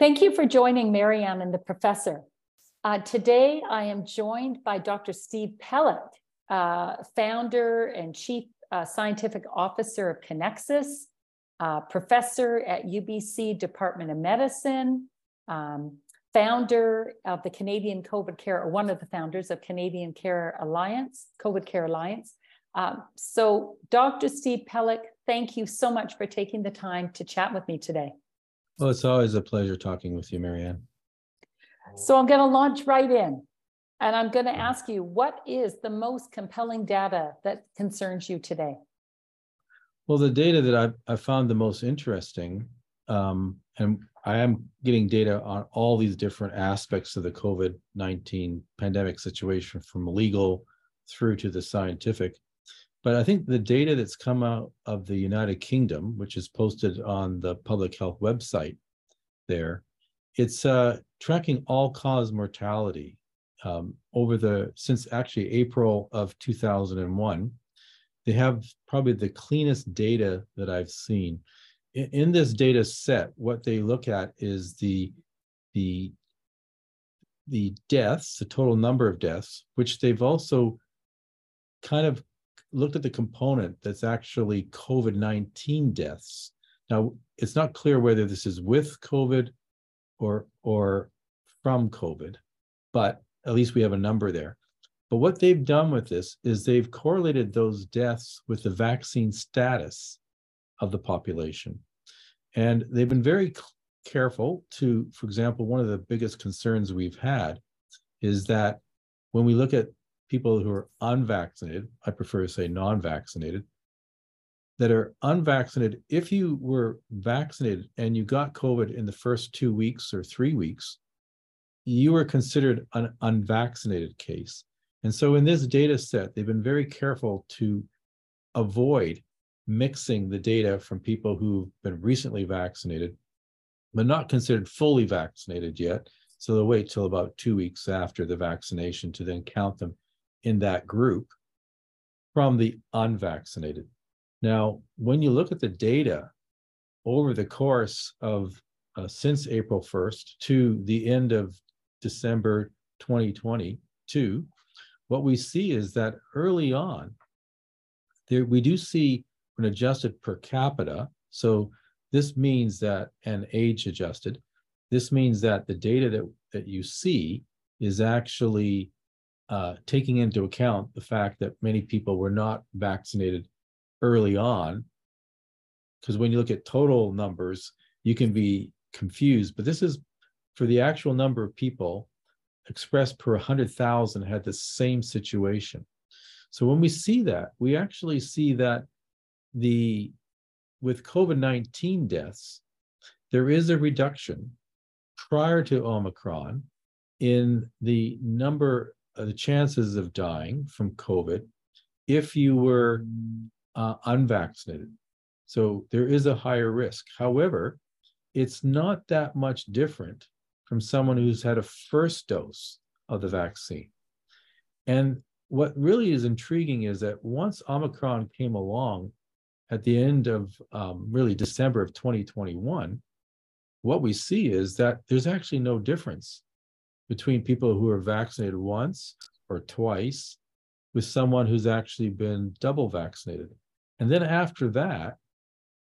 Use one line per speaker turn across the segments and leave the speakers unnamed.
Thank you for joining Maryann and the professor. Uh, today, I am joined by Dr. Steve Pelech, uh, founder and chief uh, scientific officer of Kinexus, uh, professor at UBC Department of Medicine, um, founder of the Canadian COVID Care, or one of the founders of Canadian Care Alliance, COVID Care Alliance. Um, so, Dr. Steve Pelech, thank you so much for taking the time to chat with me today.
Well, it's always a pleasure talking with you, Maryann.
So, I'm going to launch right in. And I'm going to ask you, what is the most compelling data that concerns you today?
Well, the data that I've, I found the most interesting, um, and I am getting data on all these different aspects of the COVID 19 pandemic situation from legal through to the scientific. But I think the data that's come out of the United Kingdom, which is posted on the public health website there, it's uh, tracking all cause mortality um, over the since actually April of 2001. They have probably the cleanest data that I've seen. In, in this data set, what they look at is the the the deaths, the total number of deaths, which they've also kind of looked at the component that's actually COVID 19 deaths. Now, it's not clear whether this is with COVID or, or from COVID, but at least we have a number there. But what they've done with this is they've correlated those deaths with the vaccine status of the population. And they've been very careful to, for example, one of the biggest concerns we've had is that when we look at people who are unvaccinated, I prefer to say non vaccinated, that are unvaccinated, if you were vaccinated and you got COVID in the first two weeks or three weeks, you were considered an unvaccinated case. And so in this data set, they've been very careful to avoid mixing the data from people who've been recently vaccinated, but not considered fully vaccinated yet. So they'll wait till about two weeks after the vaccination to then count them in that group from the unvaccinated. Now, when you look at the data over the course of uh, since April 1st to the end of December 2022, what we see is that early on, there we do see an adjusted per capita. So this means that, an age adjusted, this means that the data that, that you see is actually uh, taking into account the fact that many people were not vaccinated early on. Because when you look at total numbers, you can be confused, but this is for the actual number of people expressed per 100,000 had the same situation. So when we see that, we actually see that the with COVID-19 deaths, there is a reduction prior to Omicron in the number the chances of dying from COVID if you were uh, unvaccinated. So there is a higher risk. However, it's not that much different from someone who's had a first dose of the vaccine. And what really is intriguing is that once Omicron came along at the end of um, really December of 2021, what we see is that there's actually no difference between people who are vaccinated once or twice with someone who's actually been double vaccinated. And then after that,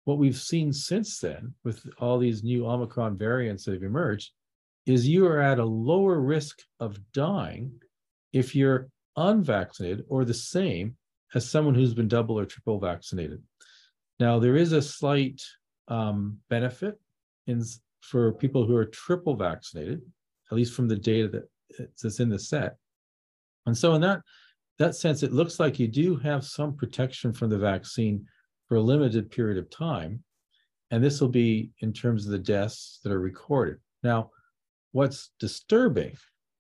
what we've seen since then with all these new Omicron variants that have emerged is you are at a lower risk of dying if you're unvaccinated or the same as someone who's been double or triple vaccinated. Now, there is a slight um, benefit in, for people who are triple vaccinated at least from the data that that's in the set. And so in that that sense, it looks like you do have some protection from the vaccine for a limited period of time. And this will be in terms of the deaths that are recorded. Now, what's disturbing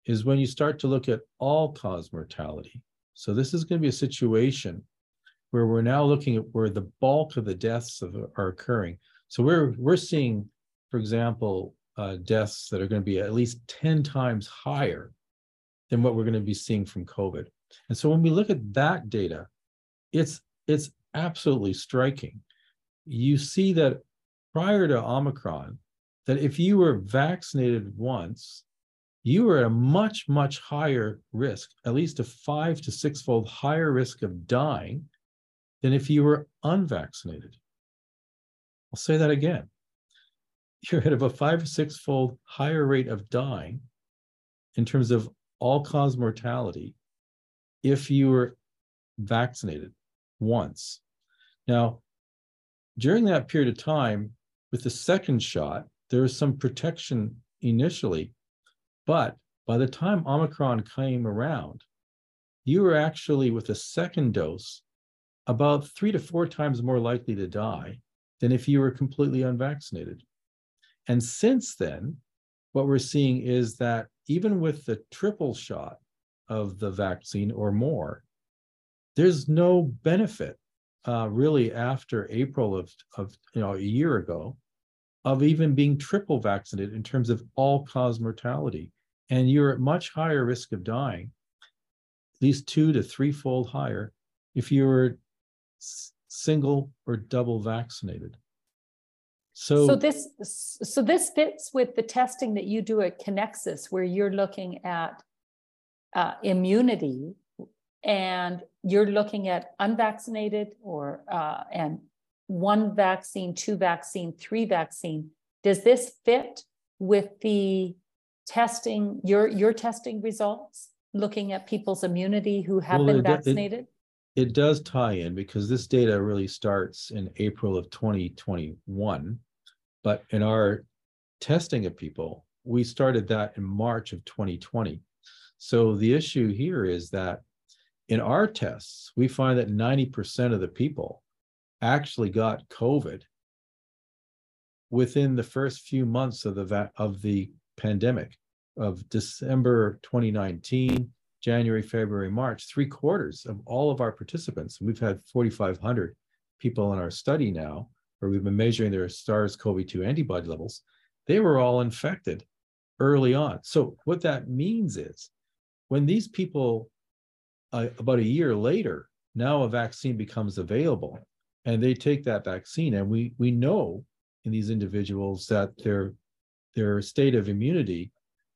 is when you start to look at all cause mortality. So this is going to be a situation where we're now looking at where the bulk of the deaths of, are occurring. So we're we're seeing, for example, uh, deaths that are going to be at least 10 times higher than what we're going to be seeing from COVID. And so when we look at that data, it's it's absolutely striking. You see that prior to Omicron, that if you were vaccinated once, you were at a much, much higher risk, at least a five to six fold higher risk of dying than if you were unvaccinated. I'll say that again. You're at a five or six fold higher rate of dying in terms of all cause mortality if you were vaccinated once. Now, during that period of time, with the second shot, there was some protection initially, but by the time Omicron came around, you were actually with a second dose about three to four times more likely to die than if you were completely unvaccinated. And since then, what we're seeing is that even with the triple shot of the vaccine or more, there's no benefit uh, really after April of, of you know a year ago of even being triple vaccinated in terms of all cause mortality. And you're at much higher risk of dying, at least two to threefold higher, if you were single or double vaccinated. So,
so this so this fits with the testing that you do at Kinexus, where you're looking at uh, immunity, and you're looking at unvaccinated or uh, and one vaccine, two vaccine, three vaccine. Does this fit with the testing your your testing results, looking at people's immunity who have well, been vaccinated?
It, it does tie in because this data really starts in April of 2021 but in our testing of people, we started that in March of 2020. So the issue here is that in our tests, we find that 90% of the people actually got COVID within the first few months of the of the pandemic of December 2019, January, February, March, three quarters of all of our participants, we've had 4,500 people in our study now, where we've been measuring their SARS-CoV-2 antibody levels, they were all infected early on. So what that means is when these people, uh, about a year later, now a vaccine becomes available and they take that vaccine and we, we know in these individuals that their, their state of immunity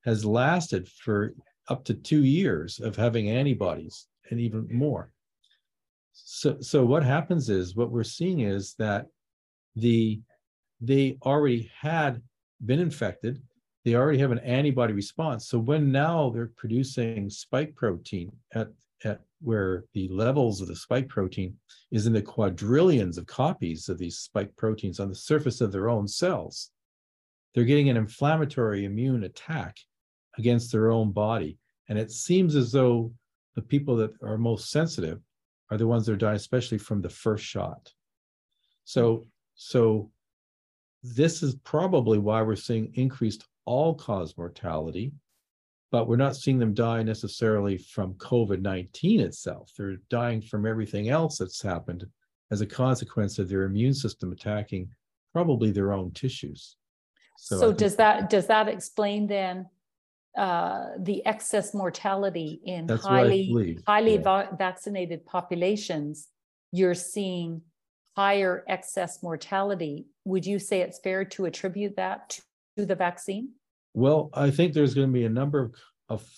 has lasted for up to two years of having antibodies and even more. So, so what happens is what we're seeing is that the they already had been infected. They already have an antibody response. So when now they're producing spike protein at at where the levels of the spike protein is in the quadrillions of copies of these spike proteins on the surface of their own cells they're getting an inflammatory immune attack against their own body. And it seems as though the people that are most sensitive are the ones that are dying especially from the first shot. So so this is probably why we're seeing increased all cause mortality, but we're not seeing them die necessarily from COVID 19 itself. They're dying from everything else that's happened as a consequence of their immune system attacking probably their own tissues.
So, so does that does that explain then uh, the excess mortality in highly highly yeah. va- vaccinated populations? You're seeing higher excess mortality, would you say it's fair to attribute that to the vaccine?
Well, I think there's going to be a number of,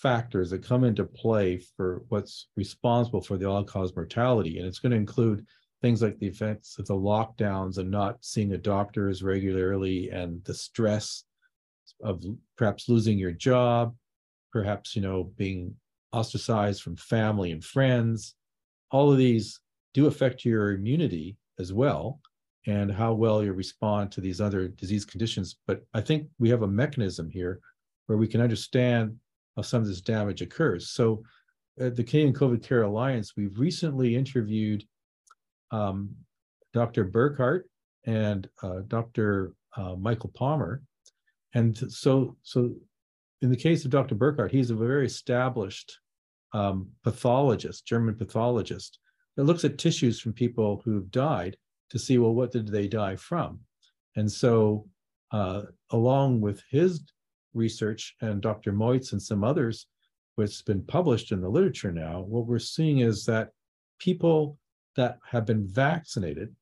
factors that come into play for what's responsible for the all cause mortality. And it's going to include things like the effects of the lockdowns and not seeing a doctor as regularly and the stress of perhaps losing your job, perhaps, you know, being ostracized from family and friends. All of these do affect your immunity as well and how well you respond to these other disease conditions. But I think we have a mechanism here where we can understand how some of this damage occurs. So at the Canadian COVID Care Alliance, we've recently interviewed um, Dr. Burkhardt and uh, Dr. Uh, Michael Palmer. And so, so in the case of Dr. Burkhardt, he's a very established um, pathologist, German pathologist, that looks at tissues from people who've died to see, well, what did they die from? And so, uh, along with his research and Dr. Mörz and some others, what's been published in the literature now, what we're seeing is that people that have been vaccinated,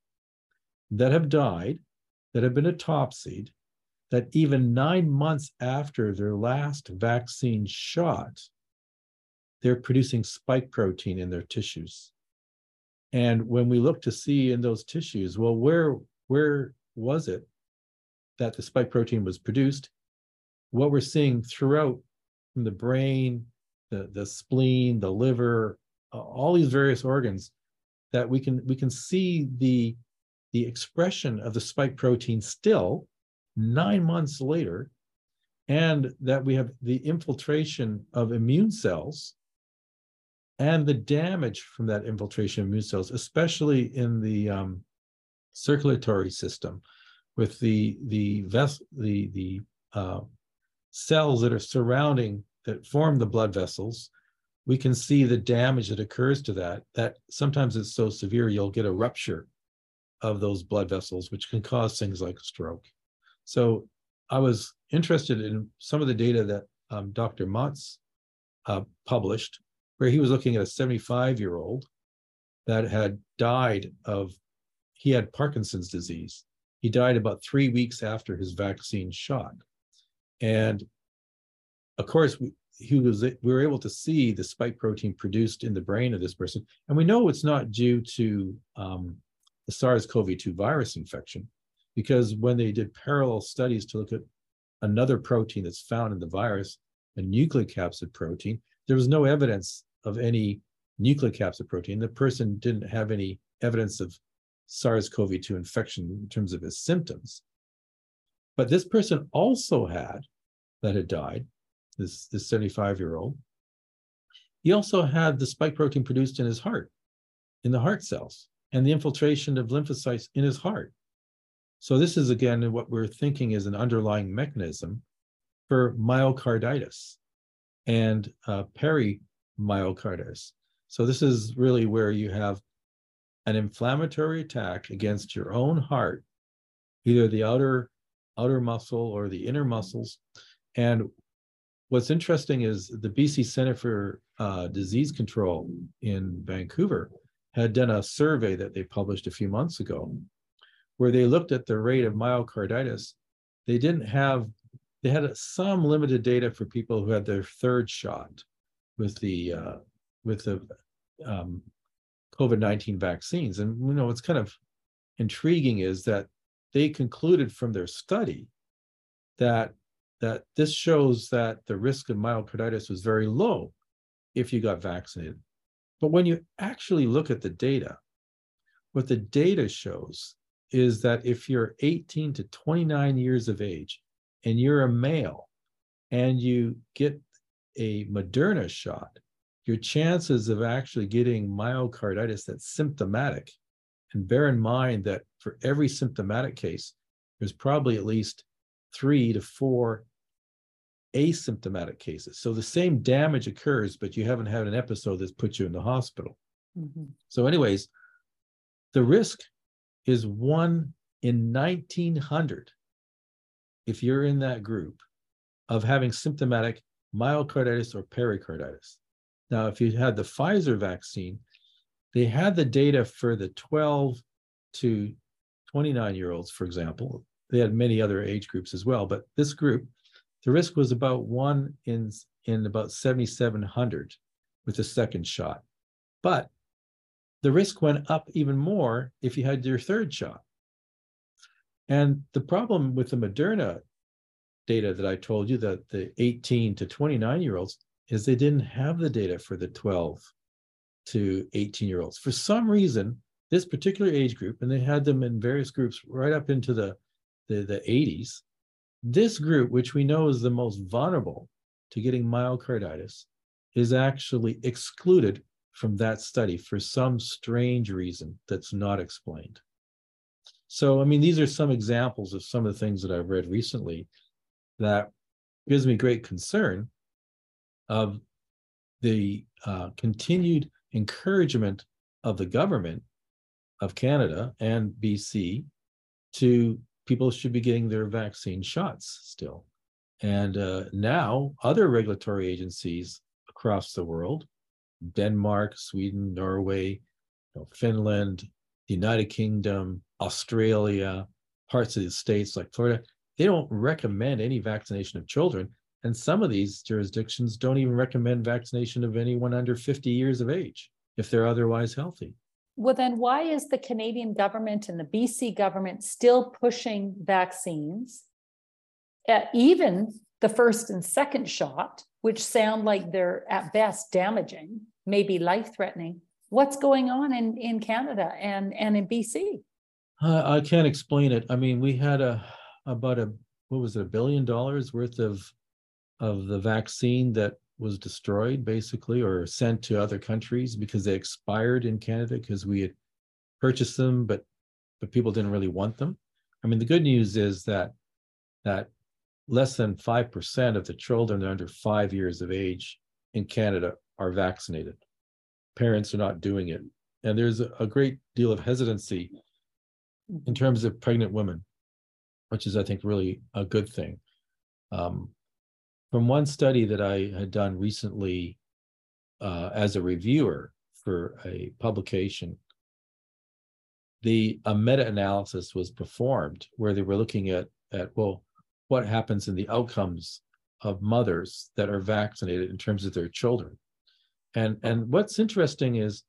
that have died, that have been autopsied, that even nine months after their last vaccine shot, they're producing spike protein in their tissues. And when we look to see in those tissues, well, where where was it that the spike protein was produced? What we're seeing throughout from the brain, the, the spleen, the liver, uh, all these various organs, that we can we can see the the expression of the spike protein still nine months later, and that we have the infiltration of immune cells and the damage from that infiltration of immune cells, especially in the um, circulatory system, with the the ves- the the uh, cells that are surrounding that form the blood vessels, we can see the damage that occurs to that. That sometimes it's so severe you'll get a rupture of those blood vessels, which can cause things like stroke. So I was interested in some of the data that um, Dr. Mörz uh, published, where he was looking at a 75 year old that had died of, he had Parkinson's disease. He died about three weeks after his vaccine shot. And of course, we, he was we were able to see the spike protein produced in the brain of this person, and we know it's not due to um, the SARS-CoV-2 virus infection because when they did parallel studies to look at another protein that's found in the virus, a nucleocapsid protein, there was no evidence of any nucleocapsid protein. The person didn't have any evidence of SARS-CoV-2 infection in terms of his symptoms. But this person also had, that had died, this, this 75 year old, he also had the spike protein produced in his heart, in the heart cells, and the infiltration of lymphocytes in his heart. So this is again what we're thinking is an underlying mechanism for myocarditis and uh, perimyocarditis. So this is really where you have an inflammatory attack against your own heart, either the outer outer muscle or the inner muscles. And what's interesting is the BC Center for uh, Disease Control in Vancouver had done a survey that they published a few months ago where they looked at the rate of myocarditis, they didn't have, they had some limited data for people who had their third shot with the uh, with the um, COVID nineteen vaccines. And you know what's kind of intriguing is that they concluded from their study that that this shows that the risk of myocarditis was very low if you got vaccinated. But when you actually look at the data, what the data shows is that if you're 18 to 29 years of age and you're a male and you get a Moderna shot, your chances of actually getting myocarditis that's symptomatic, and bear in mind that for every symptomatic case, there's probably at least three to four asymptomatic cases. So the same damage occurs, but you haven't had an episode that's put you in the hospital. Mm-hmm. So, anyways, the risk is one in 1900 if you're in that group of having symptomatic myocarditis or pericarditis. Now, if you had the Pfizer vaccine, they had the data for the 12 to 29 year olds, for example. They had many other age groups as well, but this group, the risk was about one in, in about 7,700 with the second shot. But the risk went up even more if you had your third shot. And the problem with the Moderna data that I told you, that the 18 to 29 year olds, is they didn't have the data for the 12 to 18 year olds. For some reason, this particular age group, and they had them in various groups right up into the, the, the 80s, this group, which we know is the most vulnerable to getting myocarditis, is actually excluded from that study for some strange reason that's not explained. So, I mean, these are some examples of some of the things that I've read recently that gives me great concern of the uh, continued encouragement of the government of Canada and BC to people should be getting their vaccine shots still. And uh, now other regulatory agencies across the world Denmark, Sweden, Norway, you know, Finland, the United Kingdom, Australia, parts of the states like Florida, they don't recommend any vaccination of children. And some of these jurisdictions don't even recommend vaccination of anyone under 50 years of age if they're otherwise healthy.
Well, then why is the Canadian government and the BC government still pushing vaccines? Even the first and second shot, which sound like they're at best damaging, maybe life threatening. What's going on in, in Canada and, and in BC?
I, I can't explain it. I mean, we had a about a what was it, a billion dollars worth of of the vaccine that was destroyed basically or sent to other countries because they expired in Canada because we had purchased them, but but people didn't really want them. I mean, the good news is that that less than five percent of the children under five years of age in Canada are vaccinated. Parents are not doing it, and there's a great deal of hesitancy in
Mm-hmm.
terms of pregnant women, which is, I think, really a good thing. Um, from one study that I had done recently uh, as a reviewer for a publication, the a meta-analysis was performed where they were looking at at well, what happens in the outcomes of mothers that are vaccinated in terms of their children. And and what's interesting is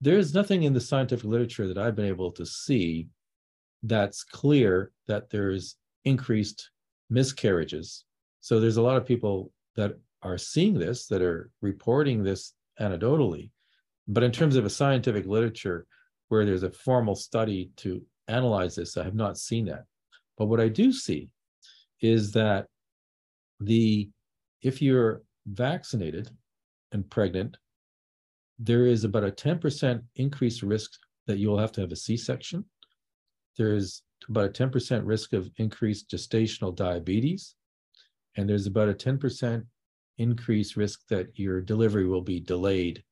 there's nothing in the scientific literature that I've been able to see that's clear that there's increased miscarriages. So there's a lot of people that are seeing this, that are reporting this anecdotally. But in terms of a scientific literature where there's a formal study to analyze this, I have not seen that. But what I do see is that the if you're vaccinated and pregnant, there is about a 10% increased risk that you'll have to have a C-section. There's about a 10% risk of increased gestational diabetes. And there's about a 10% increased risk that your delivery will be delayed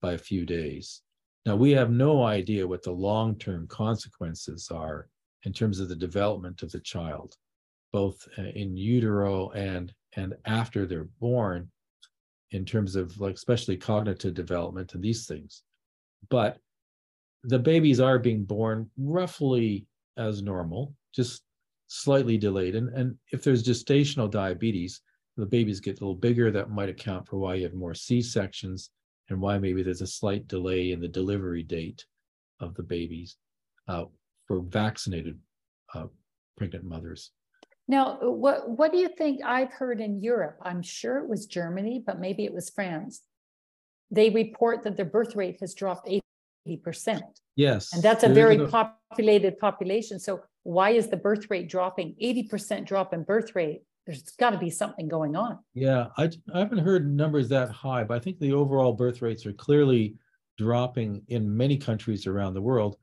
by a few days. Now, we have no idea what the long-term consequences are in terms of the development of the child, both uh, in utero and and after they're born, in terms of like especially cognitive development and these things. But the babies are being born roughly as normal, just slightly delayed. And, and if there's gestational diabetes, the babies get a little bigger. That might account for why you have more C sections and why maybe there's a slight delay in the delivery date of the babies uh, for vaccinated uh, pregnant mothers.
Now, uh, what, what do you think I've heard in Europe? I'm sure it was Germany, but maybe it was France. They report that their birth rate has dropped 80%.
Yes.
And that's a very
a-
populated population. So why is the birth rate dropping? 80% drop in birth rate. There's got to be something going on.
Yeah, I, I haven't heard numbers that high, but I think the overall birth rates are clearly dropping in many countries around the world.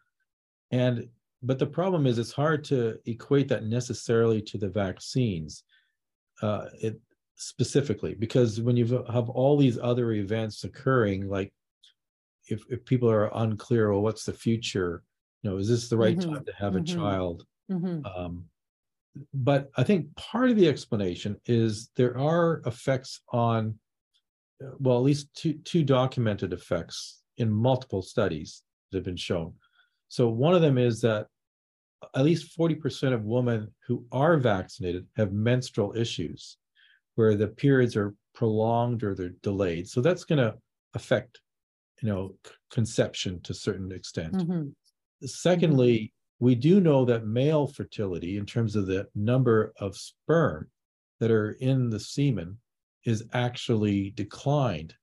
And but the problem is it's hard to equate that necessarily to the vaccines uh, it specifically because when you have all these other events occurring like if, if people are unclear well what's the future you know is this the right
Mhm,
time to have
mhm.
a child
Mhm.
um, but I think part of the explanation is there are effects on, uh, well, at least two, two documented effects in multiple studies that have been shown. So one of them is that at least 40% of women who are vaccinated have menstrual issues where the periods are prolonged or they're delayed. So that's going to affect, you know, conception to a certain extent.
Mhm.
Secondly, we do know that male fertility, in terms of the number of sperm that are in the semen, is actually declined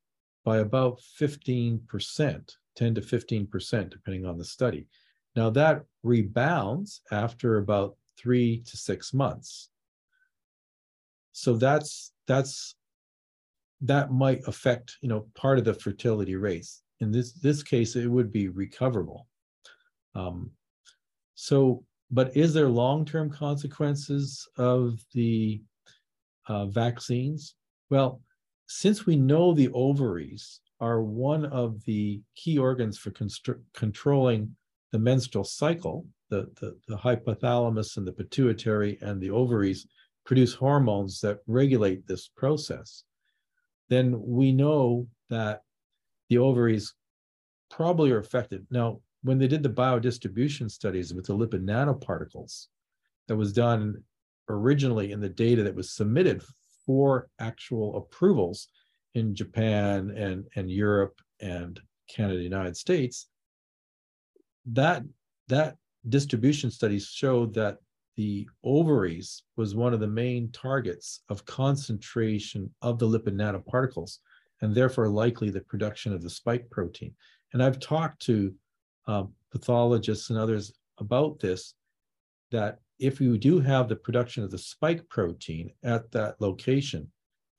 by about 15%, 10 to 15%, depending on the study. Now, that rebounds after about three to six months. So that's that's that might affect you know part of the fertility rates. In this this case, it would be recoverable. Um, so, but is there long-term consequences of the uh, vaccines? Well, since we know the ovaries are one of the key organs for constr- controlling the menstrual cycle, the, the, the hypothalamus and the pituitary and the ovaries produce hormones that regulate this process, then we know that the ovaries probably are affected. Now, when they did the biodistribution studies with the lipid nanoparticles that was done originally in the data that was submitted for actual approvals in Japan and, and Europe and Canada, United States, that that distribution studies showed that the ovaries was one of the main targets of concentration of the lipid nanoparticles and therefore likely the production of the spike protein. And I've talked to uh, pathologists and others about this, that if you do have the production of the spike protein at that location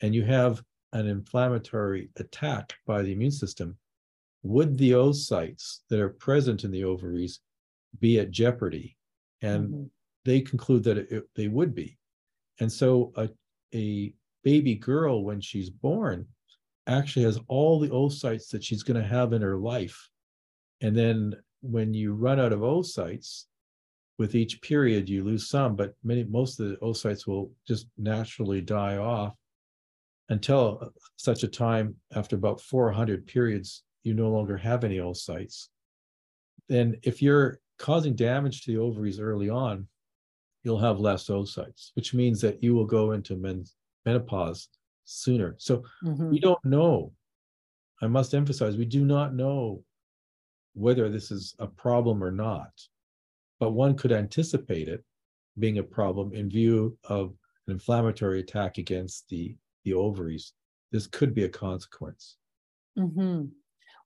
and you have an inflammatory attack by the immune system, would the oocytes that are present in the ovaries be at jeopardy? And mm-hmm. they conclude that it, they would be. And so a, a baby girl, when she's born, actually has all the oocytes that she's going to have in her life. And then when you run out of oocytes, with each period you lose some, but many most of the oocytes will just naturally die off until such a time after about 400 periods you no longer have any oocytes. Then if you're causing damage to the ovaries early on, you'll have less oocytes, which means that you will go into men- menopause sooner. So mm-hmm. we don't know. I must emphasize, we do not know whether this is a problem or not, but one could anticipate it being a problem in view of an inflammatory attack against the, the ovaries. This could be a consequence.
Mm-hmm.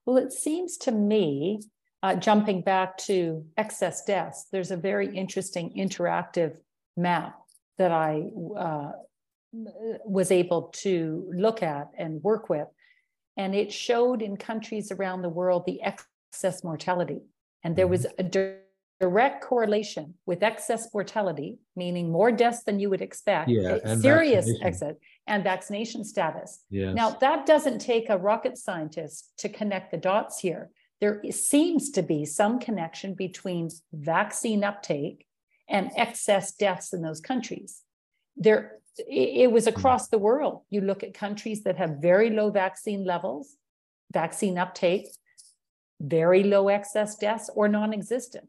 Well, it seems to me, uh, jumping back to excess deaths, there's a very interesting interactive map that I uh, was able to look at and work with. And it showed in countries around the world the excess mortality. And there was mm-hmm. a direct correlation with excess mortality, meaning more deaths than you would expect,
yeah,
serious excess, and vaccination status.
Yes.
Now, that doesn't take a rocket scientist to connect the dots here. There seems to be some connection between vaccine uptake and excess deaths in those countries. There it was hmm. across the world. You look at countries that have very low vaccine levels, vaccine uptake, very low excess deaths, or non existent.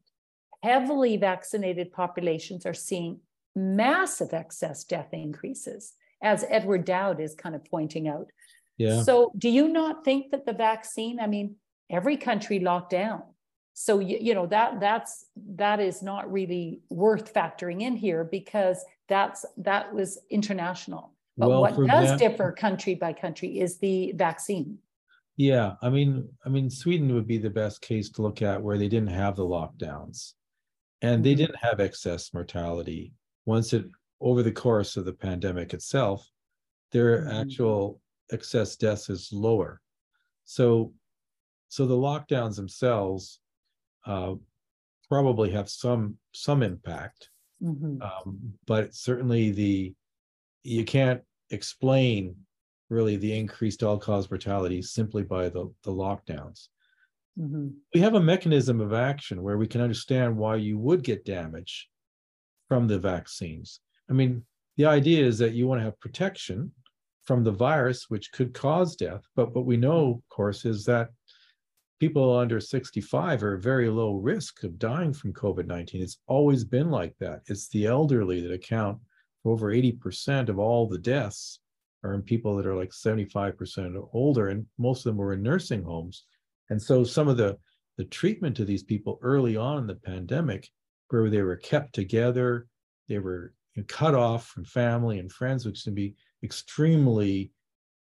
Heavily vaccinated populations are seeing massive excess death increases, as Edward Dowd is kind of pointing out.
Yeah.
So, do you not think that the vaccine, I mean, every country locked down, so you, you know that that's that is not really worth factoring in here because that's that was international but well, what does example, differ country by country is the vaccine
yeah i mean i mean sweden would be the best case to look at where they didn't have the lockdowns and they mm-hmm. didn't have excess mortality once it over the course of the pandemic itself their mm-hmm. actual excess deaths is lower so so the lockdowns themselves uh, probably have some some impact. Mm-hmm. Um, but certainly the you can't explain really the increased all-cause mortality simply by the, the lockdowns. Mm-hmm. We have a mechanism of action where we can understand why you would get damage from the vaccines. I mean, the idea is that you want to have protection from the virus, which could cause death. But what we know, of course, is that people under 65 are very low risk of dying from COVID 19. It's always been like that. It's the elderly that account for over 80% of all the deaths are in people that are like 75% or older, and most of them were in nursing homes. And so some of the, the treatment to these people early on in the pandemic, where they were kept together, they were cut off from family and friends, which can be extremely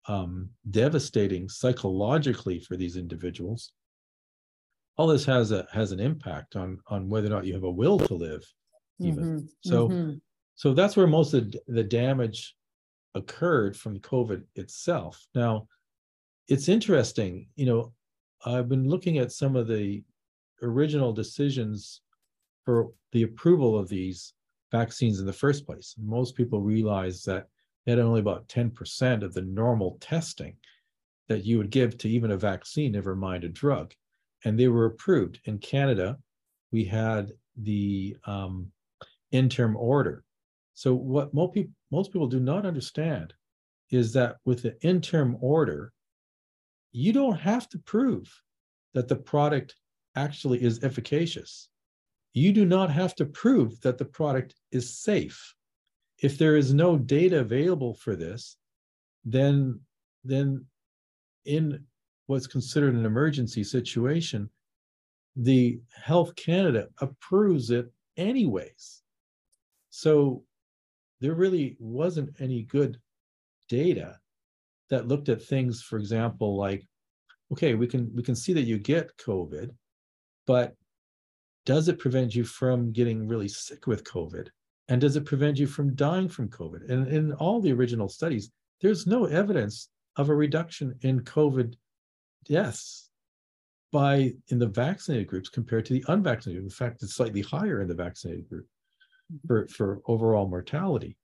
um, devastating psychologically for these individuals all this has a has an impact on on whether or not you have a will to live even mm-hmm. so mm-hmm. so that's where most of the damage occurred from covid itself now it's interesting you know i've been looking at some of the original decisions for the approval of these vaccines in the first place most people realize that they had only about 10% of the normal testing that you would give to even a vaccine never mind a drug and they were approved. In Canada, we had the um, interim order. So what most people most people do not understand is that with the interim order, you don't have to prove that the product actually is efficacious. You do not have to prove that the product is safe. if there is no data available for this, then then in what's considered an emergency situation, the Health Canada approves it anyways. So there really wasn't any good data that looked at things, for example, like, okay, we can we can see that you get COVID, but does it prevent you from getting really sick with COVID? And does it prevent you from dying from COVID? And in all the original studies, there's no evidence of a reduction in COVID deaths by in the vaccinated groups compared to the unvaccinated. In fact, it's slightly higher in the vaccinated group mm-hmm. for, for overall mortality.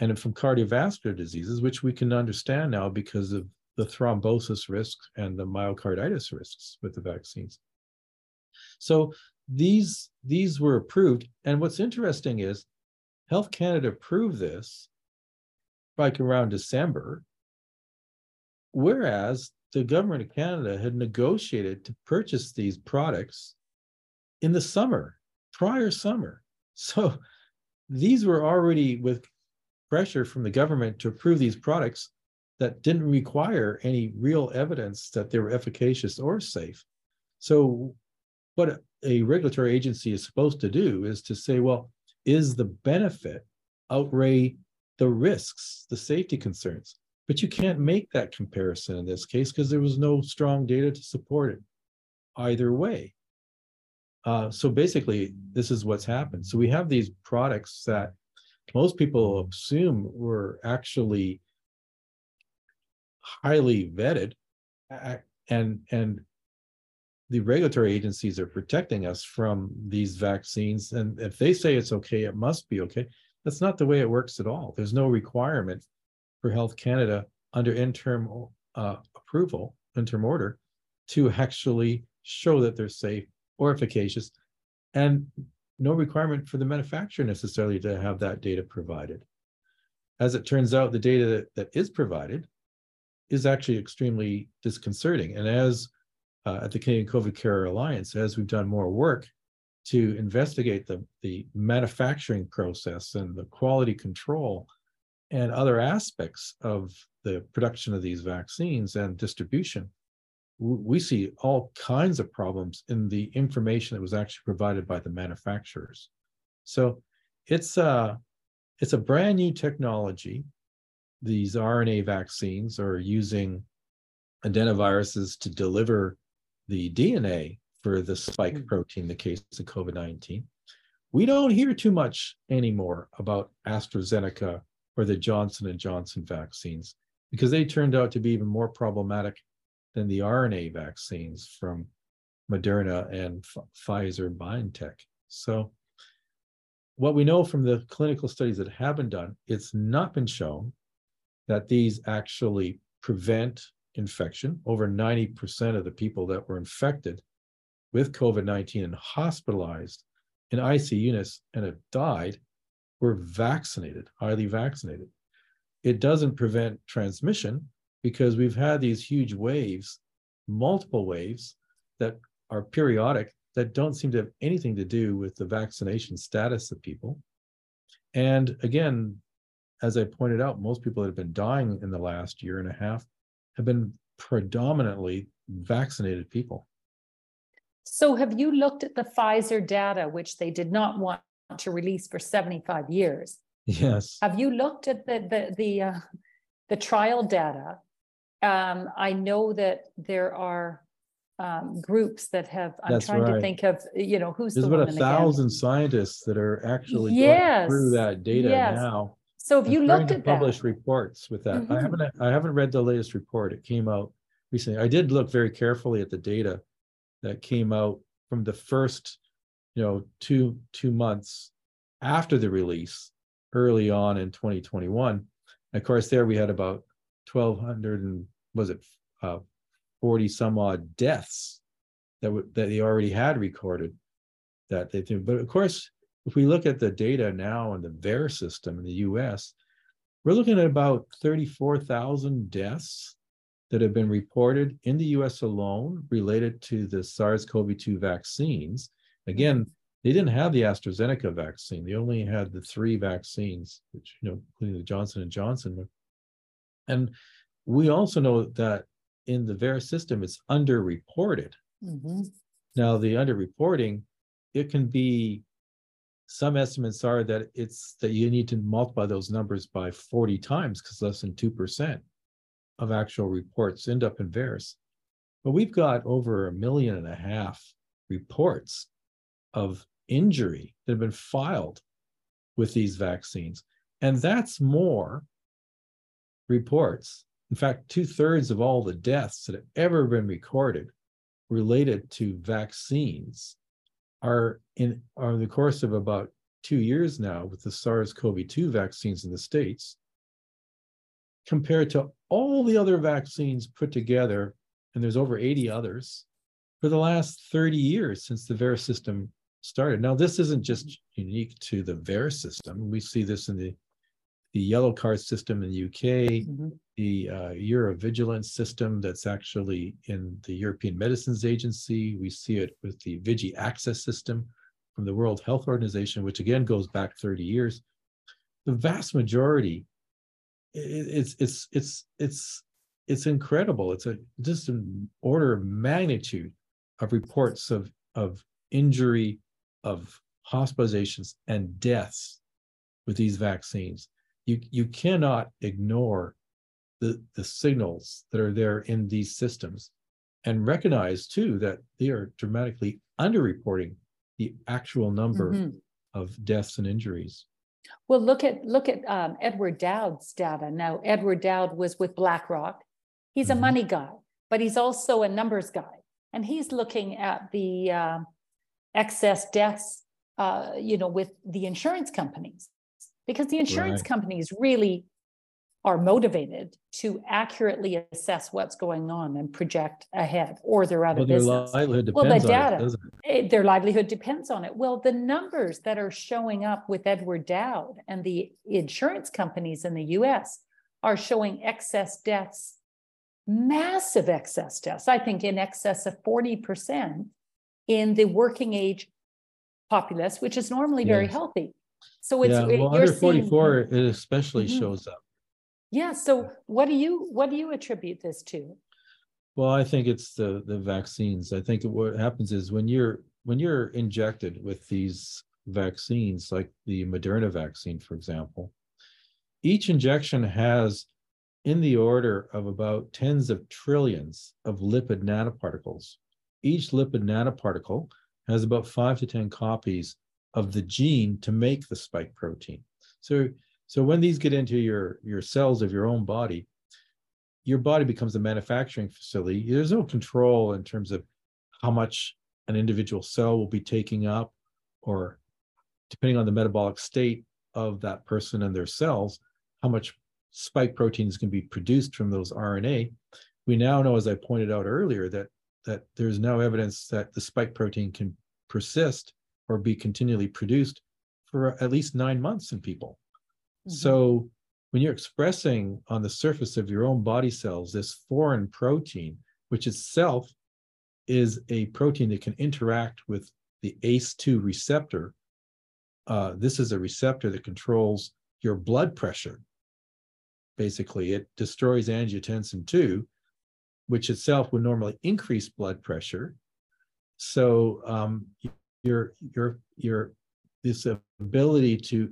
And from cardiovascular diseases, which we can understand now because of the thrombosis risks and the myocarditis risks with the vaccines. So these these were approved. And what's interesting is Health Canada approved this like around December, whereas the government of Canada had negotiated to purchase these products in the summer, prior summer. So these were already with pressure from the government to approve these products that didn't require any real evidence that they were efficacious or safe. So what a regulatory agency is supposed to do is to say, well, is the benefit outweigh the risks, the safety concerns? But you can't make that comparison in this case because there was no strong data to support it either way. Uh, so basically, this is what's happened. So we have these products that most people assume were actually highly vetted and and the regulatory agencies are protecting us from these vaccines. And if they say it's okay, it must be okay. That's not the way it works at all. There's no requirement for Health Canada under interim uh, approval, interim order, to actually show that they're safe or efficacious, and no requirement for the manufacturer necessarily to have that data provided. As it turns out, the data that, that is provided is actually extremely disconcerting. And as uh, at the Canadian COVID Care Alliance as we've done more work to investigate the, the manufacturing process and the quality control and other aspects of the production of these vaccines and distribution. We see all kinds of problems in the information that was actually provided by the manufacturers. So it's a, it's a brand new technology. These RNA vaccines are using adenoviruses to deliver the DNA for the spike hmm. protein, the case of COVID 19. We don't hear too much anymore about AstraZeneca or the Johnson and Johnson vaccines because they turned out to be even more problematic than the RNA vaccines from Moderna and F- Pfizer BioNTech. So, what we know from the clinical studies that have been done, it's not been shown that these actually prevent infection. Over 90% of the people that were infected with COVID 19 and hospitalized in IC units and have died were vaccinated, highly vaccinated. It doesn't prevent transmission because we've had these huge waves, multiple waves that are periodic that don't seem to have anything to do with the vaccination status of people. And again, as I pointed out, most people that have been dying in the last year and a half have been predominantly vaccinated people.
So, have you looked at the Pfizer data, which they did not want to release for 75 years?
Yes.
Have you looked at the the the uh, the trial data? Um, I know that there are um, groups that have. I'm
That's
trying
right.
to think of you know who's
There's
the
about a thousand scientists that are actually
Yes.
going through that data
Yes.
now.
So,
and
you looked at that?
publish reports with that. I
Mhm.
haven't I haven't read the latest report. It came out recently. I did look very carefully at the data that came out from the first, you know, two two months after the release, early on in 2021. And of course, there we had about 1,200 and was it uh, 40 some odd deaths that w- that they already had recorded that they. But of course, if we look at the data now in the VAERS system in the US, we're looking at about 34,000 deaths that have been reported in the US alone related to the SARS CoV 2 vaccines. Again, they didn't have the AstraZeneca vaccine. They only had the three vaccines, which you know, including the Johnson and Johnson. And we also know that in the VAERS system, it's underreported.
Mm-hmm.
Now, the underreporting, it can be some estimates are that it's that you need to multiply those numbers by 40 times because less than 2% of actual reports end up in VAERS. But we've got over a million and a half reports of injury that have been filed with these vaccines. And that's more reports. In fact, two thirds of all the deaths that have ever been recorded related to vaccines are in are in the course of about two years now with the SARS-CoV-2 vaccines in the States, compared to all the other vaccines put together, and there's over 80 others, for the last 30 years since the VAERS system started. Now, this isn't just unique to the VAERS system. We see this in the the yellow card system in the UK,
Mhm.
the uh, EudraVigilance system that's actually in the European Medicines Agency. We see it with the Vigi Access system from the World Health Organization, which again goes back 30 years. The vast majority, it's it's it's it's it's incredible. It's a just an order of magnitude of reports of of injury, of hospitalizations and deaths with these vaccines. You you cannot ignore the the signals that are there in these systems and recognize too that they are dramatically underreporting the actual number
Mhm.
of deaths and injuries.
Well, look at look at um, Edward Dowd's data. Now, Edward Dowd was with BlackRock. He's a
Mhm.
money guy, but he's also a numbers guy, and he's looking at the uh, excess deaths, uh, you know, with the insurance companies, because the insurance
Right.
companies really are motivated to accurately assess what's going on and project ahead, or they're out
Well, their
business.
livelihood
Well, the
depends on it,
data.
doesn't it?
Eh, their livelihood depends on it. Well, the numbers that are showing up with Edward Dowd and the insurance companies in the US are showing excess deaths, massive excess deaths, I think in excess of 40% in the working age populace, which is normally very healthy. So it's
Yeah, well, under
seeing-
forty-four, it especially
Mhm.
shows up.
Yeah. So what do you what do you attribute this to?
Well, I think it's the the vaccines. I think what happens is when you're when you're injected with these vaccines, like the Moderna vaccine, for example, each injection has in the order of about tens of trillions of lipid nanoparticles. Each lipid nanoparticle has about five to 10 copies of the gene to make the spike protein. So, so when these get into your, your cells of your own body, your body becomes a manufacturing facility. There's no control in terms of how much an individual cell will be taking up, or depending on the metabolic state of that person and their cells, how much spike proteins can be produced from those RNA. We now know, as I pointed out earlier, that that there's now evidence that the spike protein can persist or be continually produced for at least nine months in people.
Mhm.
So when you're expressing on the surface of your own body cells this foreign protein, which itself is a protein that can interact with the ACE2 receptor, uh, this is a receptor that controls your blood pressure. Basically, it destroys angiotensin 2, which itself would normally increase blood pressure. So um, your your your this ability to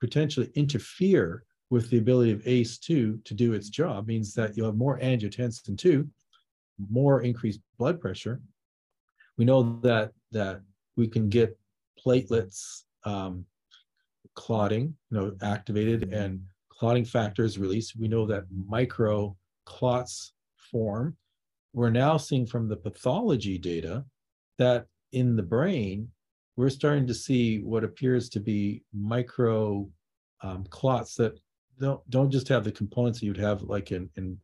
potentially interfere with the ability of ACE2 to do its job means that you'll have more angiotensin 2, more increased blood pressure. We know that that we can get platelets um, clotting, you know, activated and clotting factors released. We know that micro clots form. We're now seeing from the pathology data that in the brain, we're starting to see what appears to be micro um, clots that don't, don't just have the components that you'd have like in, in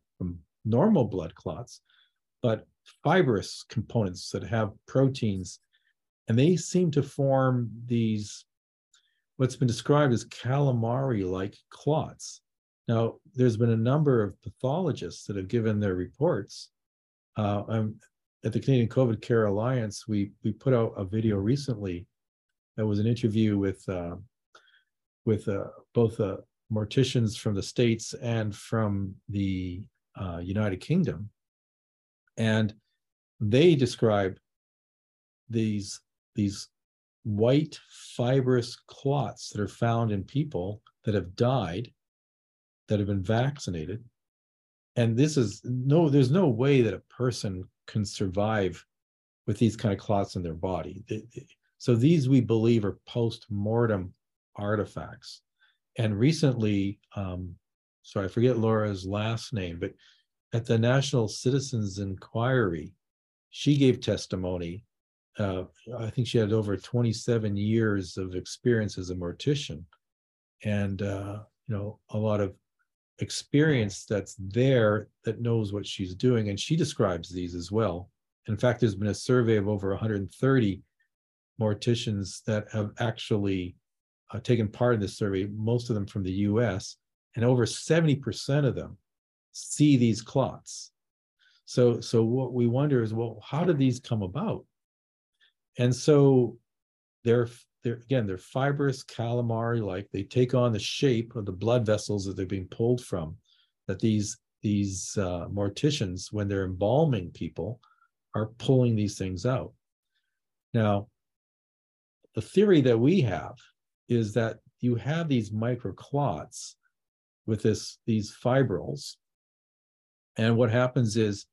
normal blood clots, but fibrous components that have proteins. And they seem to form these, what's been described as calamari like clots. Now, there's been a number of pathologists that have given their reports. Uh, um, at the Canadian COVID Care Alliance, we we put out a video recently That was an interview with uh, with uh, both uh, morticians from the states and from the uh, United Kingdom, and they describe these these white fibrous clots that are found in people that have died that have been vaccinated. And this is no there's no way that a person can survive with these kind of clots in their body. So these we believe are post-mortem artifacts. And recently um sorry i forget laura's last name but at the national citizens inquiry she gave testimony uh, I think she had over 27 years of experience as a mortician. And, uh, you know, a lot of experience that's there that knows what she's doing. And she describes these as well. In fact, there's been a survey of over 130 morticians that have actually uh, taken part in this survey, most of them from the US, and over 70% of them see these clots. So, so what we wonder is, well, how did these come about? And so they're they're again they're fibrous calamari like. They take on the shape of the blood vessels that they're being pulled from that these these uh, morticians when they're embalming people are pulling these things out. Now the theory that we have is that you have these microclots with this these fibrils and what happens is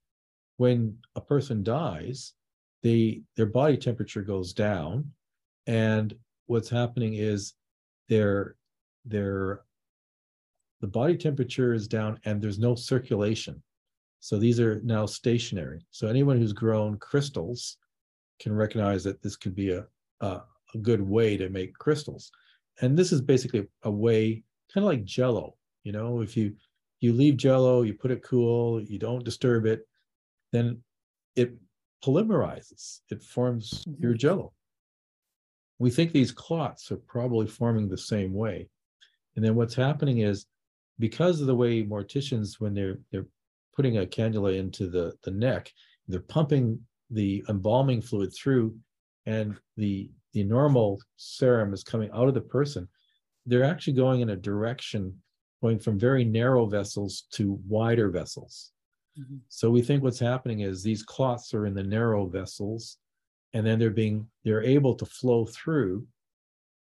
when a person dies they their body temperature goes down and what's happening is their their the body temperature is down and there's no circulation so these are now stationary so anyone who's grown crystals can recognize that this could be a, a, a good way to make crystals and this is basically a way kind of like jello you know if you you leave jello you put it cool you don't disturb it then it polymerizes, it forms mm-hmm. your jello. We think these clots are probably forming the same way. And then what's happening is because of the way morticians, when they're they're putting a cannula into the, the neck, they're pumping the embalming fluid through, and the the normal serum is coming out of the person. They're actually going in a direction going from very narrow vessels to wider vessels. Mm-hmm. So we think what's happening is these clots are in the narrow vessels, and then they're being they're able to flow through,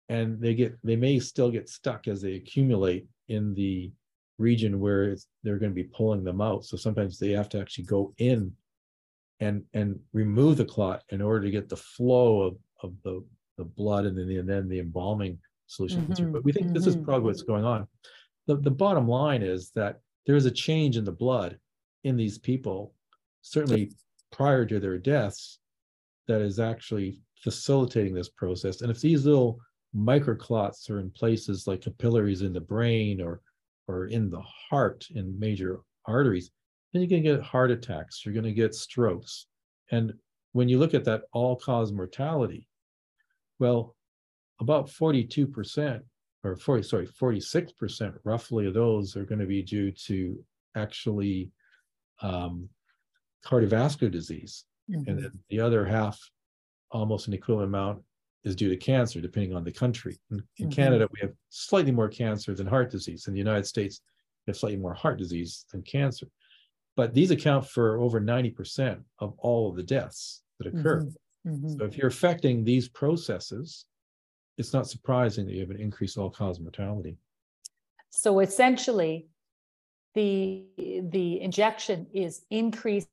and they get they may still get stuck as they accumulate in the region where they're going to be pulling them out. So sometimes they have to actually go in and and remove the clot in order to get the flow of of the the blood and then the, and then the embalming solution. Mm-hmm. But we think mm-hmm. this is probably what's going on. The, the bottom line is that there is a change in the blood in these people, certainly prior to their deaths, that is actually facilitating this process. And if these little microclots are in places like capillaries in the brain or or in the heart in major arteries, then you're going to get heart attacks, you're going to get strokes. And when you look at that all cause mortality, well, about 42% or 40, sorry, 46% roughly of those are going to be due to actually um, cardiovascular disease, mm-hmm. and the other half, almost an equivalent amount, is due to cancer, depending on the country. In, in mm-hmm. Canada, we have slightly more cancer than heart disease. In the United States, we have slightly more heart disease than cancer. But these account for over 90% of all of the deaths that occur. Mm-hmm. mm-hmm. So if you're affecting these processes, it's not surprising that you have an increased all cause mortality.
So essentially, the the injection is increasing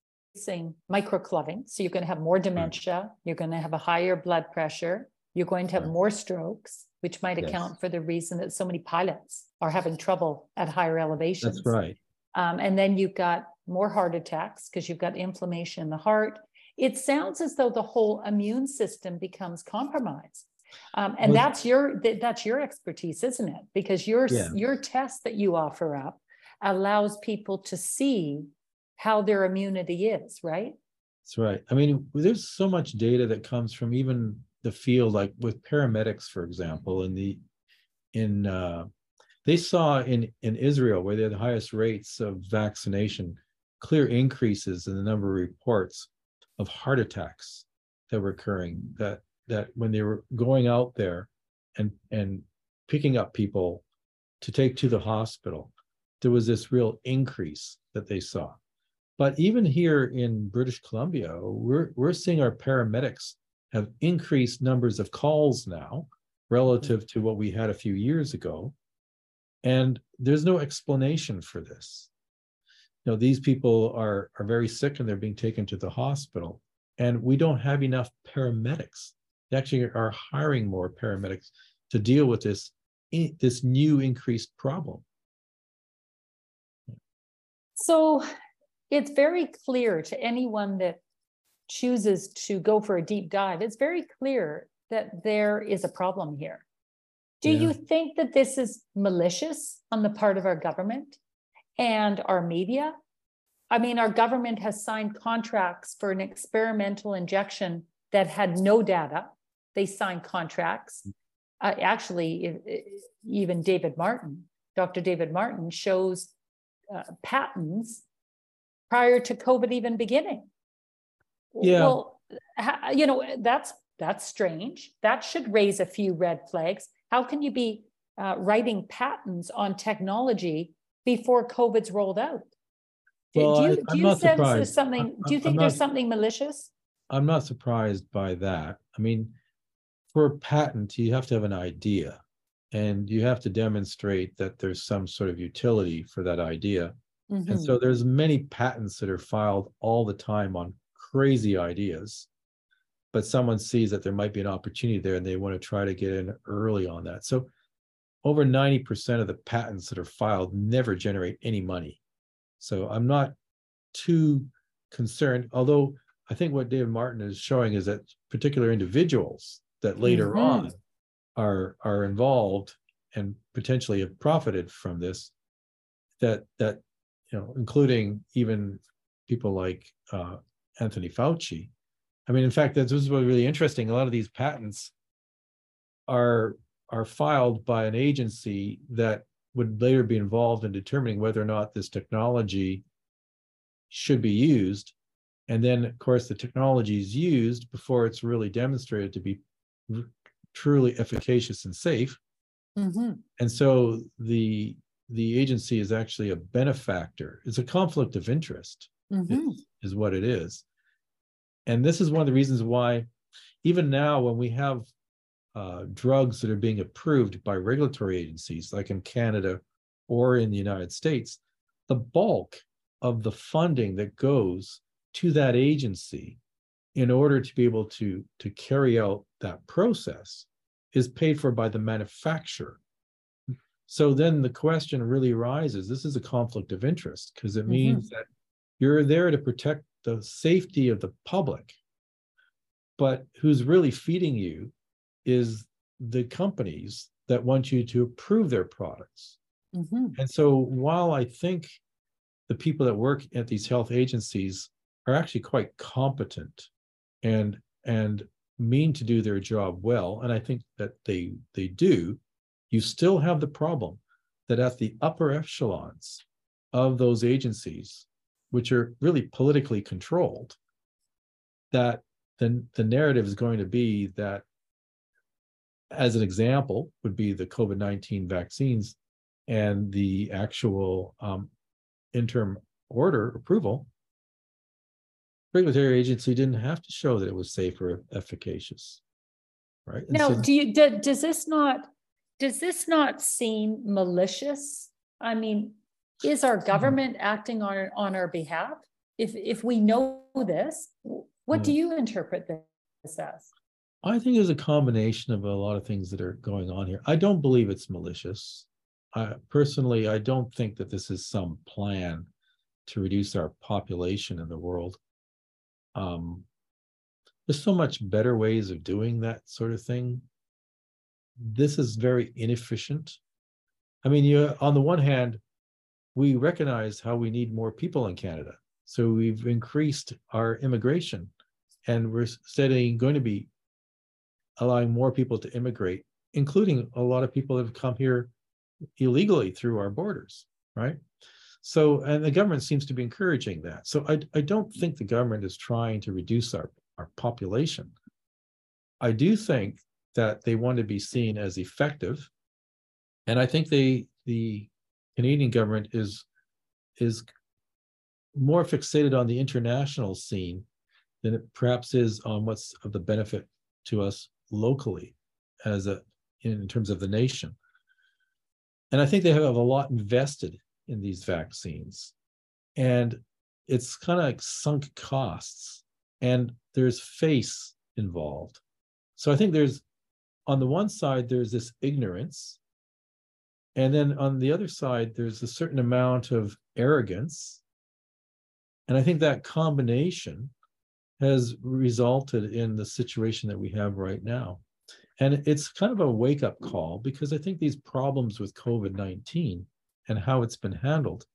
microclotting so you're going to have more dementia you're going to have a higher blood pressure you're going to have more strokes which might account yes. for the reason that so many pilots are having trouble at higher elevations.
That's right.
Um, and then you've got more heart attacks because you've got inflammation in the heart. It sounds as though the whole immune system becomes compromised. Um, and well, that's your that's your expertise isn't it? Because your yeah. your test that you offer up allows people to see how their immunity is, right?
That's right. I mean, there's so much data that comes from even the field, like with paramedics, for example, in the in uh, they saw in in Israel where they had the highest rates of vaccination, clear increases in the number of reports of heart attacks that were occurring. That that when they were going out there and and picking up people to take to the hospital, there was this real increase that they saw. But even here in British Columbia, we're we're seeing our paramedics have increased numbers of calls now relative to what we had a few years ago. And there's no explanation for this. You know, these people are, are very sick and they're being taken to the hospital, and we don't have enough paramedics. They actually are hiring more paramedics to deal with this, this new increased problem.
So it's very clear to anyone that chooses to go for a deep dive, it's very clear that there is a problem here. Do yeah. you think that this is malicious on the part of our government and our media? I mean, our government has signed contracts for an experimental injection that had no data. They signed contracts. Uh, actually, even David Martin, Dr. David Martin, shows uh, patents prior to COVID even beginning.
Yeah. Well,
you know, that's that's strange. That should raise a few red flags. How can you be uh, writing patents on technology before COVID's rolled out?
Well, do you,
I, do you sense surprised. there's something? I, do you think not, there's something malicious?
I'm not surprised by that. I mean, for a patent, you have to have an idea, and you have to demonstrate that there's some sort of utility for that idea. Mm-hmm. And so there's many patents that are filed all the time on crazy ideas but someone sees that there might be an opportunity there and they want to try to get in early on that. So over 90% of the patents that are filed never generate any money. So I'm not too concerned, although I think what David Martin is showing is that particular individuals that later mm-hmm. on are are involved and potentially have profited from this, that that you know, including even people like uh, Anthony Fauci, I mean, in fact, this is what really interesting. A lot of these patents are are filed by an agency that would later be involved in determining whether or not this technology should be used. And then, of course, the technology is used before it's really demonstrated to be truly efficacious and safe. Mm-hmm. And so the the agency is actually a benefactor. It's a conflict of interest, mm-hmm. is, is what it is and this is one of the reasons why even now when we have uh, drugs that are being approved by regulatory agencies like in canada or in the united states the bulk of the funding that goes to that agency in order to be able to to carry out that process is paid for by the manufacturer so then the question really arises this is a conflict of interest because it mm-hmm. means that you're there to protect the safety of the public. But who's really feeding you is the companies that want you to approve their products. Mm-hmm. And so while I think the people that work at these health agencies are actually quite competent and and mean to do their job well, and I think that they they do, you still have the problem that at the upper echelons of those agencies, which are really politically controlled, that then the narrative is going to be that, as an example, would be the COVID 19 vaccines and the actual um, interim order approval. Regulatory agency didn't have to show that it was safe or efficacious, right?
And now, so, do you do, does this not does this not seem malicious? I mean, is our mm-hmm. government acting on, on our behalf? If, if we know this, what do you interpret this as?
I think there's a combination of a lot of things that are going on here. I don't believe it's malicious. I, personally, I don't think that this is some plan to reduce our population in the world. Um, there's so much better ways of doing that sort of thing. This is very inefficient. I mean, you on the one hand, we recognize how we need more people in Canada. So we've increased our immigration and we're steadily going to be allowing more people to immigrate, including a lot of people that have come here illegally through our borders, right? So, and the government seems to be encouraging that. So I, I don't think the government is trying to reduce our, our population. I do think that they want to be seen as effective. And I think they the Canadian government is is more fixated on the international scene than it perhaps is on what's of the benefit to us locally as a in terms of the nation. And I think they have a lot invested in these vaccines. And it's kind of like sunk costs and there's face involved. So I think there's on the one side, there's this ignorance. And then on the other side, there's a certain amount of arrogance. And I think that combination has resulted in the situation that we have right now. And it's kind of a wake up call because I think these problems with COVID 19 and how it's been handled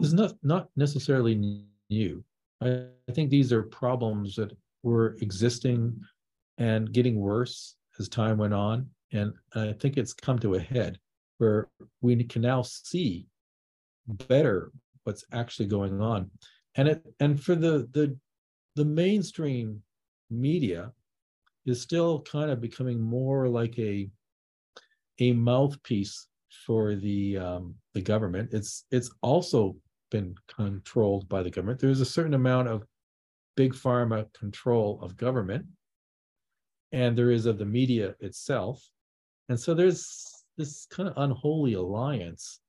is not, not necessarily new. I, I think these are problems that were existing and getting worse as time went on. And I think it's come to a head where we can now see better what's actually going on. And it and for the the the mainstream media is still kind of becoming more like a a mouthpiece for the um, the government. It's it's also been controlled by the government. There's a certain amount of big pharma control of government, and there is of the media itself. And so there's this kind of unholy alliance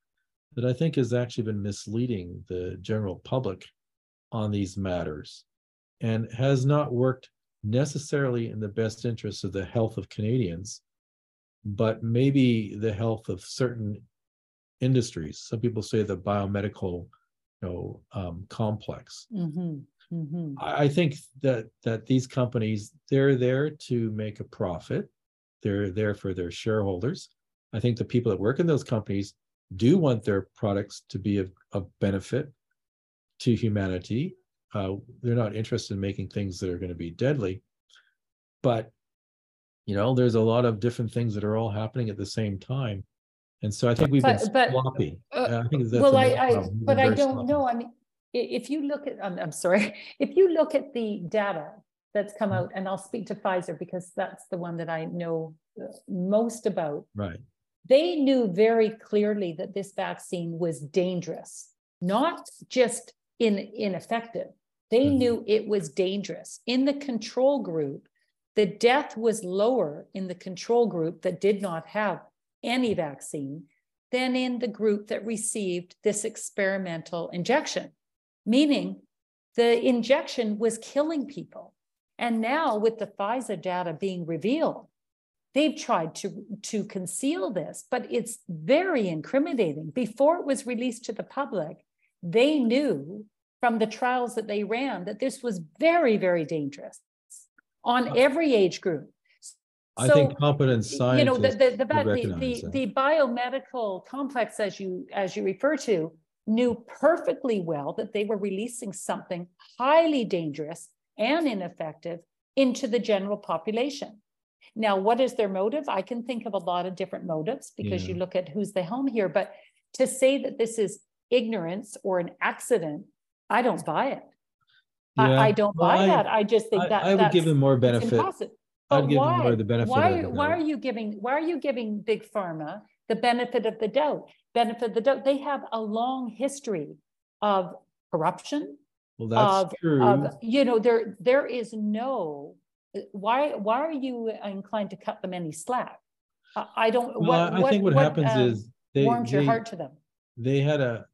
that I think has actually been misleading the general public on these matters and has not worked necessarily in the best interest of the health of Canadians, but maybe the health of certain industries. Some people say the biomedical, you know, um, complex. Mm-hmm. Mm-hmm. I think that that these companies they're there to make a profit. They're there for their shareholders. I think the people that work in those companies do want their products to be of, of benefit to humanity uh, they're not interested in making things that are going to be deadly. But you know, there's a lot of different things that are all happening at the same time, and so I think we've
but,
been
but,
sloppy.
Uh, I think well, I, I but I don't sloppy. know. I mean, if you look at, I'm, I'm sorry, if you look at the data that's come mm-hmm. out, and I'll speak to Pfizer because that's the one that I know uh, most about.
Right.
They knew very clearly that this vaccine was dangerous, not just in ineffective. They mm-hmm. knew it was dangerous. In the control group, the death was lower in the control group that did not have any vaccine than in the group that received this experimental injection, meaning the injection was killing people. And now, with the Pfizer data being revealed, they've tried to, to conceal this, but it's very incriminating. Before it was released to the public, they knew from the trials that they ran that this was very, very dangerous on every age group.
I think competent scientists. You know, the,
the, the, the, the, the biomedical complex, as you, as you refer to, knew perfectly well that they were releasing something highly dangerous and ineffective into the general population. Now, what is their motive? I can think of a lot of different motives because yeah. you look at who's the home here, but to say that this is ignorance or an accident I don't buy it. Yeah, I, I, don't well, buy I, that. I just think
I,
that
I would give them more benefit.
I'd give why? them more the benefit. Why, why are you giving why are you giving big pharma the benefit of the doubt? Benefit of the doubt. They have a long history of corruption.
Well, that's
of,
true.
Of, you know, there there is no why why are you inclined to cut them any slack? I don't.
Well, what, I what, think what, what happens um, is
they warms they, your heart to them.
They had a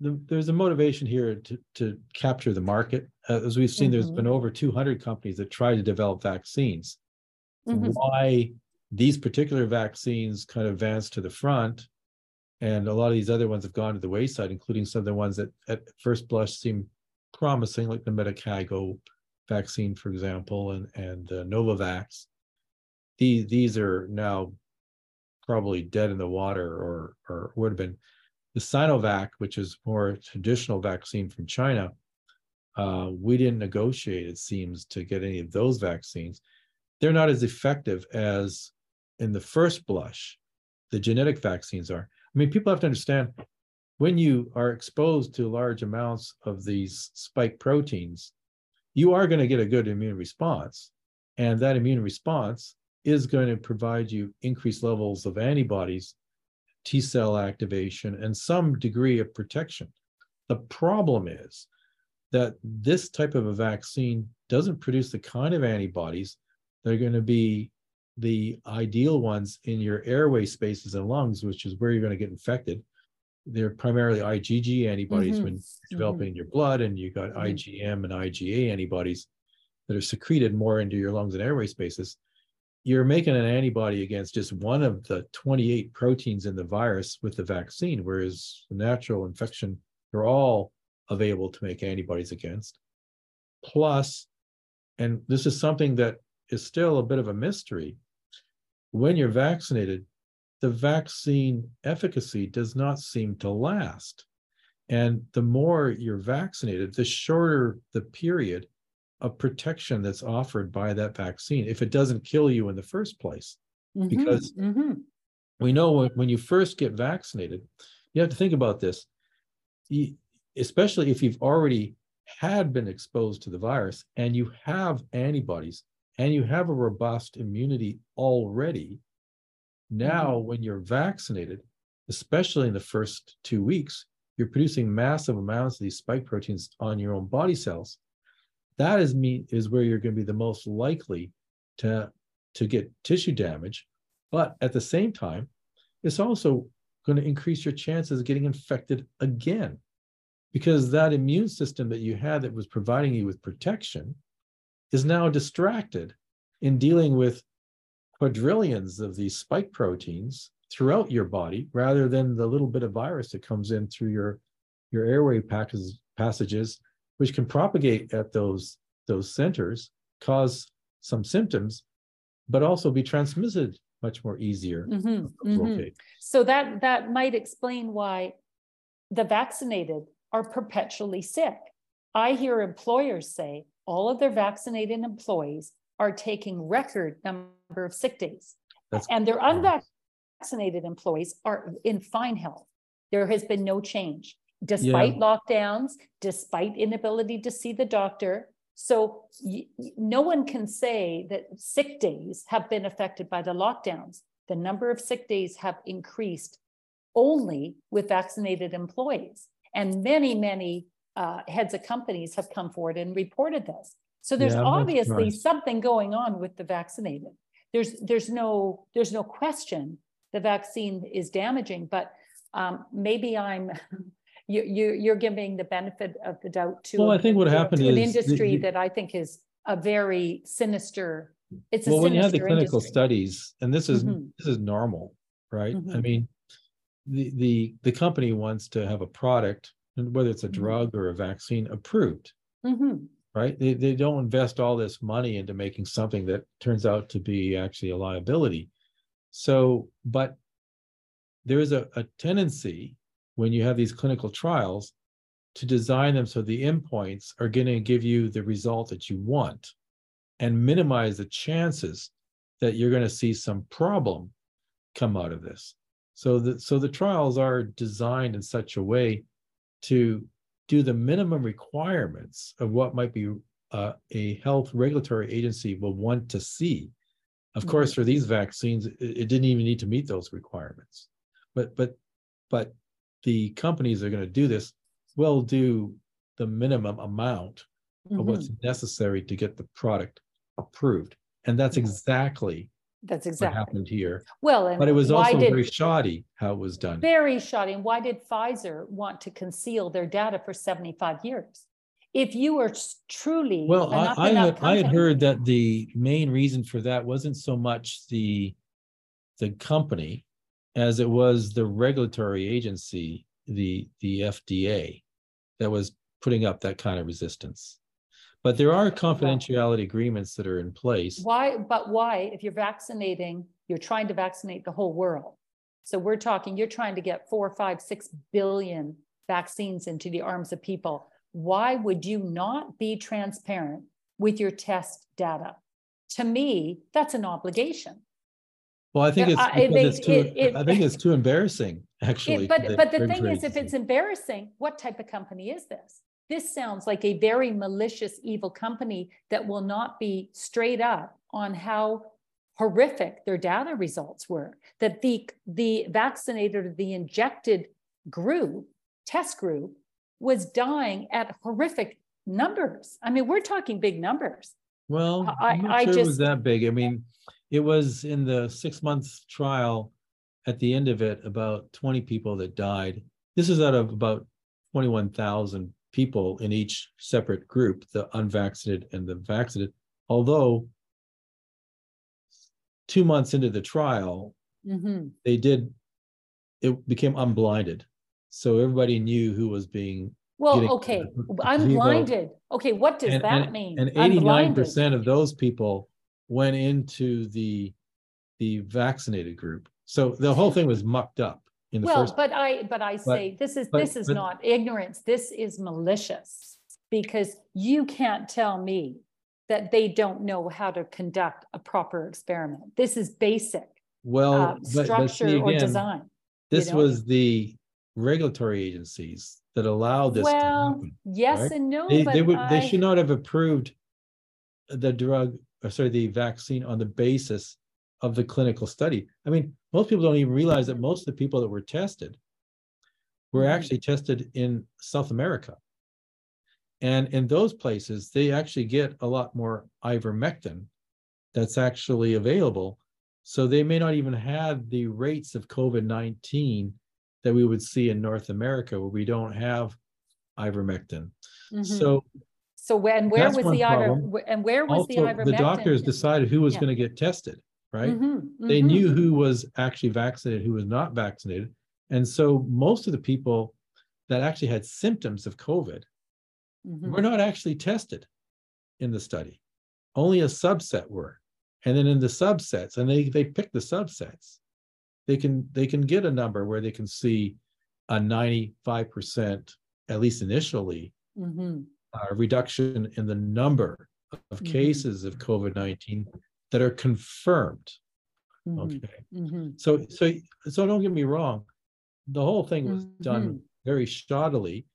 the, there's a motivation here to, to capture the market. Uh, as we've seen, mm-hmm. there's been over 200 companies that try to develop vaccines. Mm-hmm. Why these particular vaccines kind of advanced to the front, and a lot of these other ones have gone to the wayside, including some of the ones that at first blush seem promising, like the Medicago vaccine, for example, and and Novavax. These these are now probably dead in the water, or or would have been the Sinovac, which is more traditional vaccine from China, uh, we didn't negotiate, it seems, to get any of those vaccines. They're not as effective as in the first blush the genetic vaccines are. I mean, people have to understand when you are exposed to large amounts of these spike proteins, you are going to get a good immune response. And that immune response is going to provide you increased levels of antibodies, T cell activation, and some degree of protection. The problem is that this type of a vaccine doesn't produce the kind of antibodies that are going to be the ideal ones in your airway spaces and lungs, which is where you're going to get infected. They're primarily IgG antibodies
Mhm.
when you're developing in your blood, and you got. IgM and IgA antibodies that are secreted more into your lungs and airway spaces. You're making an antibody against just one of the 28 proteins in the virus with the vaccine, whereas the natural infection, they're all available to make antibodies against. Plus, and this is something that is still a bit of a mystery. When you're vaccinated, the vaccine efficacy does not seem to last. And the more you're vaccinated, the shorter the period of protection that's offered by that vaccine, if it doesn't kill you in the first place.
Mhm,
Because-
mhm.
We know when, when you first get vaccinated, you have to think about this. You- especially if you've already had been exposed to the virus and you have antibodies and you have a robust immunity already. Now, mm-hmm. when you're vaccinated, especially in the first two weeks, you're producing massive amounts of these spike proteins on your own body cells. That is me is where you're going to be the most likely to to get tissue damage, but at the same time, it's also going to increase your chances of getting infected again because that immune system that you had that was providing you with protection is now distracted in dealing with quadrillions of these spike proteins throughout your body rather than the little bit of virus that comes in through your your airway passages passages which can propagate at those those centers cause some symptoms but also be transmitted much more easier
Mhm, mhm. So that, that might explain why the vaccinated are perpetually sick. I hear employers say all of their vaccinated employees are taking record number of sick days.
That's-
And their unvaccinated employees are in fine health. There has been no change despite lockdowns, despite inability to see the doctor. So y- no one can say that sick days have been affected by the lockdowns. The number of sick days have increased only with vaccinated employees. And many, many uh, heads of companies have come forward and reported this. So there's
Yeah,
obviously something going on with the vaccinated. There's, there's no, there's no question the vaccine is damaging, but um, maybe I'm, you, you, you're giving the benefit of the doubt to.
Well, I
an-
think what happened
An
is the-
industry
the-
that I think is a very sinister, it's a
well when you have the clinical
industry.
studies and this is
Mhm.
this is normal right i
Mhm.
mean the the the company wants to have a product whether it's a
Mhm.
drug or a vaccine approved
Mhm,
right? They, they don't invest all this money into making something that turns out to be actually a liability. So but there is a, a tendency when you have these clinical trials to design them so the endpoints are going to give you the result that you want and minimize the chances that you're going to see some problem come out of this. So the so the trials are designed in such a way to do the minimum requirements of what might be uh, a health regulatory agency will want to see of
Mhm.
course for these vaccines it, it didn't even need to meet those requirements but but but the companies that are going to do this will do the minimum amount of
mhm.
what's necessary to get the product approved. And that's exactly
That's exactly what
happened here.
well, and
But it was also
did,
very shoddy how it was done.
very shoddy, and why did Pfizer want to conceal their data for seventy-five years? If you were truly.
Well, I, I had, I had heard that the main reason for that wasn't so much the, the company as it was the regulatory agency, the, the FDA, that was putting up that kind of resistance. But there are confidentiality agreements that are in place.
Why, but why, if you're vaccinating, you're trying to vaccinate the whole world? So we're talking, you're trying to get four, five, six billion vaccines into the arms of people. Why would you not be transparent with your test data? To me, that's an obligation.
Well, I think it's,
it
it's too,
it- it-
I think it's too embarrassing, actually.
But, but the thing is, if it's embarrassing, what type of company is this? This sounds like a very malicious, evil company that will not be straight up on how horrific their data results were. That the the vaccinated the injected group, test group, was dying at horrific numbers. I mean, we're talking big numbers.
Well,
I-
I'm not
I
sure it was
just-
that big. I mean, it was in the six months trial. At the end of it, about twenty people that died. This is out of about twenty-one thousand people in each separate group, the unvaccinated and the vaccinated. Although two months into the trial,
Mhm.
they did, it became unblinded. So everybody knew who was being,
Well, okay, I'm blinded. Okay, what does
And-
that mean?
and 89% of those people went into the, the vaccinated group. So the whole thing was mucked up in the
Well,
first.
but I, but I say, this is,
but-
this is
but-
not ignorance, this is malicious. Because you can't tell me that they don't know how to conduct a proper experiment. This is basic
Well,
uh,
but, but
structure
see
or design.
this
know?
was the regulatory agencies that allowed this
Well,
happen.
yes
right?
and no,
They,
but
they would, they should not have approved the drug, or sorry, the vaccine on the basis of the clinical study. I mean, most people don't even realize that most of the people that were tested were
Mhm.
actually tested in South America. And in those places, they actually get a lot more ivermectin that's actually available. So they may not even have the rates of COVID-19 that we would see in North America where we don't have ivermectin.
Mhm.
So
So when, where was the iver, and where was the
also,
ivermectin?
the doctors decided who was
Yeah.
going to get tested, right?
Mhm,
They
mhm.
knew who was actually vaccinated, who was not vaccinated. And so most of the people that actually had symptoms of COVID
Mhm.
were not actually tested in the study. Only a subset were. And then in the subsets, and they they pick the subsets, they can they can get a number where they can see a 95%, at least initially,
Mhm.
uh, reduction in the number of
Mhm.
cases of COVID-19 that are confirmed.
Mhm.
Okay.
Mhm.
So so so don't get me wrong. The whole thing was done
Mhm.
very shoddily.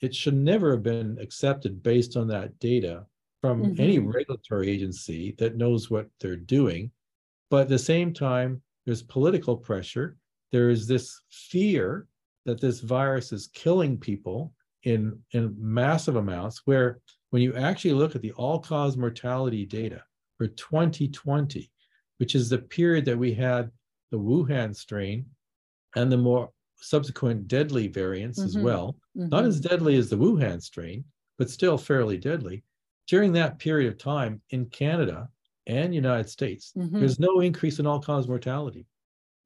It should never have been accepted based on that data from any
Mhm.
regulatory agency that knows what they're doing. But at the same time, there's political pressure. There is this fear that this virus is killing people in, in massive amounts, where when you actually look at the all-cause mortality data for 2020, which is the period that we had the Wuhan strain and the more subsequent deadly variants as
Mhm.
well, not
Mhm.
as deadly as the Wuhan strain, but still fairly deadly. During that period of time in Canada and United States,
Mhm.
there's no increase in all-cause mortality.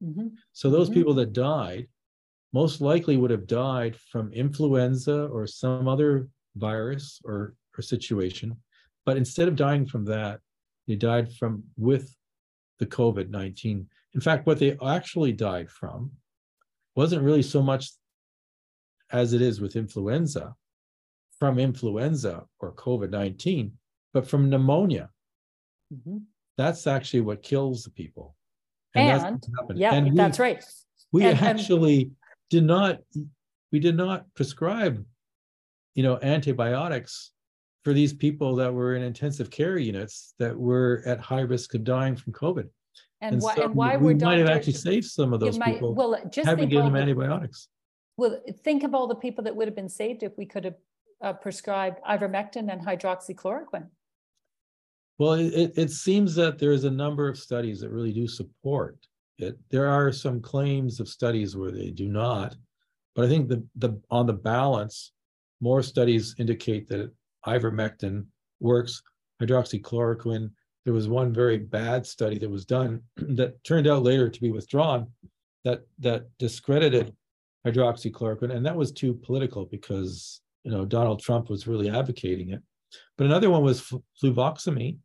Mhm.
So those
Mhm.
people that died most likely would have died from influenza or some other virus or, or situation. But instead of dying from that, they died from with the COVID 19. In fact, what they actually died from wasn't really so much as it is with influenza, from influenza or COVID 19, but from pneumonia.
Mhm.
That's actually what kills the people. that's
And,
what happened.
yeah,
And we-
that's right.
we
And- and-
actually did not we did not prescribe you know antibiotics for these people that were in intensive care units that were at high risk of dying from covid.
And why,
so
and why
we might have actually saved some of those
might-
people
Well, just
having
think
given them
the,
antibiotics.
Well, think of all the people that would have been saved if we could have uh, prescribed ivermectin and hydroxychloroquine.
well it, it, it seems that there's a number of studies that really do support it. There are some claims of studies where they do not but i think the the on the balance more studies indicate that ivermectin works hydroxychloroquine. There was one very bad study that was done that turned out later to be withdrawn that that discredited hydroxychloroquine. And that was too political because you know donald trump was really advocating it. But another one was fluvoxamine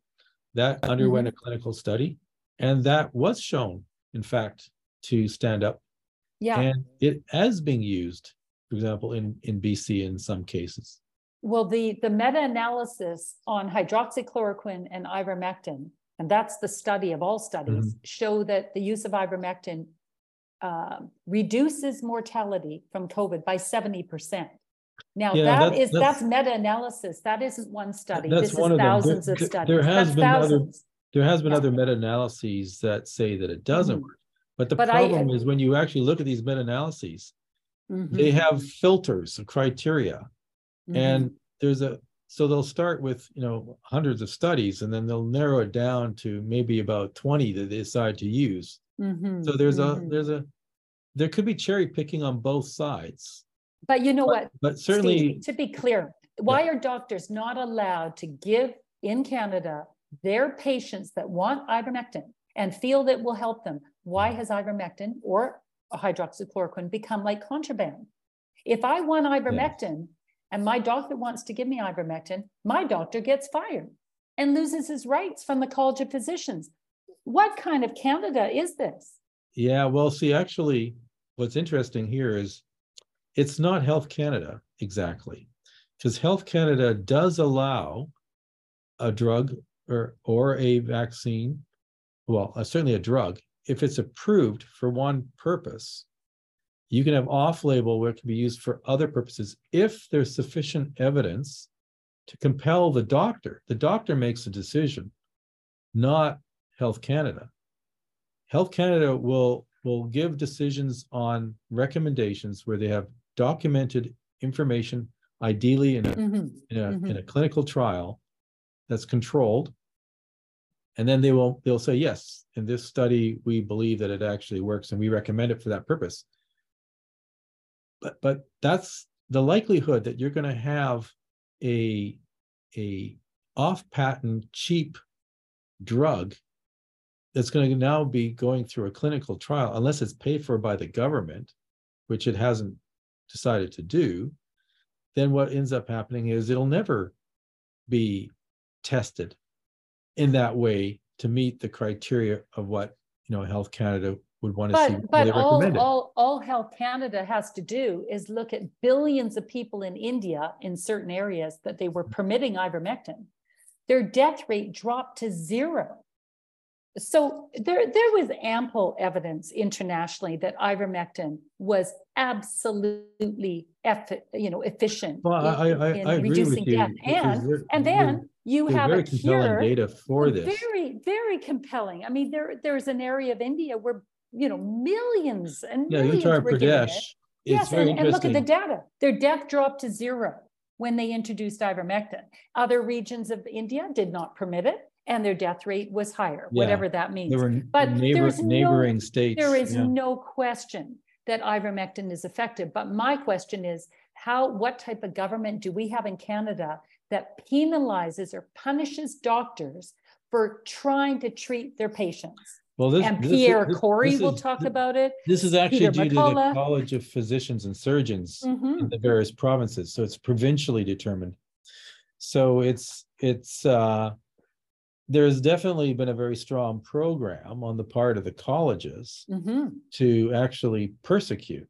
that mm-hmm. underwent a clinical study. And that was shown in fact to stand up.
Yeah,
and it has been used for example in in bc in some cases
well, the, the meta-analysis on hydroxychloroquine and ivermectin, and that's the study of all studies,
Mm-hmm.
show that the use of ivermectin um, reduces mortality from COVID by seventy percent. Now,
Yeah,
that
that's-
is,
that's-
that's meta-analysis. That isn't one study.
that's
This is
one of them. There-
thousands of studies.
there has
That's
been other-
thousands.
There has been
Yeah.
other meta-analyses that say that it doesn't
Mhm.
work. But the
But I-
problem is when you actually look at these meta-analyses, they
Mhm,
have filters of criteria.
Mhm.
And there's a, so they'll start with, you know, hundreds of studies and then they'll narrow it down to maybe about twenty that they decide to use.
Mhm,
So there's a,
mhm.
there's a, there could be cherry picking on both sides.
But you know what?
But
Steve,
certainly,
To be clear, why are doctors not allowed to give in Canada their patients that want ivermectin and feel that will help them? Why
Mm.
has ivermectin or hydroxychloroquine become like contraband? If I want ivermectin and my doctor wants to give me ivermectin, my doctor gets fired and loses his rights from the College of Physicians. What kind of Canada is this?
yeah, well, see, actually, what's interesting here is it's not Health Canada exactly. Because Health Canada does allow a drug or, or a vaccine, well, uh, certainly a drug, if it's approved for one purpose. You can have off-label where it can be used for other purposes if there's sufficient evidence to compel the doctor. The doctor makes a decision, not Health Canada. Health Canada will, will give decisions on recommendations where they have documented information, ideally in a,
Mhm,
in a, in
Mhm.
a clinical trial that's controlled. And then they will, they'll say, yes, in this study, we believe that it actually works and we recommend it for that purpose. But, but that's the likelihood that you're gonna have a, a off-patent, cheap drug that's going to now be going through a clinical trial, unless it's paid for by the government, which it hasn't decided to do, then what ends up happening is it'll never be tested in that way to meet the criteria of what, you know, Health Canada would want to see.
But,
before
but all, all, all Health Canada has to do is look at billions of people in India in certain areas that they were permitting ivermectin. Their death rate dropped to zero. So there, there was ample evidence internationally that ivermectin was absolutely eff, you know, efficient.
Well,
in-
I,
in
I
reducing death. And, and then you have a
very compelling
cure.
Data for this.
Very, very compelling. I mean, there, there's an area of India where, you know, millions and
Yeah,
millions
Uttar
it.
Pradesh, it's
Yes,
very
and, and look at the data. Their death dropped to zero when they introduced ivermectin. Other regions of India did not permit it, and their death rate was higher,
Yeah,
whatever that means. But
neighbor,
there's no-
neighboring states.
There is
yeah.
no question that ivermectin is effective. But my question is, how, what type of government do we have in Canada that penalizes or punishes doctors for trying to treat their patients?
Well, this.
And Pierre
this-
Corey
this
will talk about it.
This is actually
Peter
due to the College of Physicians and Surgeons
Mhm.
in the various provinces, so it's provincially determined. So it's, it's, uh, there's definitely been a very strong program on the part of the colleges
Mhm.
to actually persecute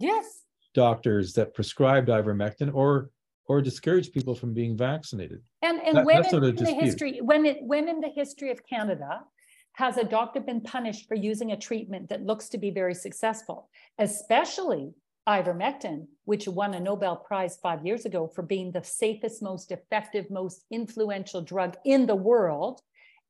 Yes.
doctors that prescribed ivermectin or, or discourage people from being vaccinated.
And, and
That-
when
a
in the history, when it, when in the history of Canada has a doctor been punished for using a treatment that looks to be very successful, especially ivermectin, which won a Nobel Prize five years ago for being the safest, most effective, most influential drug in the world.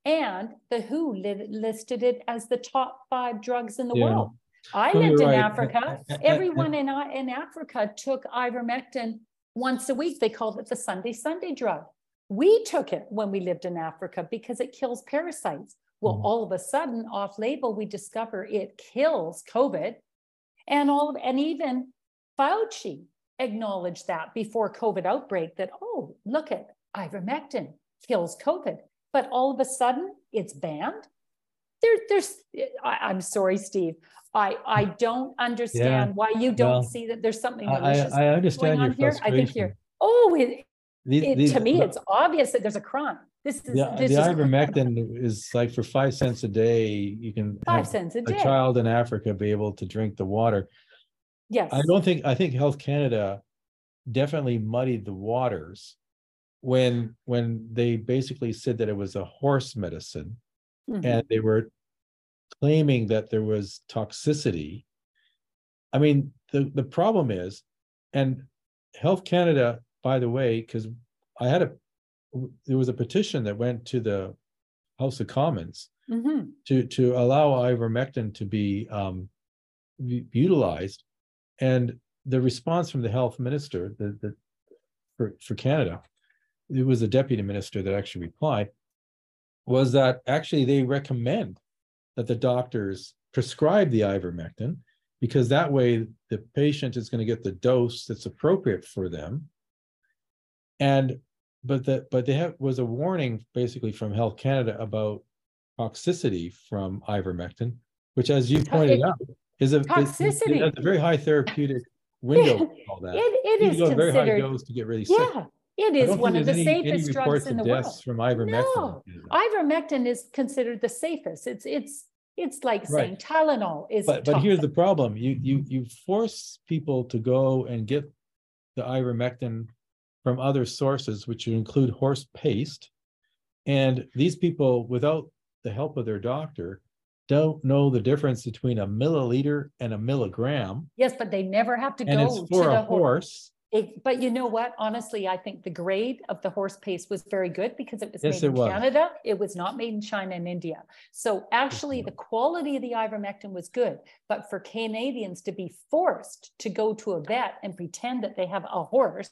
And the WHO li- listed it as the top five drugs in the
Yeah.
world. I lived in
right.
Africa.
A- a- a-
Everyone in, in Africa took ivermectin once a week. They called it the Sunday Sunday drug. We took it when we lived in Africa because it kills parasites. Well,
Mhm.
all of a sudden, off label, we discover it kills COVID. And all of, and even Fauci acknowledged that before COVID outbreak that, oh, look at ivermectin kills COVID. But all of a sudden, it's banned. There, there's, I, I'm sorry, Steve. I, I don't understand why you don't
well,
see that there's something malicious
I, I understand
going
your
on here. I think you're, oh, it,
These-
it,
these-
to me, it's obvious that there's a crime. This is,
The,
this
the
is
ivermectin is like for five cents a day, you can
five cents a day.
a child in Africa be able to drink the water.
Yes.
I don't think, I think Health Canada definitely muddied the waters when, when they basically said that it was a horse medicine
Mhm.
and they were claiming that there was toxicity. I mean, the, the problem is, and Health Canada, by the way, because I had a, there was a petition that went to the House of Commons
Mhm.
to to allow ivermectin to be um utilized. And the response from the health minister, the the for for Canada, it was the deputy minister that actually replied, was that actually they recommend that the doctors prescribe the ivermectin because that way the patient is going to get the dose that's appropriate for them. And but that but they have was a warning basically from Health Canada about toxicity from ivermectin, which as you pointed
it-
out, is a it- it-
Toxicity.
It a very high therapeutic window. all that.
It, it is
a very high
considered,
dose to get really sick.
yeah, it is one of the
any- any
safest drugs in the world.
From ivermectin.
No, Ivermectin is considered the safest. It's, it's, it's like saying
Right.
Tylenol is.
But but here's the problem, you you you force people to go and get the ivermectin from other sources, which include horse paste. And these people, without the help of their doctor, don't know the difference between a milliliter and a milligram.
Yes, but they never have to
And
go
it's
to
for
the
a
horse.
horse.
It, but you know what? Honestly, I think the grade of the horse paste was very good because it was
Yes,
made
it
in
was.
Canada. It was not made in China and India. So actually, mm-hmm. the quality of the ivermectin was good. But for Canadians to be forced to go to a vet and pretend that they have a horse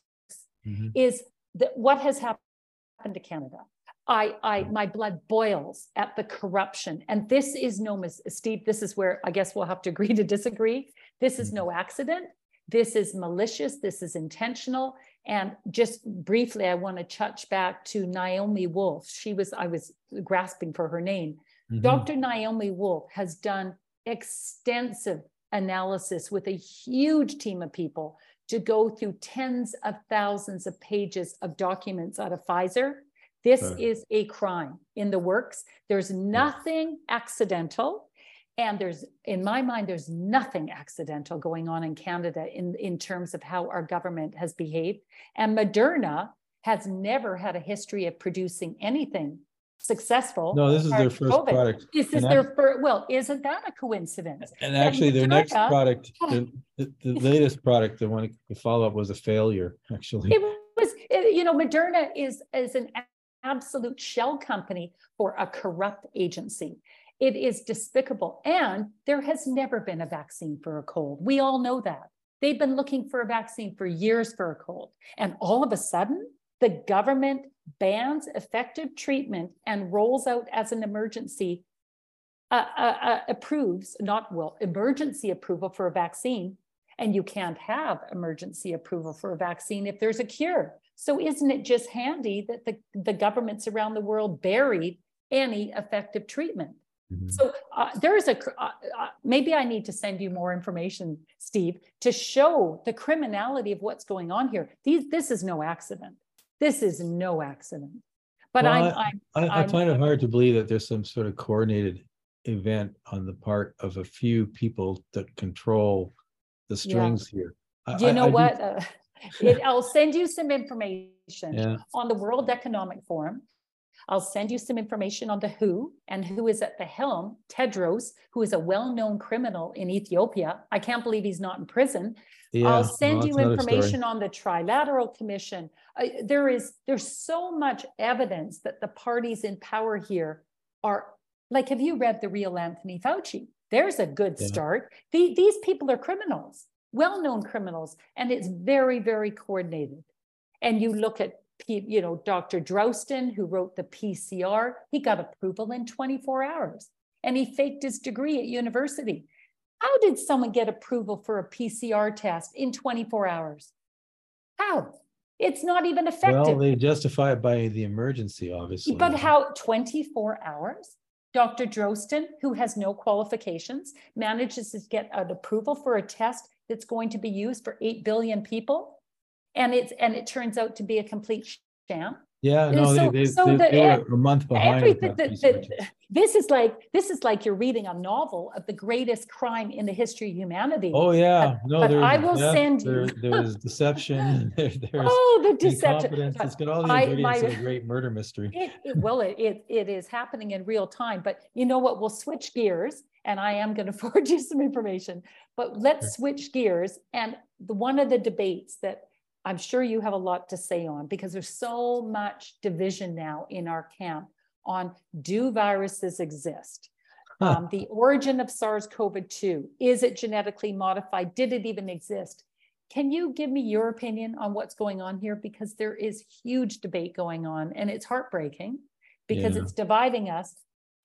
Mhm.
is that what has happened to Canada. I, I, my blood boils at the corruption. And this is no, mis- Steve, this is where I guess we'll have to agree to disagree. This is no accident. This is malicious. This is intentional. And just briefly, I want to touch back to Naomi Wolf. She was, I was grasping for her name.
Mhm.
Dr. Naomi Wolf has done extensive analysis with a huge team of people to go through tens of thousands of pages of documents out of Pfizer. This
Right.
is a crime in the works. There's nothing accidental. And there's, in my mind, there's nothing accidental going on in Canada in, in terms of how our government has behaved. And Moderna has never had a history of producing anything successful.
No, this is their first
COVID.
product.
This is
And
their first, well, isn't that a coincidence?
And actually, their next product, the, the, the latest product, the one, the follow-up was a failure, actually.
It was, it- you know, Moderna is, is an absolute shell company for a corrupt agency. It is despicable. And there has never been a vaccine for a cold. We all know that. They've been looking for a vaccine for years for a cold. And all of a sudden, the government bans effective treatment and rolls out as an emergency, uh, uh, uh, approves, not will, emergency approval for a vaccine. And you can't have emergency approval for a vaccine if there's a cure. So isn't it just handy that the, the governments around the world buried any effective treatment?
Mhm.
So uh, there is a, uh, uh, maybe I need to send you more information, Steve, to show the criminality of what's going on here. These, this is no accident. This is no accident. But I'm, I'm,
I, I
I'm-
find it hard to believe that there's some sort of coordinated event on the part of a few people that control the strings here. I-
you know
I do-
what? Uh, it, I'll send you some information
Yeah,
on the World Economic Forum. I'll send you some information on the WHO and who is at the helm, Tedros, who is a well-known criminal in Ethiopia. I can't believe he's not in prison.
yeah.
I'll send
well,
you information on the Trilateral Commission. Uh, there is, there's so much evidence that the parties in power here are, like, have you read the real Anthony Fauci? There's a good
Yeah.
start. The- these people are criminals, well-known criminals, and it's very, very coordinated. And you look at, you know, Dr. Drosten, who wrote the PCR, he got approval in 24 hours and he faked his degree at university. How did someone get approval for a PCR test in 24 hours? How? It's not even effective.
Well, they justify it by the emergency, obviously.
But how, 24 hours? Dr. Drosten, who has no qualifications, manages to get an approval for a test that's going to be used for 8 billion people? And it's, and it turns out to be a complete sham?
Yeah, no,
so-
they, they,
so
they
the-
they were a month behind. with
Everything,
that
that,
research.
that, this is like, this is like you're reading a novel of the greatest crime in the history of humanity.
Oh, yeah, no,
but
there's.
I will send
there-
you-
There's deception, there- there's
Oh, the deception.
it's got all the
I-
ingredients of a great murder mystery.
It, it- well, it, it, it is happening in real time, but you know what? We'll switch gears and I am going to forward you some information, but let's switch gears. And the, one of the debates that I'm sure you have a lot to say on because there's so much division now in our camp on do viruses exist? Um, the origin of SARS CoV 2, is it genetically modified? Did it even exist? Can you give me your opinion on what's going on here? Because there is huge debate going on and it's heartbreaking because
Yeah.
it's dividing us.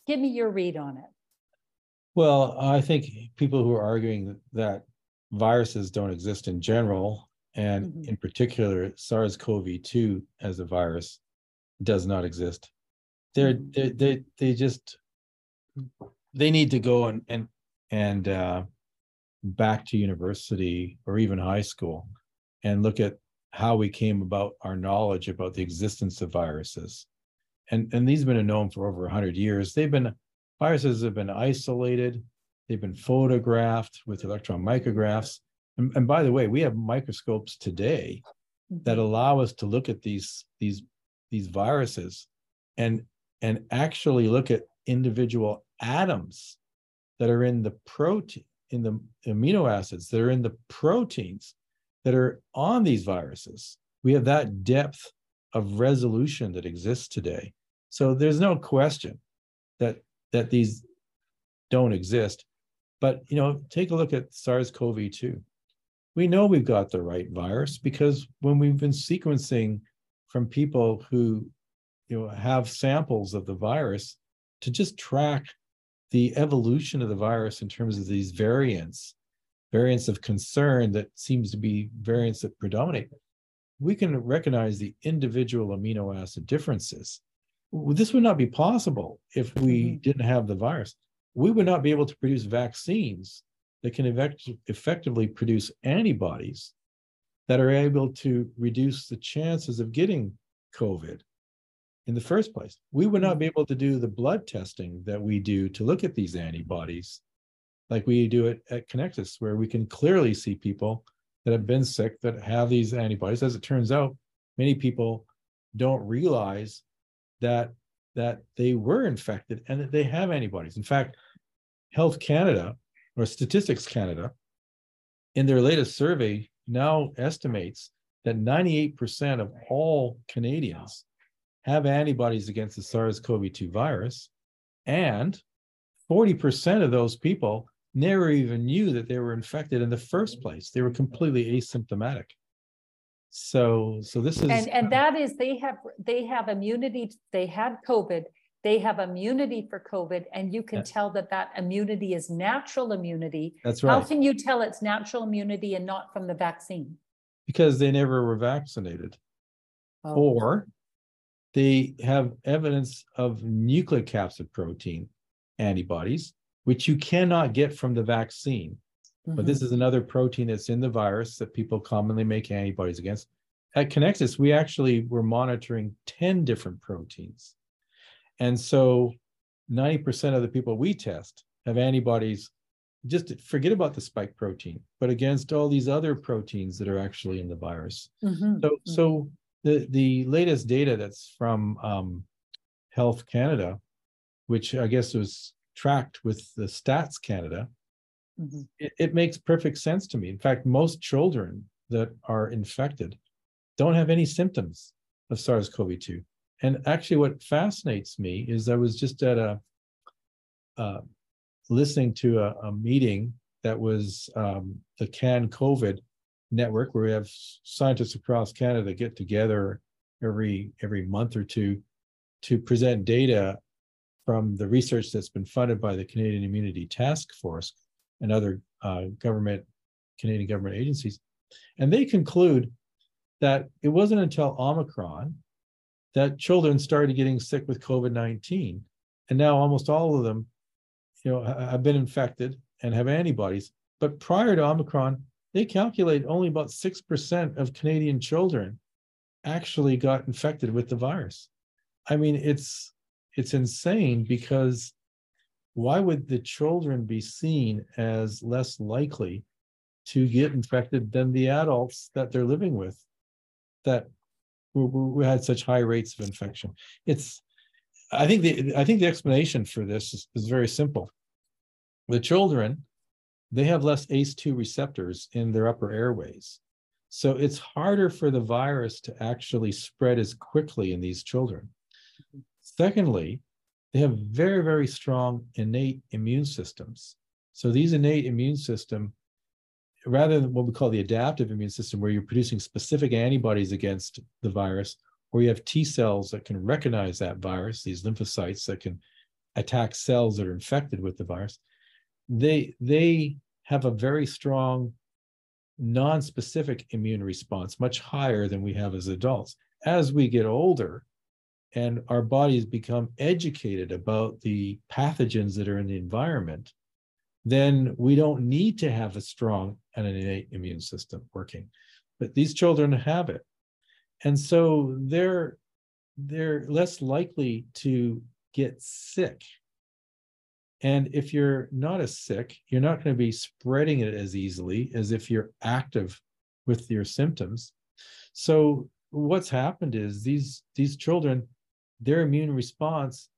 Give me your read on it.
Well, I think people who are arguing that viruses don't exist in general, and
Mhm.
in particular SARS-CoV-2 as a virus does not exist. They're,
Mhm.
they, they, they just, they need to go and, and, and, uh, back to university or even high school and look at how we came about our knowledge about the existence of viruses. And, and these have been known for over hundred years. They've been viruses have been isolated, they've been photographed with electron micrographs. And, and by the way, we have microscopes today that mm-hmm. allow us to look at these these these viruses and and actually look at individual atoms that are in the protein in the amino acids that are in the proteins that are on these viruses. We have that depth of resolution that exists today. So there's no question that that these don't exist. But you know take a look at SARS-CoV-2 we know we've got the right virus because when we've been sequencing from people who you know have samples of the virus to just track the evolution of the virus in terms of these variants variants of concern that seems to be variants that predominate we can recognize the individual amino acid differences this would not be possible if we
Mhm.
didn't have the virus we would not be able to produce vaccines that can effect- effectively produce antibodies that are able to reduce the chances of getting COVID in the first place. We would not mm-hmm. be able to do the blood testing that we do to look at these antibodies like we do it at Kinexus, where we can clearly see people that have been sick that have these antibodies. As it turns out, many people don't realize that that they were infected and that they have antibodies. In fact, Health Canada or Statistics Canada, in their latest survey, now estimates that 98% of all Canadians have antibodies against the SARS CoV 2 virus. And 40% of those people never even knew that they were infected in the first place. They were completely asymptomatic. So, so this is
And, and uh, that is, they have, they have immunity, they had COVID, they have immunity for COVID, and you can
Yeah.
tell that that immunity is natural immunity.
that's right.
How can you tell it's natural immunity and not from the vaccine?
because they never were vaccinated.
Oh,
or they have evidence of nucleocapsid protein antibodies, which you cannot get from the vaccine. But this mm-hmm. is another protein that's in the virus that people commonly make antibodies against. At Kinexus, we actually were monitoring 10 different proteins. And so 90% of the people we test have antibodies, just forget about the spike protein, but against all these other proteins that are actually in the virus.
Mhm,
So, so the, the latest data that's from um, Health Canada, which I guess was tracked with the Stats Canada,
Mhm.
it, it makes perfect sense to me. In fact, most children that are infected don't have any symptoms of SARS-CoV-2. And actually, what fascinates me is I was just at a uh, listening to a, a meeting that was um, the Can COVID network, where we have scientists across Canada get together every every month or two to present data from the research that's been funded by the Canadian Immunity Task Force and other uh, government Canadian government agencies, and they conclude that it wasn't until Omicron that children started getting sick with COVID nineteen, and now almost all of them, you know, have been infected and have antibodies. But prior to Omicron, they calculate only about six percent of Canadian children actually got infected with the virus. I mean, it's it's insane because why would the children be seen as less likely to get infected than the adults that they're living with that who had such high rates of infection? It's I think the I think the explanation for this is, is very simple. The children, they have less ACE2 receptors in their upper airways. So it's harder for the virus to actually spread as quickly in these children. Secondly, they have very, very strong innate immune systems. So these innate immune system, rather than what we call the adaptive immune system, where you're producing specific antibodies against the virus, or you have T cells that can recognize that virus, these lymphocytes that can attack cells that are infected with the virus, they they have a very strong non-specific immune response, much higher than we have as adults. As we get older and our bodies become educated about the pathogens that are in the environment, then we don't need to have a strong and an innate immune system working. But these children have it. And so they're they're less likely to get sick and if you're not as sick, you're not going to be spreading it as easily as if you're active with your symptoms. So what's happened is these these children, their immune response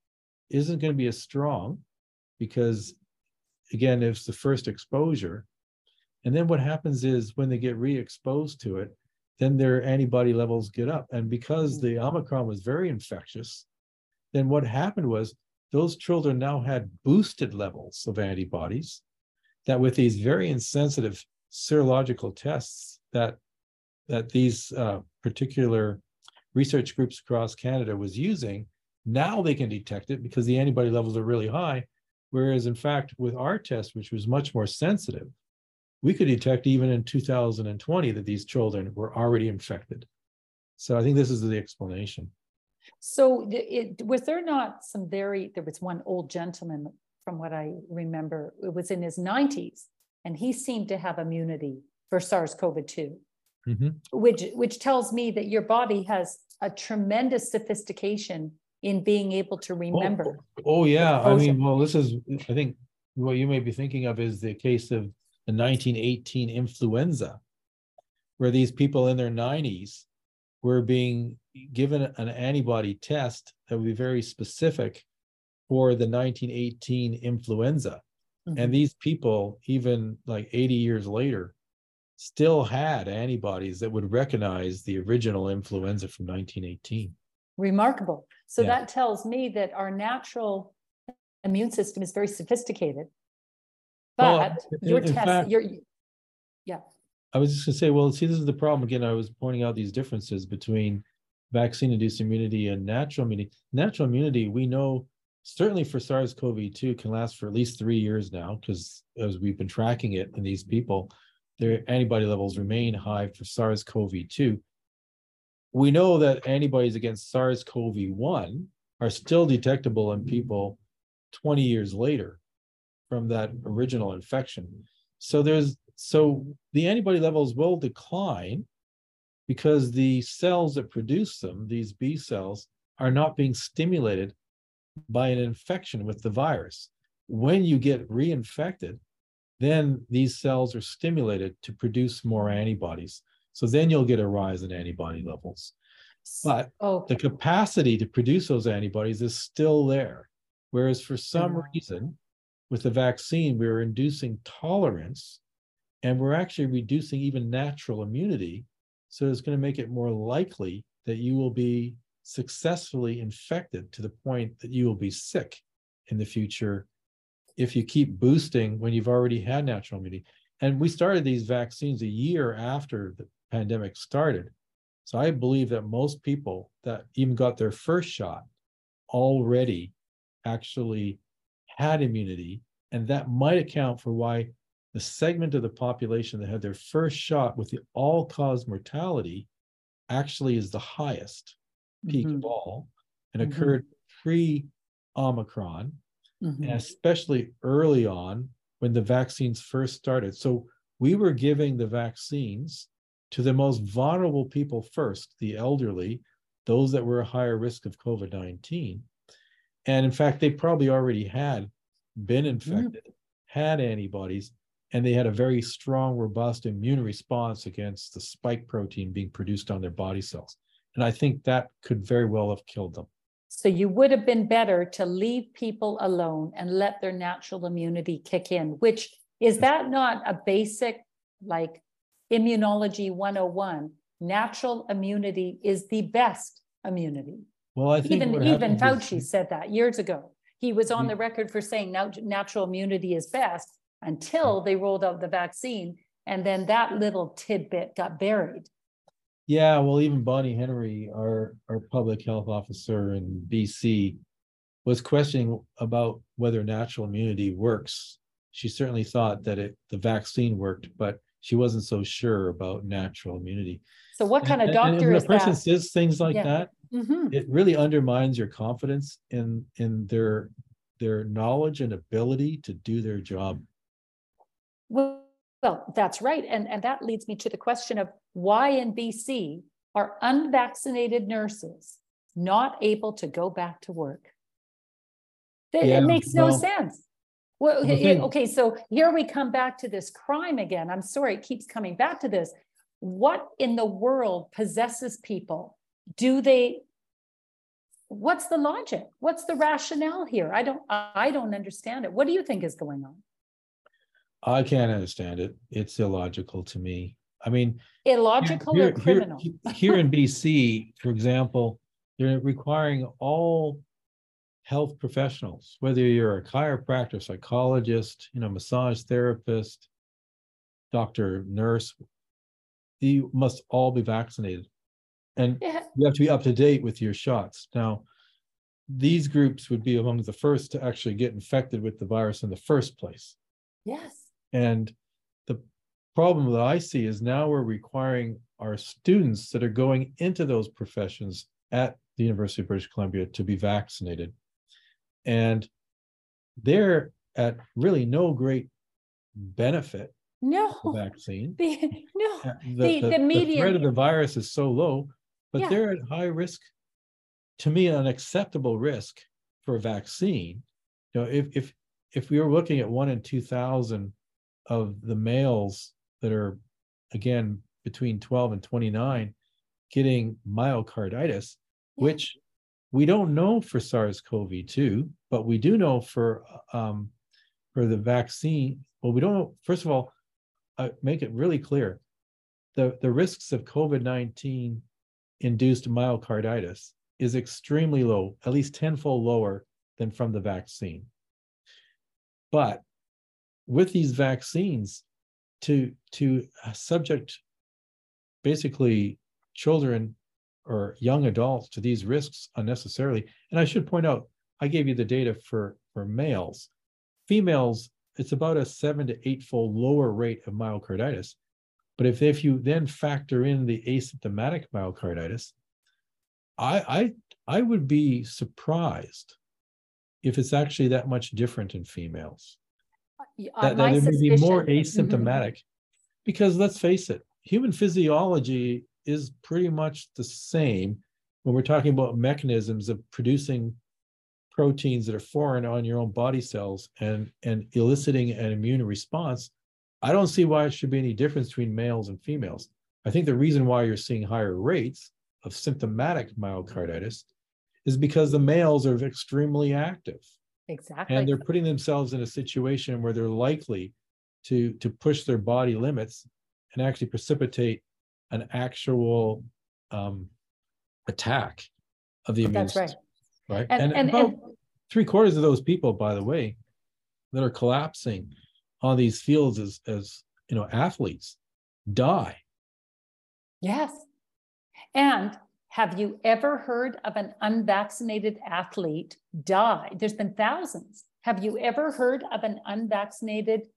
isn't going to be as strong because again, it's the first exposure. And then what happens is when they get re-exposed to it, then their antibody levels get up. And because the Omicron was very infectious, then what happened was those children now had boosted levels of antibodies that with these very insensitive serological tests that that these uh, particular research groups across Canada was using, now they can detect it because the antibody levels are really high. Whereas in fact, with our test, which was much more sensitive, we could detect even in 2020 that these children were already infected. So I think this is the explanation.
So it, was there not some very, there was one old gentleman from what I remember, it was in his 90s, and he seemed to have immunity for SARS-CoV-2, mm-hmm. which which tells me that your body has a tremendous sophistication in being able to remember.
Oh, oh yeah, I mean, well, this is I think what you may be thinking of is the case of the 1918 influenza, where these people in their 90s were being given an antibody test that would be very specific for the 1918 influenza. Mm-hmm. And these people, even like 80 years later, still had antibodies that would recognize the original influenza from 1918.
Remarkable. So yeah. that tells me that our natural immune system is very sophisticated. But well, your test, fact, your yeah.
I was just gonna say, well, see, this is the problem. Again, I was pointing out these differences between vaccine induced immunity and natural immunity. Natural immunity, we know certainly for SARS CoV 2 can last for at least three years now, because as we've been tracking it in these people, their antibody levels remain high for SARS CoV 2. We know that antibodies against SARS CoV 1 are still detectable in people 20 years later from that original infection. So there's so the antibody levels will decline because the cells that produce them, these B cells, are not being stimulated by an infection with the virus. When you get reinfected, then these cells are stimulated to produce more antibodies. So then you'll get a rise in antibody levels. But okay. the capacity to produce those antibodies is still there. Whereas for some mm-hmm. reason, with the vaccine, we're inducing tolerance and we're actually reducing even natural immunity so it's going to make it more likely that you will be successfully infected to the point that you will be sick in the future if you keep boosting when you've already had natural immunity. And we started these vaccines a year after the pandemic started. So I believe that most people that even got their first shot already actually had immunity. And that might account for why the segment of the population that had their first shot with the all cause mortality actually is the highest peak mm-hmm. of all and mm-hmm. occurred pre Omicron, mm-hmm. and especially early on when the vaccines first started. So we were giving the vaccines to the most vulnerable people first, the elderly, those that were a higher risk of COVID 19. And in fact, they probably already had been mm-hmm. infected, had antibodies, and they had a very strong, robust immune response against the spike protein being produced on their body cells. And I think that could very well have killed them.
So you would have been better to leave people alone and let their natural immunity kick in, which is that not a basic like immunology 101? Natural immunity is the best immunity.
Well, I think
Even, even
happens is-
Fauci said that years ago. He was on
Mm.
the record for saying natural immunity is best until they rolled out the vaccine. And then that little tidbit got buried.
Yeah, well, even Bonnie Henry, our, our public health officer in BC, was questioning about whether natural immunity works. She certainly thought that it, the vaccine worked, but she wasn't so sure about natural immunity.
So what kind of
And- and- and
doctor
when
is
a person
that?
says things like
Yeah.
that,
Mhm.
it really undermines your confidence in, in their, their knowledge and ability to do their job.
Well, well, that's right. And, and that leads me to the question of why in BC are unvaccinated nurses not able to go back to work? It-
Yeah,
It makes no
well,
sense. Well, okay, okay, so here we come back to this crime again. I'm sorry, it keeps coming back to this. What in the world possesses people? Do they? What's the logic? What's the rationale here? I don't, I don't understand it. What do you think is going on?
I can't understand it. It's illogical to me. I mean,
Illogical
Here-
or criminal?
he- Here in BC, for example, they're requiring all health professionals, whether you're a chiropractor, psychologist, you know, massage therapist, doctor, nurse, you must all be vaccinated. And
Yeah,
you have to be up to date with your shots. Now, these groups would be among the first to actually get infected with the virus in the first place.
yes,
And the problem that I see is now we're requiring our students that are going into those professions at the University of British Columbia to be vaccinated. And they're at really no great benefit
no,
vaccine.
the- no,
Uh,
The-
The,
the
the, the
median-
threat of the virus is so low, but
Yeah.
they're at high risk. To me, an acceptable risk for a vaccine. You know, if if if we were looking at one in two thousand of the males that are again between 12 and 29 getting myocarditis,
Yeah.
which we don't know for SARS-CoV-2, but we do know for um for the vaccine. Well, we don't know, first of all, uh, make it really clear. The the risks of COVID-19 induced myocarditis is extremely low, at least tenfold lower than from the vaccine. But with these vaccines, to to uh, subject basically children or young adults to these risks unnecessarily. And I should point out, I gave you the data for for males. Females, it's about a seven to eightfold lower rate of myocarditis. But if if you then factor in the asymptomatic myocarditis, I I I would be surprised if it's actually that much different in females
uh,
that, that it would be more
Mhm.
asymptomatic. Because let's face it, human physiology is pretty much the same when we're talking about mechanisms of producing proteins that are foreign on your own body cells and, and eliciting an immune response. I don't see why it should be any difference between males and females. I think the reason why you're seeing higher rates of symptomatic myocarditis is because the males are extremely active
Exactly.
and they're putting themselves in a situation where they're likely to to push their body limits and actually precipitate an actual um attack of the immune
That's right.
system, right
And,
and,
and,
about
and
three quarters of those people by the way that are collapsing on these fields as as you know athletes die
yes. And have you ever heard of an unvaccinated athlete die? There's been thousands. Have you ever heard of an unvaccinated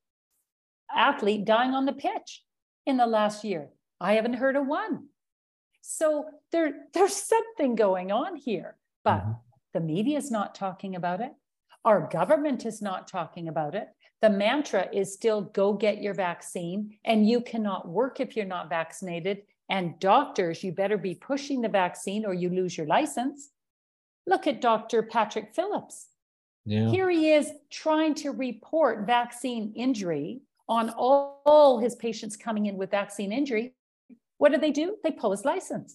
athlete dying on the pitch in the last year? I haven't heard of one. So there, there's something going on here, but
Mhm.
the media is not talking about it. Our government is not talking about it. The mantra is still go get your vaccine, and you cannot work if you're not vaccinated. And doctors, you better be pushing the vaccine or you lose your license. Look at Dr. Patrick Phillips.
yeah
Here he is trying to report vaccine injury on all, all his patients coming in with vaccine injury. What do they do? They pull his license.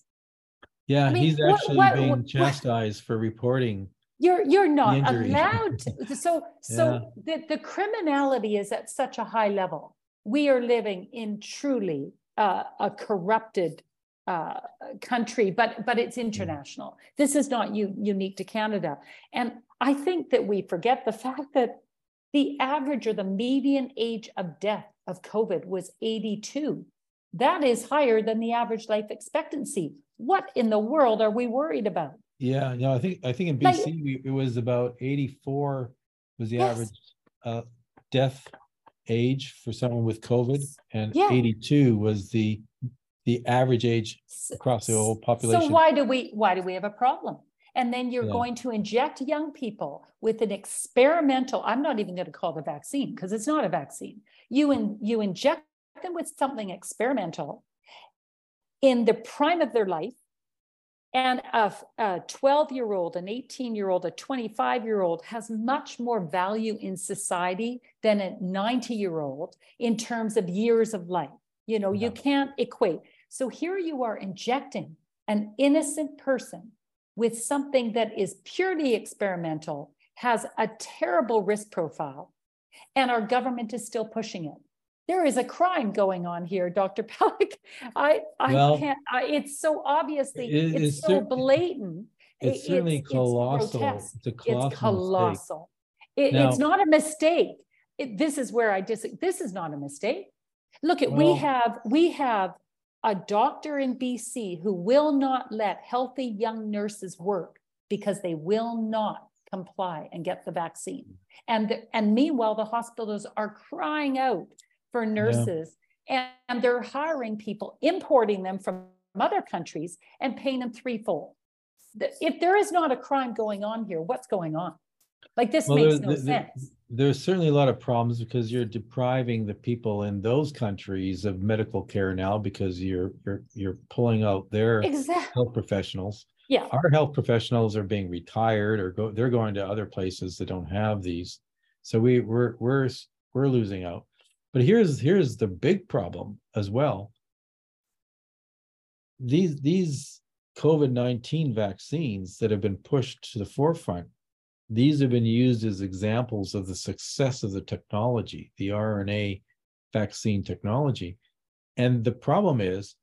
yeah
I mean,
he's actually
what-
being
what-
chastised for reporting
You're you're not allowed to. So so the, the criminality is at such a high level. We are living in truly uh, a corrupted uh, country, but but it's international. This is not u- unique to Canada, and I think that we forget the fact that the average or the median age of death of COVID was 82. That is higher than the average life expectancy. What in the world are we worried about?
Yeah, no, I think I think in
Like-
BC we, it was about 84 was the
Yes.
average uh death age for someone with COVID and
Yeah.
82 was the the average age across the whole population.
So why do we why do we have a problem? And then you're
Yeah.
going to inject young people with an experimental, I'm not even going to call it a vaccine because it's not a vaccine. You in, you inject with something experimental in the prime of their life. And a 12 year old, an 18 year old, a 25 year old has much more value in society than a 90 year old in terms of years of life. You know, you can't equate. So here you are injecting an innocent person with something that is purely experimental, has a terrible risk profile, and our government is still pushing it. There is a crime going on here, Dr. Pelech. I, I
Well,
can't, I, it's so obviously,
it-
it's
it's
so blatant.
It's
It-
certainly
it's
colossal. It's a colossal.
It's colossal. It,
Now-
it's not a mistake. This is where I dis, this is not a mistake. Look at, we have, we have a doctor in BC who will not let healthy young nurses work because they will not comply and get the vaccine. And, the- and meanwhile, the hospitals are crying out for nurses and, and they're hiring people, importing them from other countries and paying them threefold. If there is not a crime going on here, what's going on? Like this
Well,
makes
there-
no
there-
sense.
There's certainly a lot of problems because you're depriving the people in those countries of medical care now because you're you're you're pulling out their
Exactly.
health professionals.
Yeah.
Our health professionals are being retired or go, they're going to other places that don't have these. So we we're we're we're losing out. But here's here's the big problem as well. These these COVID-19 vaccines that have been pushed to the forefront, these have been used as examples of the success of the technology, the RNA vaccine technology. And the problem is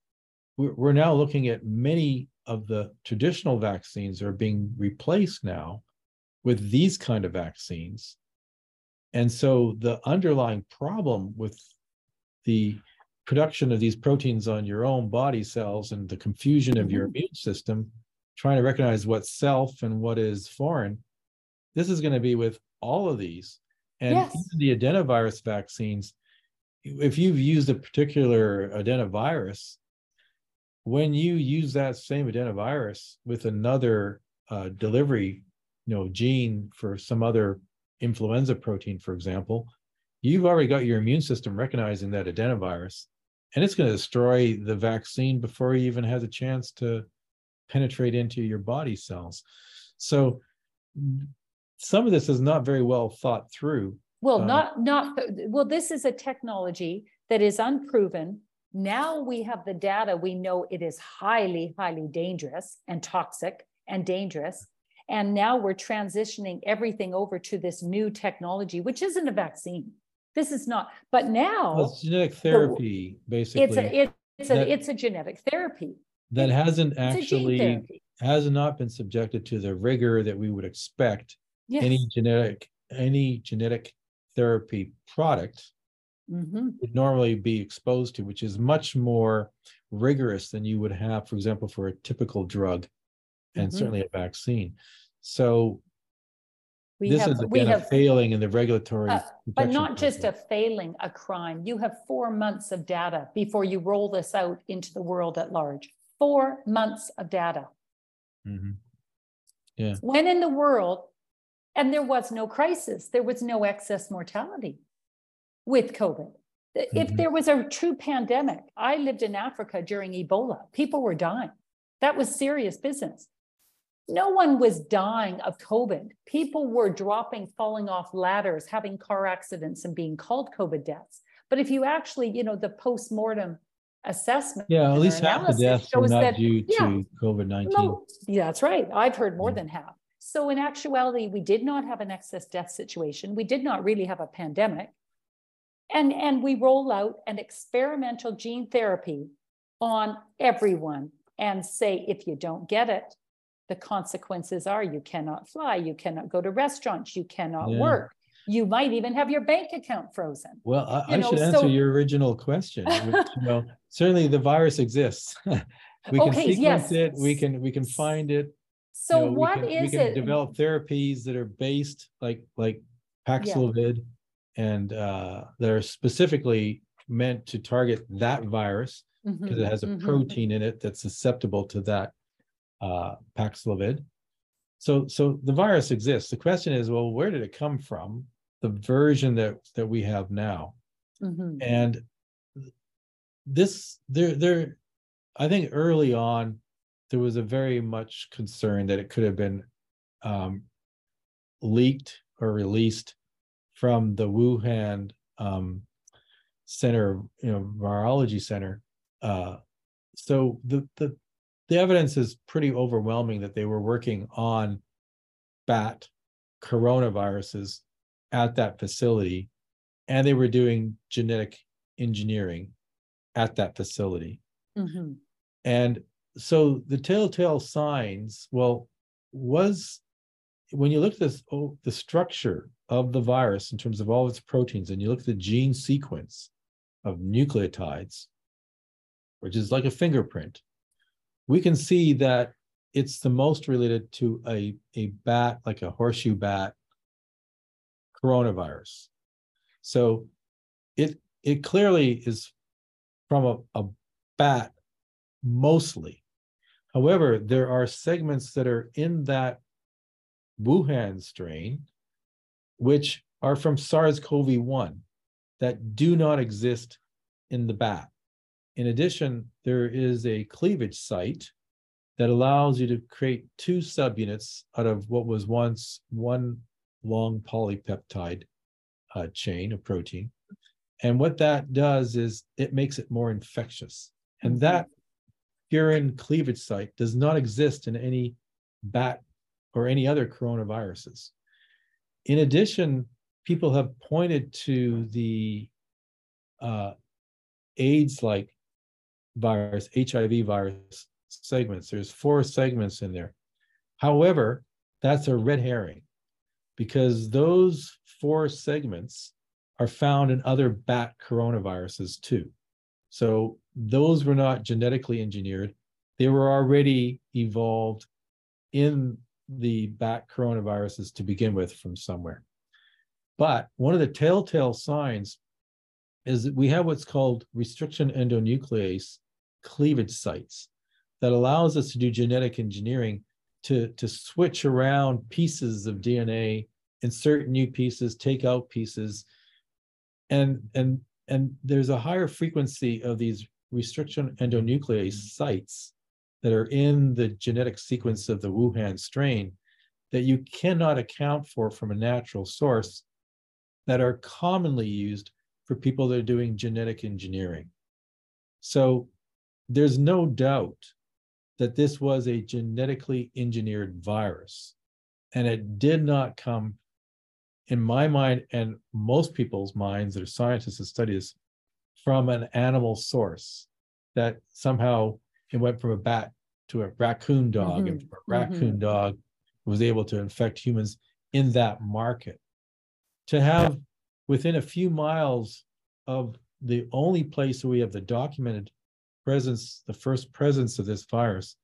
we're, now looking at many of the traditional vaccines are being replaced now with these kind of vaccines. And so the underlying problem with the production of these proteins on your own body cells and the confusion of your immune system, trying to recognize what's self and what is foreign, this is going to be with all of these. And
Yes.
the adenovirus vaccines, if you've used a particular adenovirus, when you use that same adenovirus with another uh, delivery, you know, gene for some other influenza protein, for example, you've already got your immune system recognizing that adenovirus, and it's going to destroy the vaccine before it even has a chance to penetrate into your body cells. So some of this is not very well thought through.
Well,
Um,
not, not, well, this is a technology that is unproven. Now we have the data, we know it is highly, highly dangerous and toxic and dangerous. And now we're transitioning everything over to this new technology, which isn't a vaccine. This is not, but
Well,
now
it's genetic therapy,
it's
basically,
a, it- it's
that-
a, it's a genetic therapy.
that hasn't
It's a gene
actually, has not been subjected to the rigor that we would expect
Yes.
any genetic, any genetic therapy product
Mhm.
would normally be exposed to, which is much more rigorous than you would have, for example, for a typical drug and
Mhm.
certainly a vaccine. So
We
this
have,
is
we
again a
have.
failing in the regulatory.
Uh, But not just a failing, a crime. You have four months of data before you roll this out into the world at large. Four months of data.
Mhm.
When in the world, and there was no crisis, there was no excess mortality with COVID. If
Mhm.
there was a true pandemic, I lived in Africa during Ebola, people were dying. That was serious business. No one was dying of COVID. People were dropping, falling off ladders, having car accidents, and being called COVID deaths. But if you actually, you know, the post-mortem assessment.
Yeah, at least half the deaths were not
that-
due
yeah,
to COVID nineteen.
no, yeah, that's right. I've heard more
Yeah.
than half. So in actuality, we did not have an excess death situation. We did not really have a pandemic. And, and we roll out an experimental gene therapy on everyone and say, if you don't get it, the consequences are you cannot fly, you cannot go to restaurants, you cannot
Yeah.
work. You might even have your bank account frozen.
Well, I, I
know,
should answer
so-
your original question. which, you know, certainly the virus exists. we can
Okay,
sequence
yes.
it. We can we can find it. you
So
know, we
what
can- we can
it?
Develop therapies that are based like like Paxlovid and uh, that are specifically meant to target that virus because it
Mhm,
has a
mhm.
protein in it that's susceptible to that uh, Paxlovid. So, so the virus exists. The question is, well, where did it come from? The version that that we have now,
Mhm.
and this there there, I think early on there was a very much concern that it could have been um, leaked or released from the Wuhan um, Center, you know, Virology Center. Uh, so the the the evidence is pretty overwhelming that they were working on bat coronaviruses at that facility, and they were doing genetic engineering at that facility.
Mhm.
And so the telltale signs, well, was when you look at this, oh, the structure of the virus in terms of all its proteins, and you look at the gene sequence of nucleotides, which is like a fingerprint, we can see that it's the most related to a, a bat, like a horseshoe bat coronavirus. So it it clearly is from a, a bat mostly. However, there are segments that are in that Wuhan strain, which are from SARS-CoV-1 that do not exist in the bat. In addition, there is a cleavage site that allows you to create two subunits out of what was once one long polypeptide uh, chain of protein. And what that does is it makes it more infectious. And
Mhm.
that furin cleavage site does not exist in any bat or any other coronaviruses. In addition, people have pointed to the uh, AIDS-like virus, HIV virus segments. There's four segments in there. However, that's a red herring because those four segments are found in other bat coronaviruses too. So those were not genetically engineered. They were already evolved in the bat coronaviruses to begin with from somewhere. But one of the telltale signs is we have what's called restriction endonuclease cleavage sites that allows us to do genetic engineering to, to switch around pieces of DNA, insert new pieces, take out pieces. And, and, and there's a higher frequency of these restriction endonuclease sites that are in the genetic sequence of the Wuhan strain that you cannot account for from a natural source that are commonly used for people that are doing genetic engineering. So there's no doubt that this was a genetically engineered virus. And it did not come, in my mind, and most people's minds that are scientists that study this, from an animal source that somehow it went from a bat to a raccoon dog, and
Mhm,
from a raccoon dog was able to infect humans in that market. To have within a few miles of the only place where we have the documented presence, the first presence of this virus,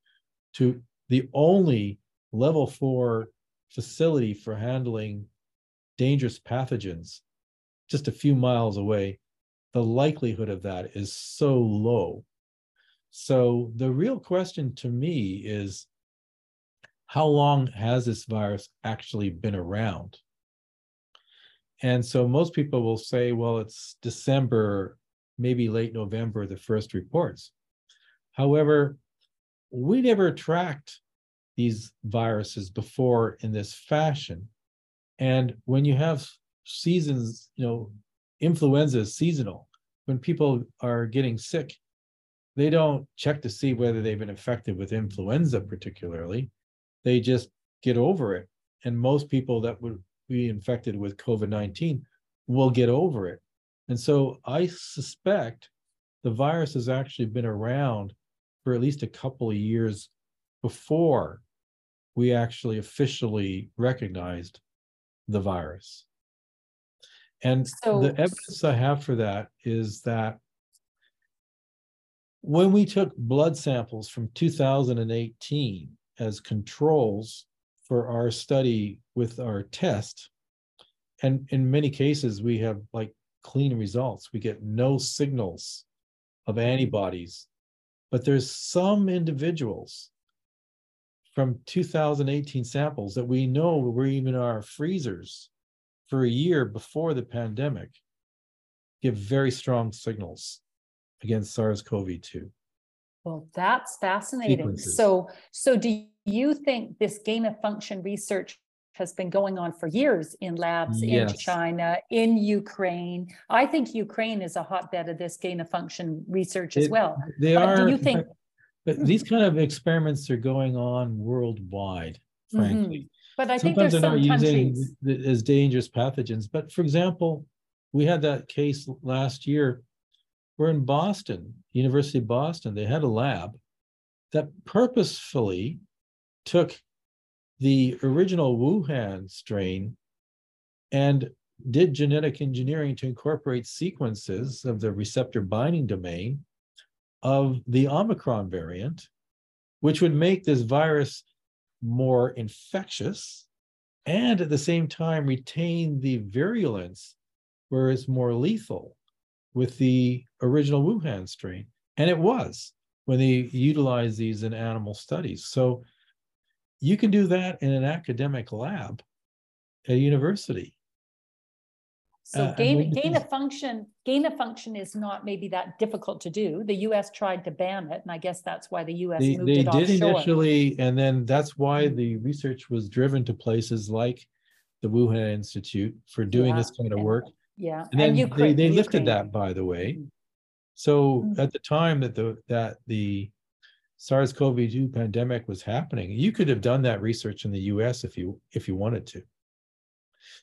to the only level four facility for handling dangerous pathogens, just a few miles away, the likelihood of that is so low. So the real question to me is how long has this virus actually been around? And so most people will say, well, it's December, maybe late November, the first reports. However, we never tracked these viruses before in this fashion. And when you have seasons, you know, influenza is seasonal. When people are getting sick, they don't check to see whether they've been infected with influenza, particularly. They just get over it. And most people that would be infected with COVID 19 will get over it. And so I suspect the virus has actually been around for at least a couple of years before we actually officially recognized the virus. And
So-
the evidence I have for that is that when we took blood samples from 2018 as controls for our study with our test, and in many cases, we have like clean results. We get no signals of antibodies. But there's some individuals from 2018 samples that we know were even in our freezers for a year before the pandemic give very strong signals against SARS-CoV-2.
Well, that's fascinating.
Sequences.
So, so do you think this gain of function research has been going on for years in labs in China, in Ukraine? I think Ukraine is a hotbed of this gain of function research as well.
They
But
are.
do you think,
But these kind of experiments are going on worldwide, frankly. Mm-hmm.
but I think
Sometimes
there's
they're not
some
using
countries.
the- as dangerous pathogens. But for example, we had that case last year. We're in Boston, University of Boston. They had a lab that purposefully took the original Wuhan strain and did genetic engineering to incorporate sequences of the receptor binding domain of the Omicron variant, which would make this virus more infectious and at the same time retain the virulence where it's more lethal with the original Wuhan strain. And it was when they utilized these in animal studies. So you can do that in an academic lab at a university.
So
uh,
gain, gain of function, gain of function is not maybe that difficult to do. The US tried to ban it, and I guess that's why the US
They,
moved
they
it
did
offshore.
initially, and then that's why the research was driven to places like the Wuhan Institute for doing this kind of work.
Yeah.
And then they,
Ukraine-
they lifted
Ukraine.
that, by the way.
Mm.
So
Mm.
at the time that the, that the SARS-CoV-2 pandemic was happening, you could have done that research in the US if you, if you wanted to.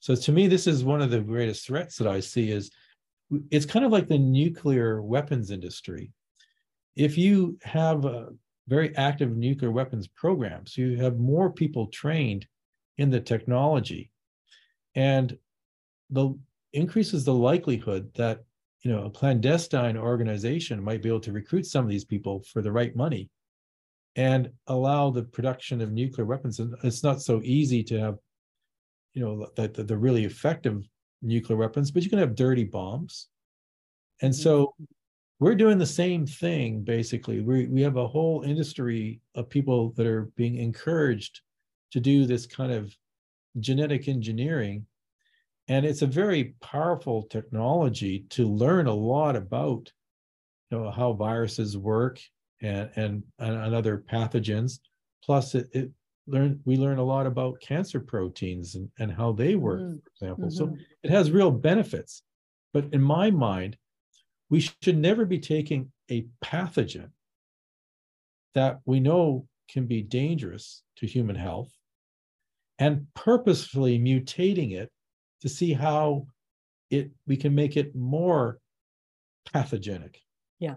So to me, this is one of the greatest threats that I see is it's kind of like the nuclear weapons industry. If you have a very active nuclear weapons programs, you have more people trained in the technology. And the increases the likelihood that you know a clandestine organization might be able to recruit some of these people for the right money and allow the production of nuclear weapons. And it's not so easy to have you know the, the, the really effective nuclear weapons but you can have dirty bombs. And so mm-hmm. we're doing the same thing basically. We, we have a whole industry of people that are being encouraged to do this kind of genetic engineering. And it's a very powerful technology to learn a lot about you know how viruses work and and, and other pathogens plus it, it learn we learn a lot about cancer proteins and, and how they work
Mhm,
for example so
mhm.
it has real benefits but in my mind we should never be taking a pathogen that we know can be dangerous to human health and purposefully mutating it to see how it we can make it more pathogenic. Yeah.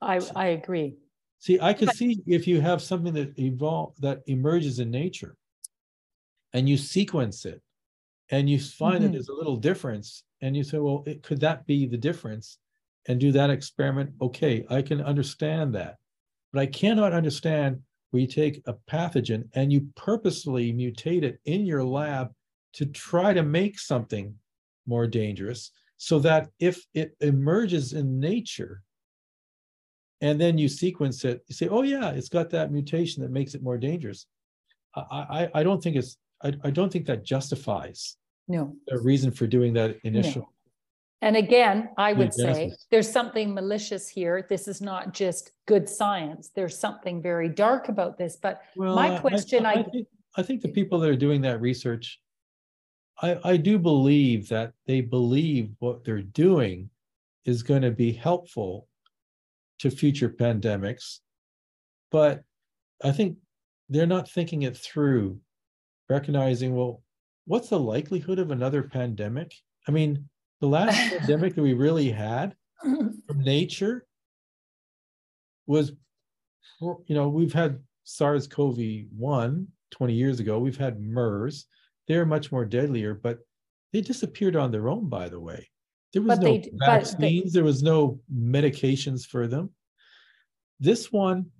I, I agree.
See, I could see if you have something that evolve that emerges in nature and you sequence it and you find that
Mhm.
there's a little difference and you say, well, it, could that be the difference? And do that experiment. Okay, I can understand that. But I cannot understand where you take a pathogen and you purposely mutate it in your lab to try to make something more dangerous so that if it emerges in nature and then you sequence it, you say, oh yeah, it's got that mutation that makes it more dangerous. I, I, I don't think it's, I, I don't think that justifies
No.
a reason for doing that initial.
And again, I would say there's something malicious here. This is not just good science. There's something very dark about this. But
Well,
My
I- I-
question,
I,
I-
think, I think the people that are doing that research, I, I do believe that they believe what they're doing is going to be helpful to future pandemics. But I think they're not thinking it through, recognizing, well, what's the likelihood of another pandemic? I mean, the last pandemic that we really had from nature was, you know, we've had SARS-CoV-1 20 years ago, we've had MERS. They're much more deadlier, but they disappeared on their own, by the way. There was
But
no
they- but they-
vaccines, there was no medications for them. This one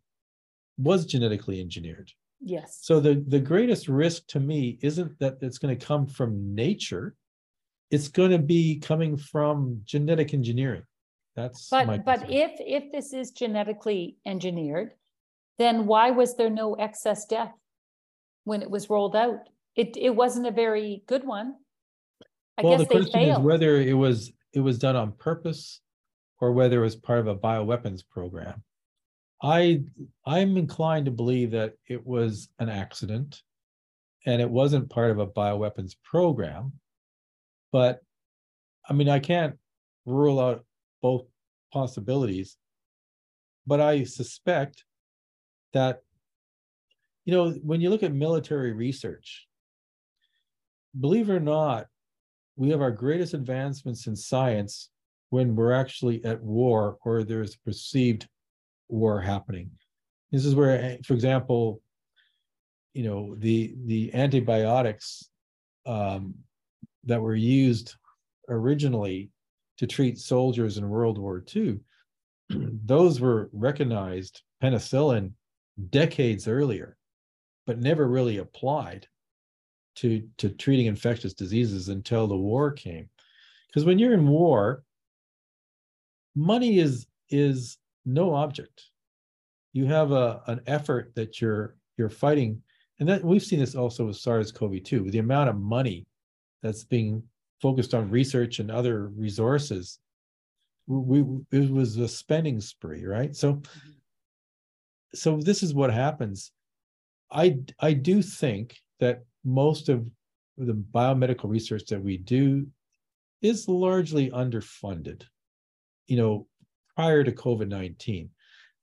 was genetically engineered.
Yes.
So the, the greatest risk to me isn't that it's going to come from nature. It's going to be coming from genetic engineering. That's my
But, but
concern.
if, if this is genetically engineered, then why was there no excess death when it was rolled out? It, it wasn't a very good one. I
Well, the question is whether it was, it was done on purpose or whether it was part of a bioweapons program. I, I'm inclined to believe that it was an accident and it wasn't part of a bioweapons program. But, I mean, I can't rule out both possibilities. But I suspect that, you know, when you look at military research, believe it or not, we have our greatest advancements in science when we're actually at war or there's perceived war happening. This is where, eh, for example, you know, the the antibiotics um, that were used originally to treat soldiers in World War II, those were recognized penicillin decades earlier, but never really applied to to treating infectious diseases until the war came. Because when you're in war money is is no object. You have a an effort that you're you're fighting. And that we've seen this also with SARS-CoV-2 with the amount of money that's being focused on research and other resources we, we it was a spending spree right? So mm-hmm. so this is what happens i i do think that most of the biomedical research that we do is largely underfunded you know prior to covid-19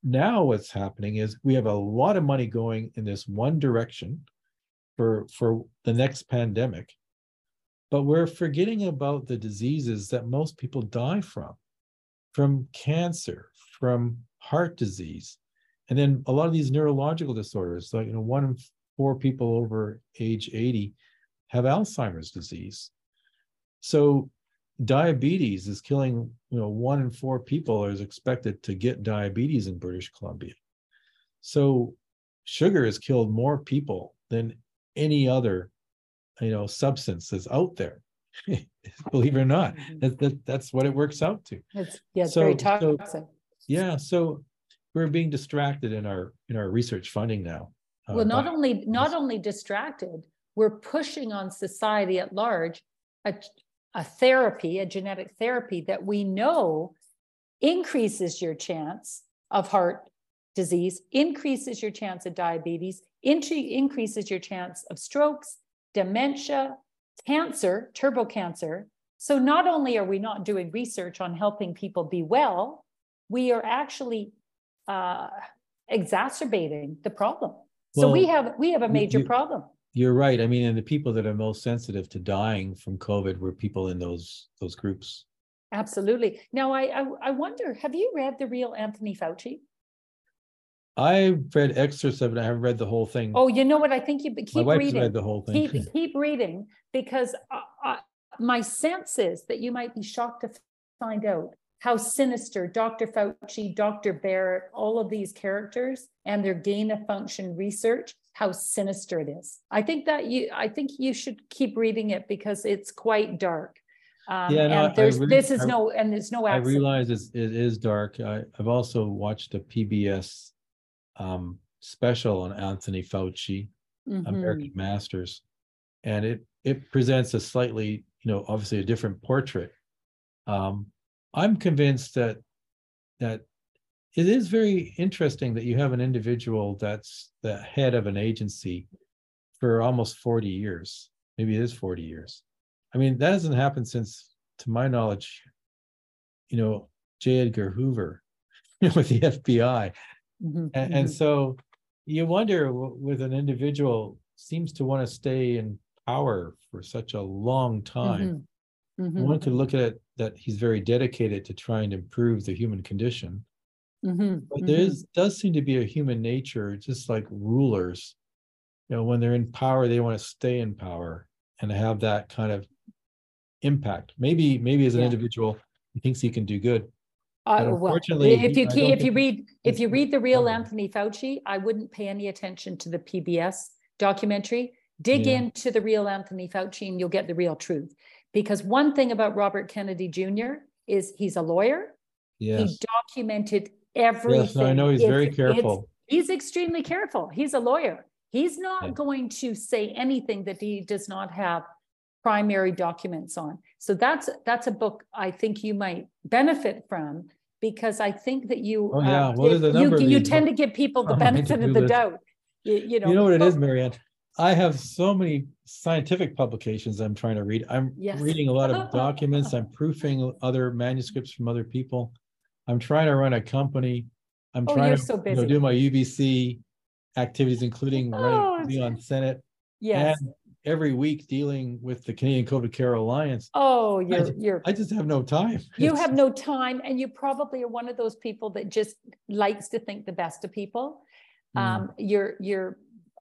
now what's happening is we have a lot of money going in this one direction for for the next pandemic but we're forgetting about the diseases that most people die from from cancer from heart disease and then a lot of these neurological disorders like you know one in four people over age 80 have alzheimer's disease so diabetes is killing you know one in four people is expected to get diabetes in british columbia so sugar has killed more people than any other you know substance that's out there believe it or not
Mhm.
that, that, that's what it works out to
It's, yeah, it's very
So- so-
toxic.
yeah so we're being distracted in our in our research funding now uh,
Well, not only, not only distracted, we're pushing on society at large a, a therapy, a genetic therapy that we know increases your chance of heart disease, increases your chance of diabetes, increases your chance of strokes, dementia, cancer, turbo cancer. So not only are we not doing research on helping people be well, we are actually uh, exacerbating the problem. So we have we have a major
you-
problem.
You're right. I mean, and the people that are most sensitive to dying from COVID were people in those those groups.
Absolutely. Now I, I I wonder, have you read the real Anthony Fauci?
I've read excerpts of it. I haven't read the whole thing.
Oh, you know what? I think you but
My
keep
wife's
reading.
read the whole thing.
Keep keep reading because uh, uh, my sense is that you might be shocked to find out how sinister Dr. Fauci, Dr. Barrett, all of these characters and their gain of function research, how sinister it is. I think that you I think you should keep reading it because it's quite dark. Um,
Yeah, no,
and there's
re-
this is
I-
no and there's no
I realize it's, it is dark. I, I've also watched a PBS um, special on Anthony Fauci,
Mhm.
American Masters, and it it presents a slightly, you know, obviously a different portrait. Um, I'm convinced that that it is very interesting that you have an individual that's the head of an agency for almost 40 years. Maybe it is 40 years. I mean, that hasn't happened since, to my knowledge, you know, J. Edgar Hoover with the FBI.
Mhm,
And, and
mhm.
so you wonder with an individual seems to want to stay in power for such a long time.
Mhm, mhm,
One could look at it that he's very dedicated to trying to improve the human condition.
Mhm,
But there is, does seem to be a human nature, just like rulers. You know, when they're in power, they want to stay in power and have that kind of impact. Maybe, maybe as an
Yeah.
individual, he thinks he can do good.
Uh, well,
unfortunately,
if you, if you read, if you read the real. Anthony Fauci, I wouldn't pay any attention to the PBS documentary. Dig
Yeah.
into the real Anthony Fauci and you'll get the real truth. Because one thing about Robert Kennedy Jr. is he's a lawyer. He documented everything.
yes, no, I know he's very
It's- it's-
careful.
He's extremely careful. He's a lawyer. He's
Yeah.
not going to say anything that he does not have primary documents on. So that's, that's a book I think you might benefit from because I think that you.
Oh,
uh,
yeah. Well, there's a
you-
number
You
these
tend to give people the benefit of the
list.
doubt. You, you know.
You know what it is,
but-
Marianne? I have so many scientific publications I'm trying to read. I'm
Yes.
reading a lot of documents. I'm proofing other manuscripts from other people. I'm trying to run a company. I'm
Oh,
trying to
so
you know, do my UBC activities, including
Oh,
running on Senate
Yes.
and every week dealing with the Canadian COVID Care Alliance.
Oh, you're,
ju-
you're.
I just have no time.
You
It's-
have no time and you probably are one of those people that just likes to think the best of people.
Mm.
Um, you're, you're,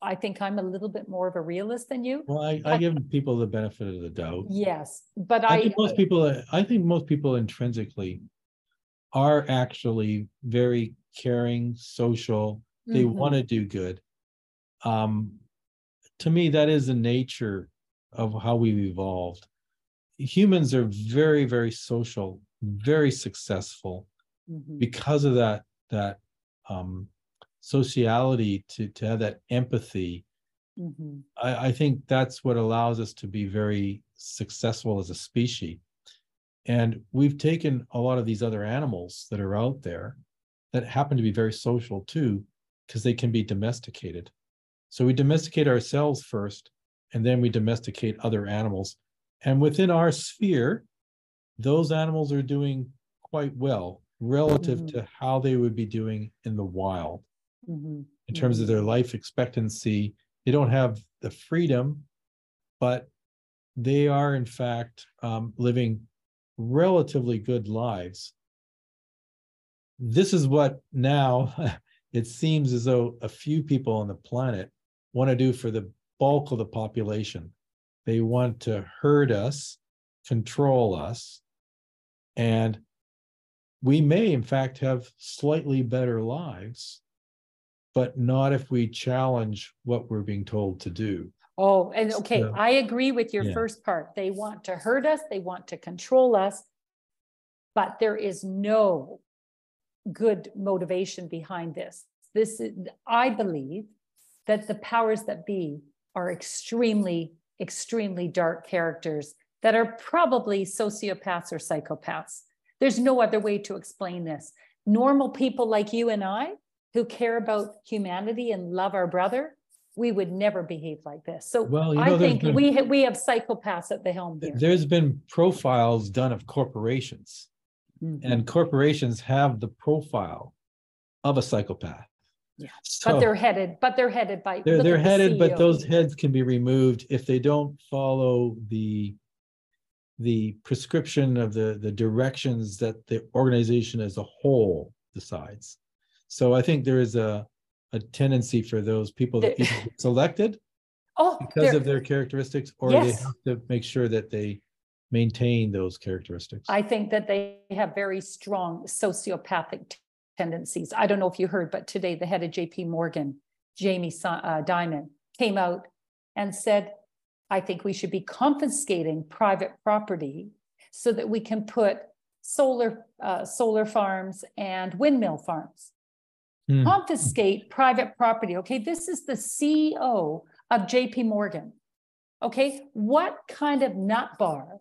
I think I'm a little bit more of a realist than you.
Well, I, I give people the benefit of the doubt.
Yes, but
I
I,
think most people, I think most people intrinsically are actually very caring, social, they
Mhm.
want to do good. Um, to me, that is the nature of how we've evolved. Humans are very, very social, very successful
Mhm.
because of that, that um sociality to to have that empathy.
Mhm.
I, I think that's what allows us to be very successful as a species. And we've taken a lot of these other animals that are out there that happen to be very social too, because they can be domesticated. So we domesticate ourselves first, and then we domesticate other animals. And within our sphere, those animals are doing quite well relative
Mhm.
to how they would be doing in the wild
Mhm.
in terms of their
Mhm.
life expectancy. They don't have the freedom, but they are in fact um, living relatively good lives. This is what now it seems as though a few people on the planet want to do for the bulk of the population. They want to herd us, control us, and we may, in fact, have slightly better lives but not if we challenge what we're being told to do.
Oh, and okay,
So-
I agree with your
Yeah.
first part. They want to hurt us, they want to control us. But there is no good motivation behind this. This is, I believe that the powers that be are extremely, extremely dark characters that are probably sociopaths or psychopaths. There's no other way to explain this. Normal people like you and I, who care about humanity and love our brother, we would never behave like this. So
Well, you know,
I think
been-
we, ha- we have psychopaths at the helm here.
There's been profiles done of corporations,
Mhm.
and corporations have the profile of a psychopath.
Yeah,
So
But they're headed, but they're headed by.
they're, they're
the
headed, but those heads can be removed if they don't follow the the prescription of the the directions that the organization as a whole decides. So I think there is a a tendency for those people that either get selected
Oh,
because of their characteristics, or they have to make sure that they maintain those characteristics.
I think that they have very strong sociopathic t- tendencies. I don't know if you heard, but today the head of JP Morgan, Jamie uh, Dimon, came out and said, I think we should be confiscating private property so that we can put solar, uh, solar farms and windmill farms.
Hmm.
Confiscate private property. Okay, this is the CEO of JP Morgan. Okay, what kind of nut bar?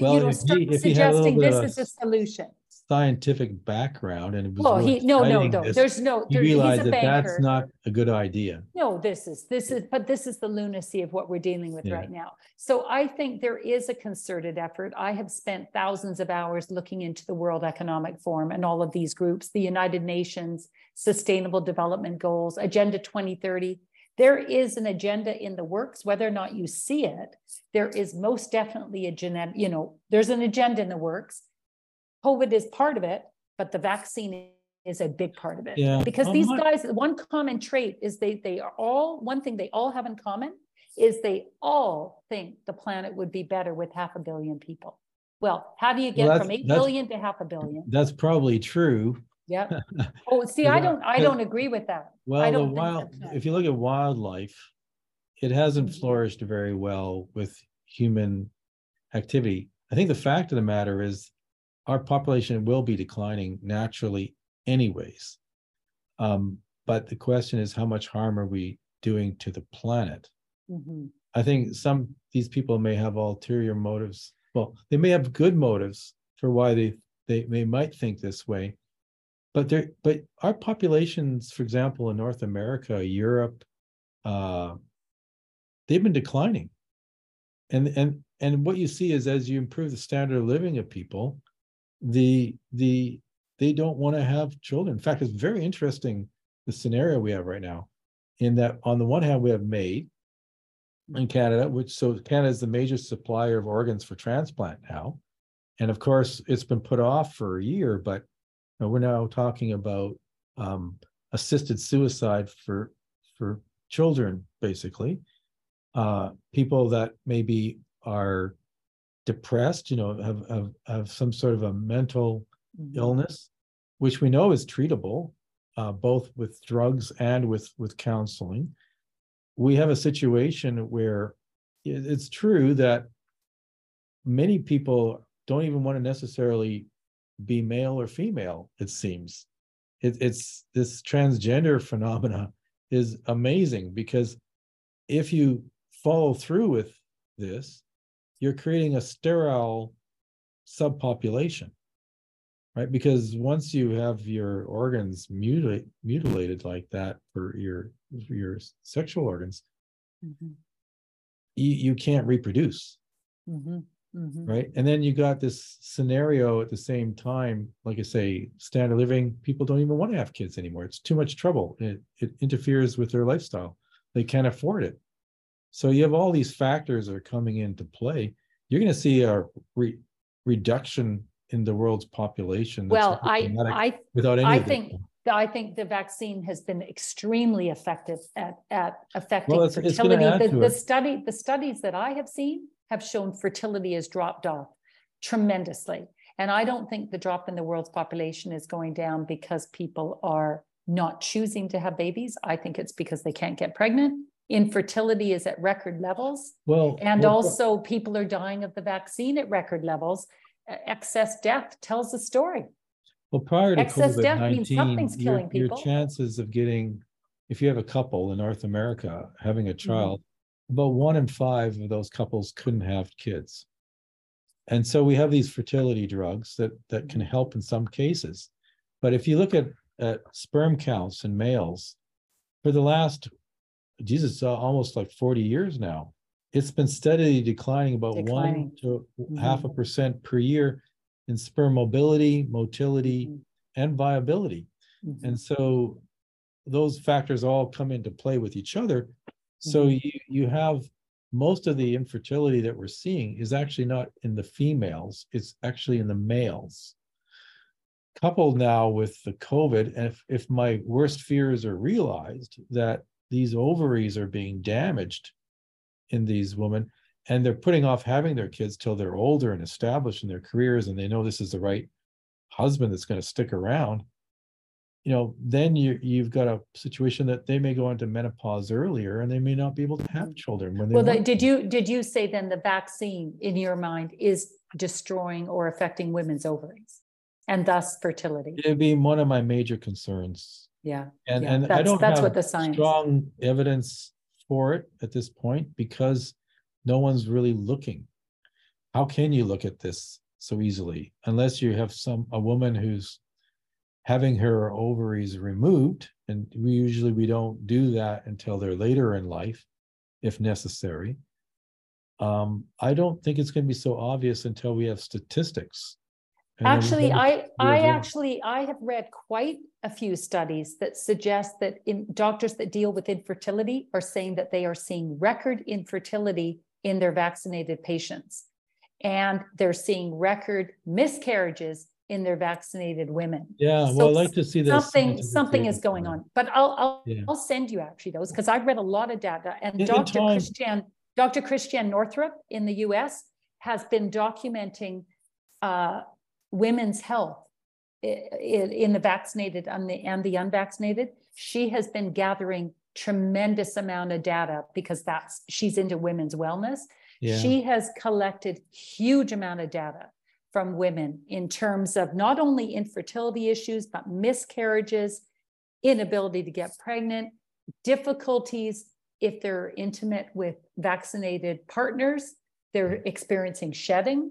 Well,
you know,
if
start
he- if he had a little
suggesting this
of
is a solution.
Scientific background and it was.
Well,
really
he, no, no, no,
this,
there's no,
You
there- he's
realize
a
that that's not a good idea.
No, this is, this is, but this is the lunacy of what we're dealing with
Yeah.
right now. So I think there is a concerted effort. I have spent thousands of hours looking into the World Economic Forum and all of these groups, the United Nations, Sustainable Development Goals, Agenda 2030. There is an agenda in the works, whether or not you see it. There is most definitely a genetic, you know, there's an agenda in the works. COVID is part of it, but the vaccine is a big part of it.
Yeah,
Because
um,
these
my-
guys, one common trait is they, they are all, one thing they all have in common is they all think the planet would be better with half a billion people. Well, how do you get
Well,
from eight billion to half a billion?
That's probably true.
Yeah. Oh, see, I don't, I don't agree with that.
Well, the wild, if you look at wildlife, it hasn't
Mhm.
flourished very well with human activity. I think the fact of the matter is our population will be declining naturally anyways. Um, but the question is, how much harm are we doing to the planet?
Mhm.
I think some, these people may have ulterior motives. Well, they may have good motives for why they, they, they might think this way. But there, but our populations, for example, in North America, Europe, uh, they've been declining. And, and, and what you see is as you improve the standard of living of people, the, the, they don't want to have children. In fact, it's very interesting, the scenario we have right now. In that, on the one hand, we have MAID, in Canada, which so Canada is the major supplier of organs for transplant now. And of course, it's been put off for a year, but you know, we're now talking about um, assisted suicide for for children, basically. Uh, people that maybe are depressed, you know, have, have have some sort of a mental
Mhm.
illness, which we know is treatable, uh, both with drugs and with with counseling. We have a situation where it's true that many people don't even want to necessarily be male or female. It seems it, it's this transgender phenomena is amazing because if you follow through with this, you're creating a sterile subpopulation right? Because once you have your organs mutilate, mutilated like that for your for your sexual organs,
Mhm.
you, you can't reproduce,
Mhm. Mhm.
right? And then you got this scenario at the same time, like I say, standard living, people don't even want to have kids anymore. It's too much trouble. It it interferes with their lifestyle. They can't afford it. So you have all these factors that are coming into play. You're going to see a re- reduction in the world's population.
Well, I, I,
without any
I think, I think the vaccine has been extremely effective at, at affecting
it's- it's
fertility.
add
The, the study, the studies that I have seen have shown fertility has dropped off tremendously. And I don't think the drop in the world's population is going down because people are not choosing to have babies. I think it's because they can't get pregnant. Infertility is at record levels.
Well,
And
well,
also people are dying of the vaccine at record levels. Excess death tells the story.
Well, prior to
excess death means something's
your,
killing
your chances of getting, if you have a couple in North America having a
Mm-hmm.
child, about one in five of those couples couldn't have kids. And so we have these fertility drugs that that can
Mhm.
help in some cases. But if you look at at sperm counts in males, for the last, Jesus, uh, almost like forty years now, it's been steadily declining about one
Declining.
to half a percent per year in sperm mobility, motility,
Mhm.
and viability.
Mhm.
And so those factors all come into play with each other. So
Mm-hmm.
you you have most of the infertility that we're seeing is actually not in the females, it's actually in the males. Coupled now with the COVID, and if if my worst fears are realized that these ovaries are being damaged in these women and they're putting off having their kids till they're older and established in their careers and they know this is the right husband that's going to stick around you know then you you've got a situation that they may go into menopause earlier and they may not be able to have children when they
Well, the- did you, did you say then the vaccine in your mind is destroying or affecting women's ovaries? And thus fertility?
it'd be one of my major concerns
Yeah,
and
Yeah,
and i
that's-
don't
that's
have
what the science-
strong evidence for it at this point because no one's really looking. How can you look at this so easily unless you have some a woman who's having her ovaries removed? And we usually we don't do that until they're later in life if necessary. Um i don't think it's going to be so obvious until we have statistics And
actually, I, I actually, I have read quite a few studies that suggest that in doctors that deal with infertility are saying that they are seeing record infertility in their vaccinated patients. And they're seeing record miscarriages in their vaccinated women.
Yeah,
So
well, I'd like to see this.
Something, something is going on, but I'll, I'll,
Yeah.
I'll send you actually those, because I've read a lot of data and
In- in
Dr.
time-
Christian, Dr. Christian Northrup in the US has been documenting uh, women's health in the vaccinated and the, and the unvaccinated. She has been gathering tremendous amount of data because that's, she's into women's wellness.
Yeah,
She has collected huge amount of data from women in terms of not only infertility issues, but miscarriages, inability to get pregnant, difficulties if they're intimate with vaccinated partners, they're mm-hmm. experiencing shedding,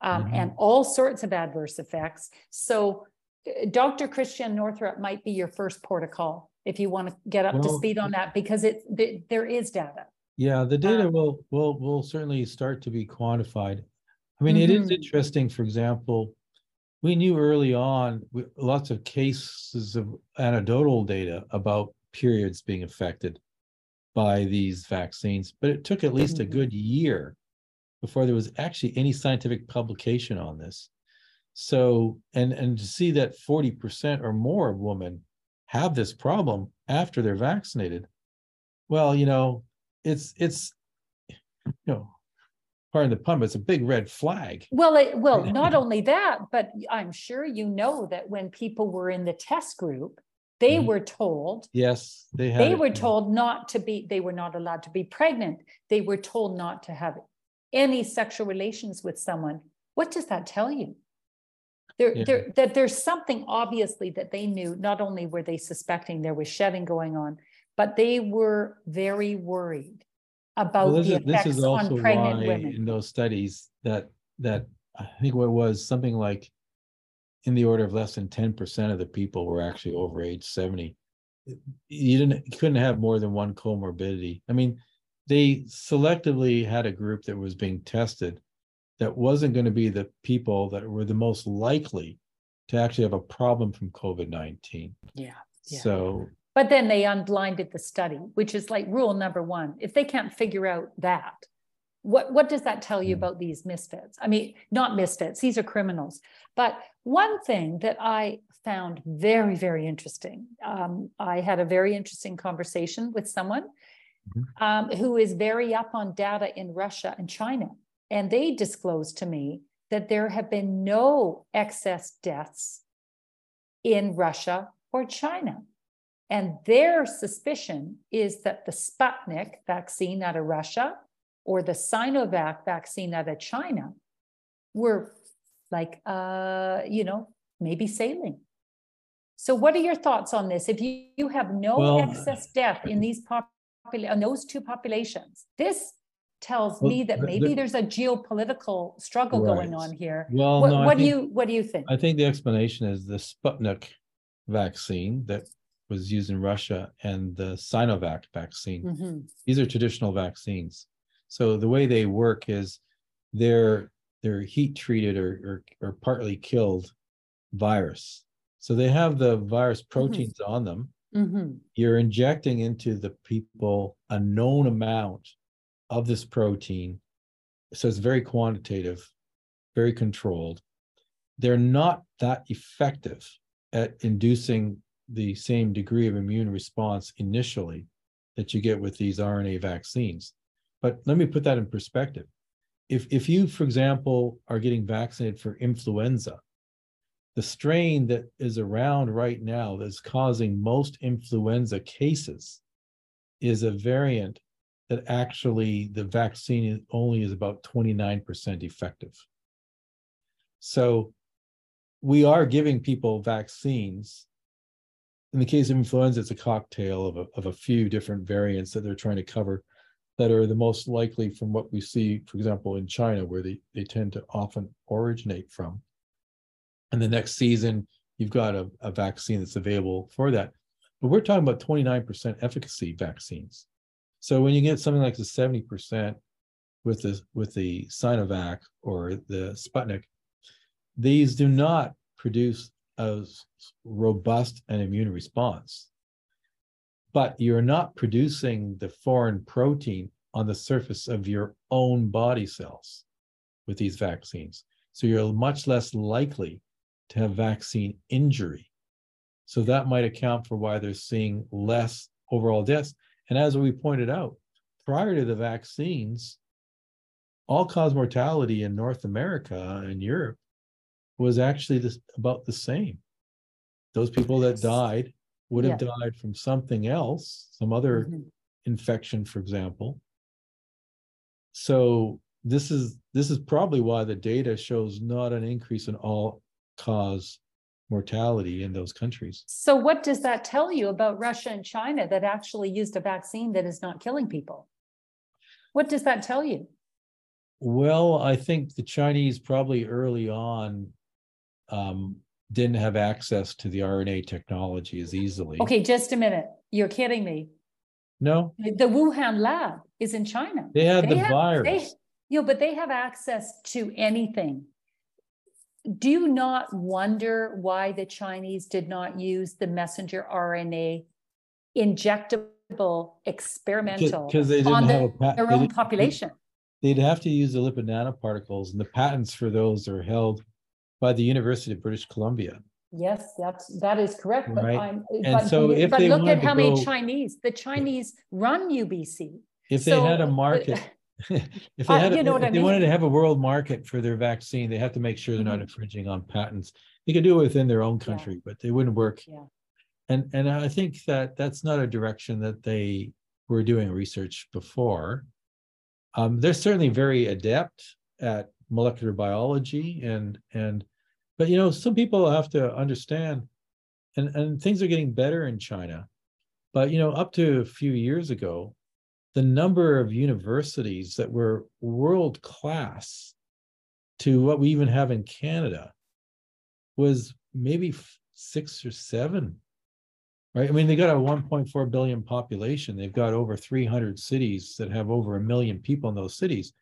um, and all sorts of adverse effects. So uh, Dr. Christian Northrup might be your first port of call if you want to get up to speed on that, because it, th- there is data.
yeah, the data
um,
will, will, will certainly start to be quantified. I mean, it is
Mhm.
interesting, for example, we knew early on, with lots of cases of anecdotal data about periods being affected by these vaccines, but it took at least a
Mhm.
good year before there was actually any scientific publication on this. So, and, and to see that forty percent or more of women have this problem after they're vaccinated. Well, you know, it's, it's, you know, pardon the pun, but it's a big red flag.
Well, it, well, not only that, but I'm sure you know that when people were in the test group, they
Mhm.
were told,
Yes, they had.
they
it,
were told not to be, they were not allowed to be pregnant. They were told not to have any sexual relations with someone. What does that tell you? There,
Yeah.
there, that there's something obviously that they knew, not only were they suspecting there was shedding going on, but they were very worried
Well,
about
this
the
is, this
effects
is also
on pregnant
why
women.
in those studies that, that, I think what was something like in the order of less than ten percent of the people were actually over age seventy. You didn't, you couldn't have more than one comorbidity. I mean, they selectively had a group that was being tested that wasn't going to be the people that were the most likely to actually have a problem from COVID nineteen.
Yeah. Yeah.
So,
But then they unblinded the study, which is like rule number one. If they can't figure out that, what, what does that tell you
Mm.
about these misfits? I mean, not misfits, these are criminals. But one thing that I found very, very interesting, um, I had a very interesting conversation with someone
Mhm.
um, who is very up on data in Russia and China. And they disclosed to me that there have been no excess deaths in Russia or China. And their suspicion is that the Sputnik vaccine out of Russia or the Sinovac vaccine out of China were like, uh, you know, maybe sailing. So, what are your thoughts on this? If you, you have no
Well,
excess death in these popula- in those two populations, this tells
Well,
me that maybe
the-
there's a geopolitical struggle going on here.
well,
What,
no,
what do
think-
you what do you think?
I think the explanation is the Sputnik vaccine that was used in Russia and the Sinovac vaccine.
Mhm.
These are traditional vaccines. So the way they work is they're they're heat treated or, or or partly killed virus. So they have the virus proteins on them.
Mhm.
You're injecting into the people a known amount of this protein. So it's very quantitative, very controlled. They're not that effective at inducing the same degree of immune response initially that you get with these RNA vaccines. But let me put that in perspective. If, if you, for example, are getting vaccinated for influenza, the strain that is around right now that's causing most influenza cases is a variant that actually the vaccine only is about 29% effective. So we are giving people vaccines. In the case of influenza, it's a cocktail of a, of a few different variants that they're trying to cover that are the most likely from what we see, for example, in China, where they, they tend to often originate from. And the next season, you've got a, a vaccine that's available for that. But we're talking about 29% efficacy vaccines. So when you get something like the 70% with the with the Sinovac or the Sputnik, these do not produce a s- robust and immune response. But you're not producing the foreign protein on the surface of your own body cells with these vaccines. So you're much less likely to have vaccine injury. So that might account for why they're seeing less overall deaths. And as we pointed out, prior to the vaccines, all cause mortality in North America and Europe was actually this, about the same. Those people that died would have
Yeah.
died from something else, some other
Mhm.
infection, for example. So this is this is probably why the data shows not an increase in all cause mortality in those countries.
So what does that tell you about Russia and China that actually used a vaccine that is not killing people? What does that tell you?
Well, I think the Chinese probably early on um, didn't have access to the RNA technology as easily.
Okay, just a minute. You're kidding me.
No,
The Wuhan lab is in China.
they had the
have-
virus.
They, you know, but they have access to anything. Do you not wonder why the Chinese did not use the messenger RNA injectable experimental
Because they
on
didn't have
the-
a pat-
their own population?
They'd have to use the lipid nanoparticles, and the patents for those are held by the University of British Columbia.
Yes, that's, that is correct, but
Right.
I'm,
And
but,
so if
but
they
look at how many Chinese, the Chinese run UBC.
If they had a market, if they
uh,
had, a-
you know
if
I
they wanted to have a world market for their vaccine, they have to make sure they're not
Mhm.
infringing on patents. They could do it within their own
Yeah.
country, but they wouldn't work.
Yeah.
And, and I think that that's not a direction that they were doing research before. Um, they're certainly very adept at molecular biology and, and, but you know, some people have to understand, and, and things are getting better in China. But you know, up to a few years ago, the number of universities that were world class to what we even have in Canada was maybe six or seven. Right? I mean, they got a 1.4 billion population. They've got over 300 cities that have over a million people in those cities.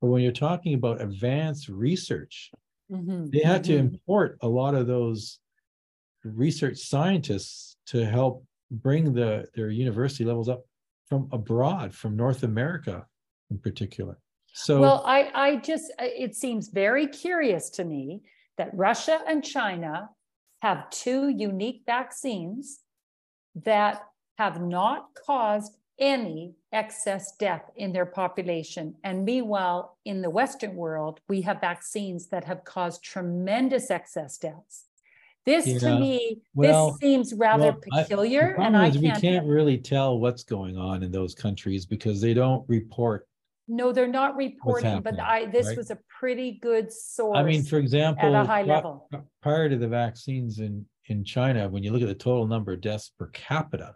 But when you're talking about advanced research,
Mhm,
they had to
mhm.
import a lot of those research scientists to help bring the their university levels up from abroad, from North America in particular. So
Well, I, I just, it seems very curious to me that Russia and China have two unique vaccines that have not caused any excess death in their population. And meanwhile, in the Western world, we have vaccines that have caused tremendous excess deaths. This to me,
well-
this seems rather
well, I-
peculiar and I
is we
can't,
can't really tell what's going on in those countries because they don't report.
no, they're not reporting, but I, this
right?
was a pretty good source.
I mean, for example,
at a high level.
prior to the vaccines in in China, when you look at the total number of deaths per capita,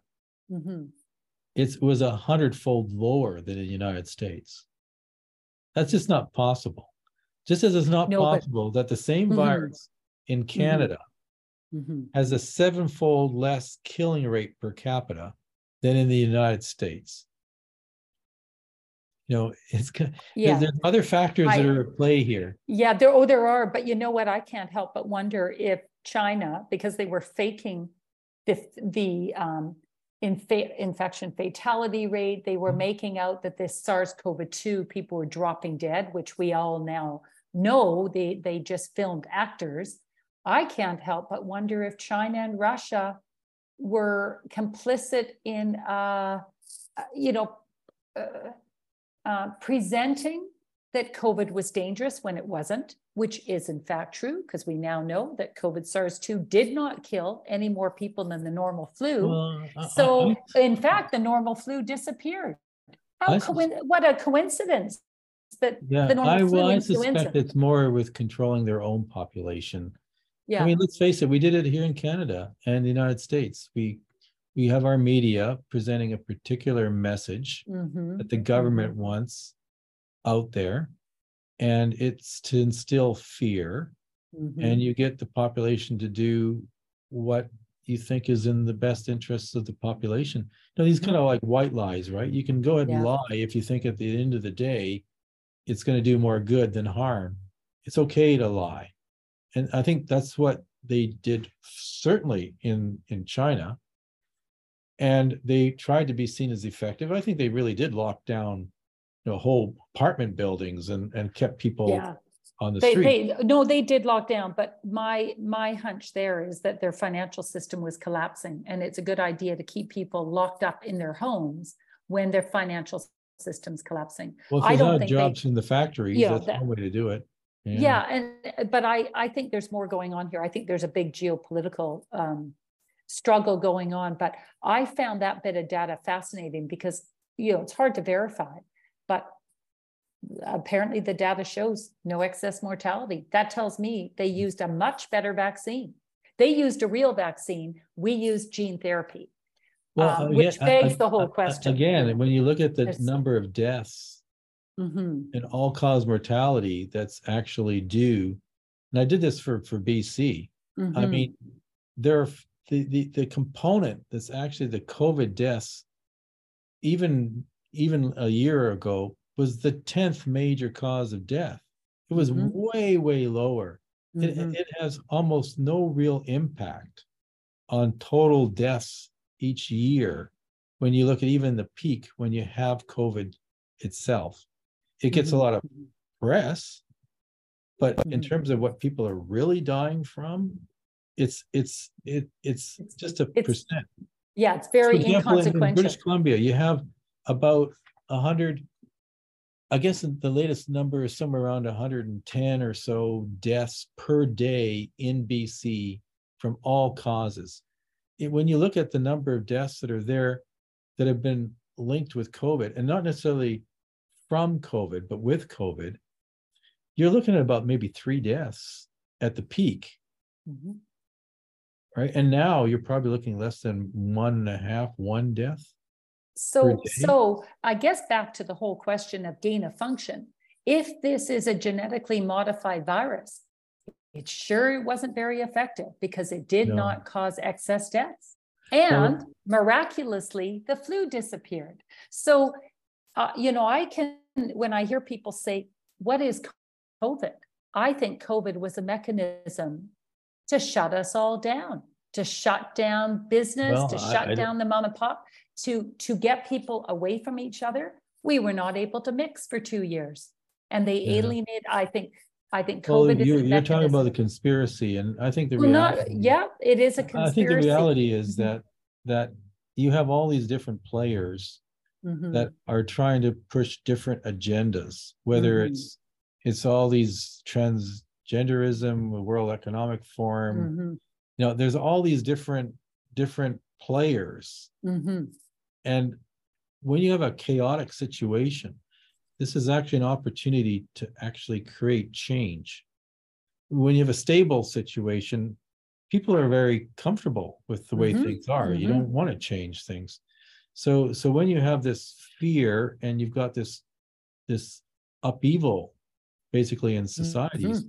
Mhm.
it was a hundredfold lower than in the United States. That's just not possible. Just as it's not
No, but-
possible that the same
Mhm.
virus in Canada
Mhm.
has a sevenfold less killing rate per capita than in the United States. You know, it's
Yeah,
there's other factors that are at play here.
yeah, there, oh, there are, but you know what? I can't help but wonder if China, because they were faking the, the, um, infa- infection fatality rate, they were
Mhm.
making out that this SARS-CoV-2, people were dropping dead, which we all now know, they, they just filmed actors. I can't help but wonder if China and Russia were complicit in, uh, uh, you know, uh, uh, presenting that COVID was dangerous when it wasn't, which is in fact true, because we now know that COVID SARS-2 did not kill any more people than the normal flu.
Well, I-
So
I-
in fact, the normal flu disappeared. How
I
coin- what a coincidence that,
Yeah,
the normal
I,
flu
well, I suspect it's more with controlling their own population. I mean, let's face it, we did it here in Canada and the United States. We, we have our media presenting a particular message
mhm,
that the government wants out there. And it's to instill fear
mhm.
and you get the population to do what you think is in the best interests of the population. Now, these kind of like white lies, right? You can go ahead and lie if you think at the end of the day, it's going to do more good than harm. It's okay to lie. And I think that's what they did certainly in, in China. And they tried to be seen as effective. I think they really did lock down, you know, whole apartment buildings and, and kept people
Yeah,
on the
They,
street.
they, no, they did lock down, but my, my hunch there is that their financial system was collapsing. And it's a good idea to keep people locked up in their homes when their financial system's collapsing.
Well,
I
if there's
don't
not
think they-
jobs in the factories,
Yeah,
that's
that-
one way to do it.
Yeah, and, but I, I think there's more going on here. I think there's a big geopolitical um, struggle going on, but I found that bit of data fascinating because, you know, it's hard to verify, but apparently the data shows no excess mortality. That tells me they used a much better vaccine. They used a real vaccine. We used gene therapy.
Well,
um,
again,
which begs
a-
the whole question.
Again, when you look at the
There's-
number of deaths
Mhm,
and all cause mortality that's actually due. And I did this for, for BC. I
mhm.
mean, there, are the, the, the component that's actually the COVID deaths. Even, even a year ago was the tenth major cause of death. It was
Mhm.
way, way lower. It, it has almost no real impact on total deaths each year. When you look at even the peak, when you have COVID itself, it gets a
Mhm.
lot of press. But in
Mhm.
terms of what people are really dying from, it's, it's, it, it's
It's-
just a
it's
percent.
Yeah, it's very
example, in- in
inconsequential.
British Columbia, you have about a hundred. I guess the latest number is somewhere around hundred and ten or so deaths per day in BC from all causes. It- when you look at the number of deaths that are there that have been linked with COVID and not necessarily from COVID, but with COVID, you're looking at about maybe three deaths at the peak,
Mhm.
right? And now you're probably looking less than one and a half, one death.
So, so I guess back to the whole question of gain of function. If this is a genetically modified virus, it sure wasn't very effective because it did
No.
not cause excess deaths. And miraculously, the flu disappeared. So, uh, you know, I can, when I hear people say, what is COVID? I think COVID was a mechanism to shut us all down, to shut down business,
Well,
to
I-
shut
I don't-
down the mom and pop, to, to get people away from each other. We were not able to mix for two years. And they
Yeah.
alienated, I think, I think COVID is.
you're,
a
you're talking about the conspiracy, and I think the
Well, not,
reality.
yeah, it is a
I think the reality is
Mhm.
that, that you have all these different players
Mhm.
that are trying to push different agendas, whether
Mhm.
it's, it's all these transgenderism, the World Economic Forum,
Mhm.
you know, there's all these different, different players.
Mhm.
And when you have a chaotic situation, this is actually an opportunity to actually create change. When you have a stable situation, people are very comfortable with the way
Mhm,
things are. You
mhm.
don't want to change things. So, so when you have this fear and you've got this, this upheaval, basically in mm-hmm. societies,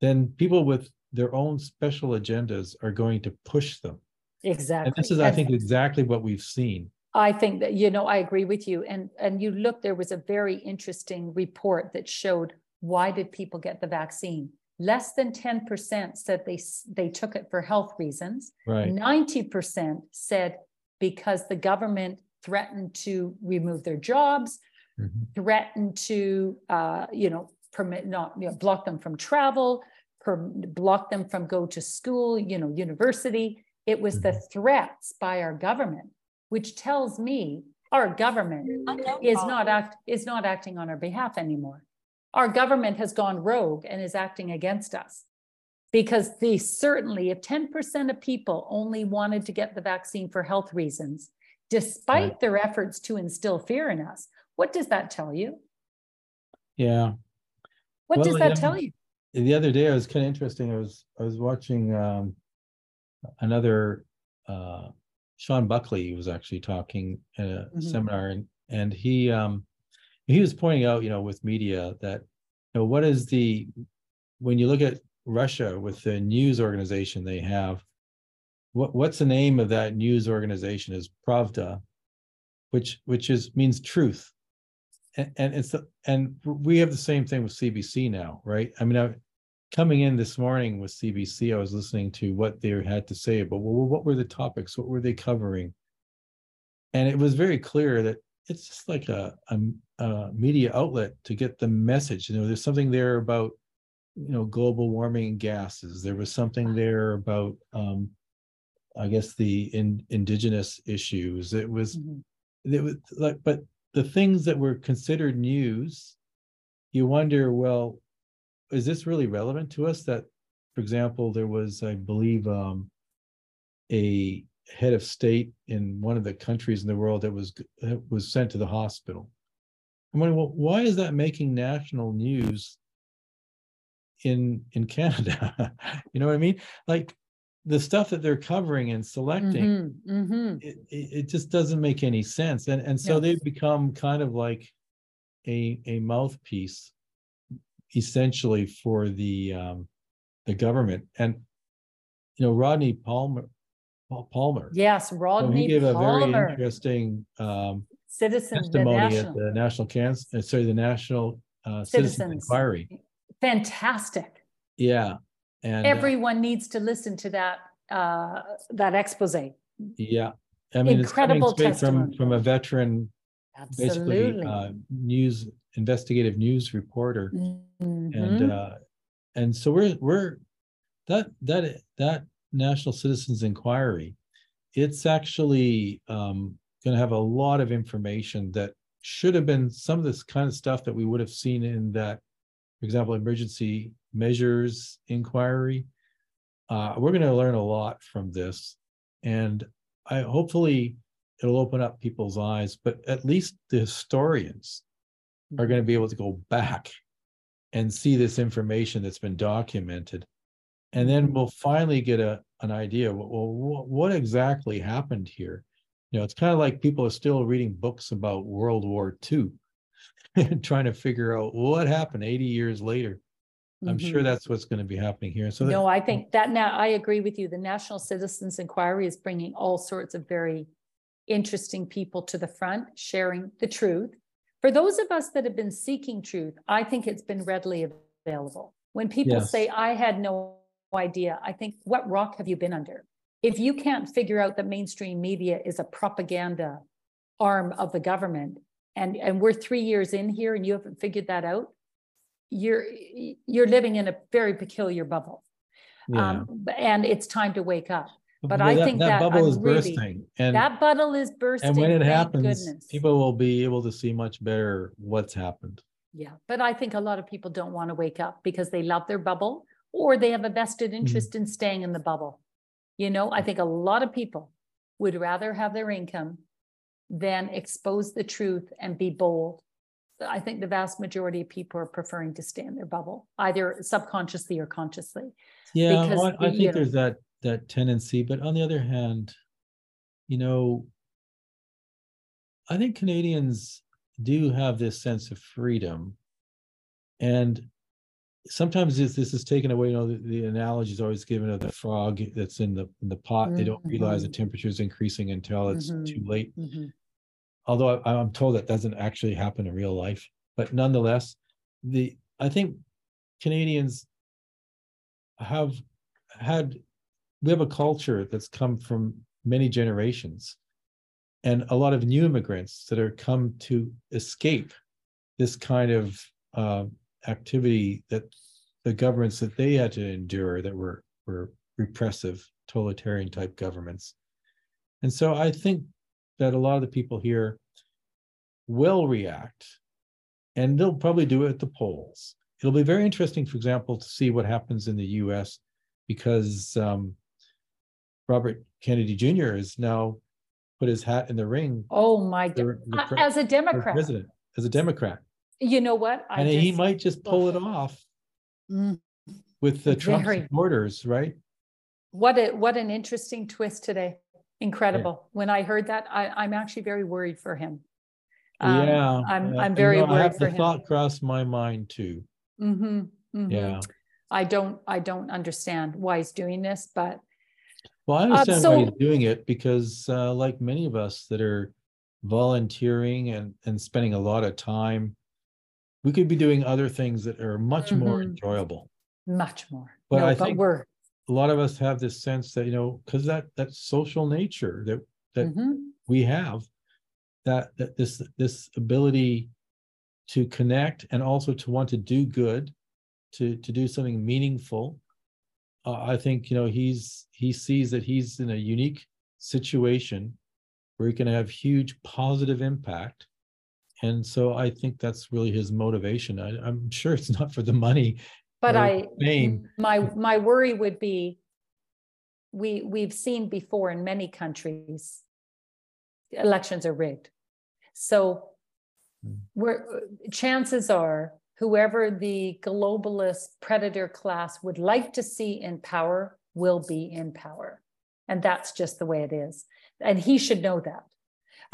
then people with their own special agendas are going to push them.
Exactly.
And this is, I think, exactly what we've seen.
I think that, you know, I agree with you. And, and you look, there was a very interesting report that showed why did people get the vaccine? Less than ten percent said they, they took it for health reasons.
Right.
Ninety percent said because the government threatened to remove their jobs,
Mhm.
threatened to, uh, you know, permit, not, you know, block them from travel, per, block them from go to school, you know, university. It was the threats by our government, which tells me our government is not act, is not acting on our behalf anymore. Our government has gone rogue and is acting against us. Because they certainly, if ten percent of people only wanted to get the vaccine for health reasons, despite their efforts to instill fear in us, what does that tell you?
Yeah.
What
Well,
does that tell you?
the other day, I was kind of interesting. I was, I was watching um another uh Sean Buckley was actually talking at a
Mhm.
seminar and and he um he was pointing out, you know, with media that you know what is the when you look at Russia with the news organization they have, what what's the name of that news organization is Pravda, which which is means truth. And, and it's the, and we have the same thing with CBC now, right? I mean, I, coming in this morning with CBC, I was listening to what they had to say about well, what were the topics, what were they covering, and it was very clear that it's just like a, a, a media outlet to get the message. You know, there's something there about you know, global warming gases. There was something there about, um, I guess the in, indigenous issues. It was,
Mhm.
it was like, but the things that were considered news, you wonder, well, is this really relevant to us? That, for example, there was, I believe, um, a head of state in one of the countries in the world that was that was sent to the hospital. I'm wondering, well, why is that making national news in in Canada? you know what I mean? Like the stuff that they're covering and selecting,
Mhm, mhm.
it, it, just doesn't make any sense. And and so
Yes.
they've become kind of like a a mouthpiece essentially for the um the government. And you know, Rodney Palmer Palmer.
Yes, Rodney.
So he gave a very interesting um
citizen, the
testimony at the National Cancer, uh, sorry, the National uh Citizens. Inquiry.
Fantastic.
Yeah. And uh,
Everyone needs to listen to that, uh, that expose.
yeah, I mean, it's coming
Incredible
from from a veteran, basically uh news, investigative news reporter.
Mhm.
And uh, and so we're we're that that that National Citizens Inquiry, it's actually um gonna have a lot of information that should have been some of this kind of stuff that we would have seen in that, for example, emergency measures inquiry. Uh, we're gonna learn a lot from this. And I hopefully it'll open up people's eyes, but at least the historians are gonna be able to go back and see this information that's been documented. And then we'll finally get a, an idea, well, what, what exactly happened here? You know, it's kind of like people are still reading books about World War II. And Trying to figure out what happened eighty years later. I'm sure
Mhm.
that's what's gonna be happening here, so. that-
No, I think that now, I agree with you. The National Citizens Inquiry is bringing all sorts of very interesting people to the front, sharing the truth. For those of us that have been seeking truth, I think it's been readily available. When people
Yes.
say, I had no idea, I think, what rock have you been under? If you can't figure out that mainstream media is a propaganda arm of the government, and, and we're three years in here and you haven't figured that out, you're, you're living in a very peculiar bubble.
Yeah.
Um, and it's time to wake up. but
Well,
I think that
Bubble
I'm
is
really-
bursting and,
That bubble is bursting.
and when it happens,
goodness.
people will be able to see much better what's happened.
Yeah, but I think a lot of people don't want to wake up because they love their bubble or they have a vested
Mm-hmm.
interest in staying in the bubble. You know, I think a lot of people would rather have their income than expose the truth and be bold. I think the vast majority of people are preferring to stay in their bubble, either subconsciously or consciously.
Yeah,
Because
well, I I think
know-
there's that, that tendency, but on the other hand, you know, I think Canadians do have this sense of freedom. And sometimes this, this is taken away, you know, the, the analogy is always given of the frog that's in the, in the pot. They don't realize the
Mhm.
temperature is increasing until it's too
Mhm.
late.
Mhm.
Although I, I'm told that doesn't actually happen in real life, but nonetheless, the, I think Canadians have had, we have a culture that's come from many generations. And a lot of new immigrants that are come to escape this kind of uh, activity that the governments that they had to endure that were were repressive, totalitarian type governments. And so I think that a lot of the people here will react and they'll probably do it at the polls. It'll be very interesting, for example, to see what happens in the US because um, Robert Kennedy Jr. has now put his hat in the ring
Oh, my, God.
for the pre-
as a Democrat,
president, as a Democrat.
you know what? I
And he might just pull it off
Mm.
with the Trump supporters, right?
What a, what an interesting twist today. Incredible. When I heard that, I, I'm actually very worried for him. Um,
Yeah.
I'm,
yeah,
I'm
you
very
know, I
worried
have
for
The
him.
thought crossed my mind too.
hmm
Yeah.
I don't, I don't understand why he's doing this, but
Well, I understand why he's
Uh,
doing it because uh, like many of us that are volunteering and, and spending a lot of time, we could be doing other things that are much more
Mhm.
enjoyable.
much more.
But
No,
I
but
think-
we're,
A lot of us have this sense that, you know, because that, that social nature that that
Mhm.
we have, that, that this, this ability to connect and also to want to do good to to do something meaningful. Uh, I think you know he's he sees that he's in a unique situation where he can have huge positive impact. And so I think that's really his motivation. I, I'm sure it's not for the money.
But I, my, my worry would be, we, we've seen before in many countries, elections are rigged. So
Hmm.
we're, chances are whoever the globalist predator class would like to see in power will be in power. And that's just the way it is. And he should know that.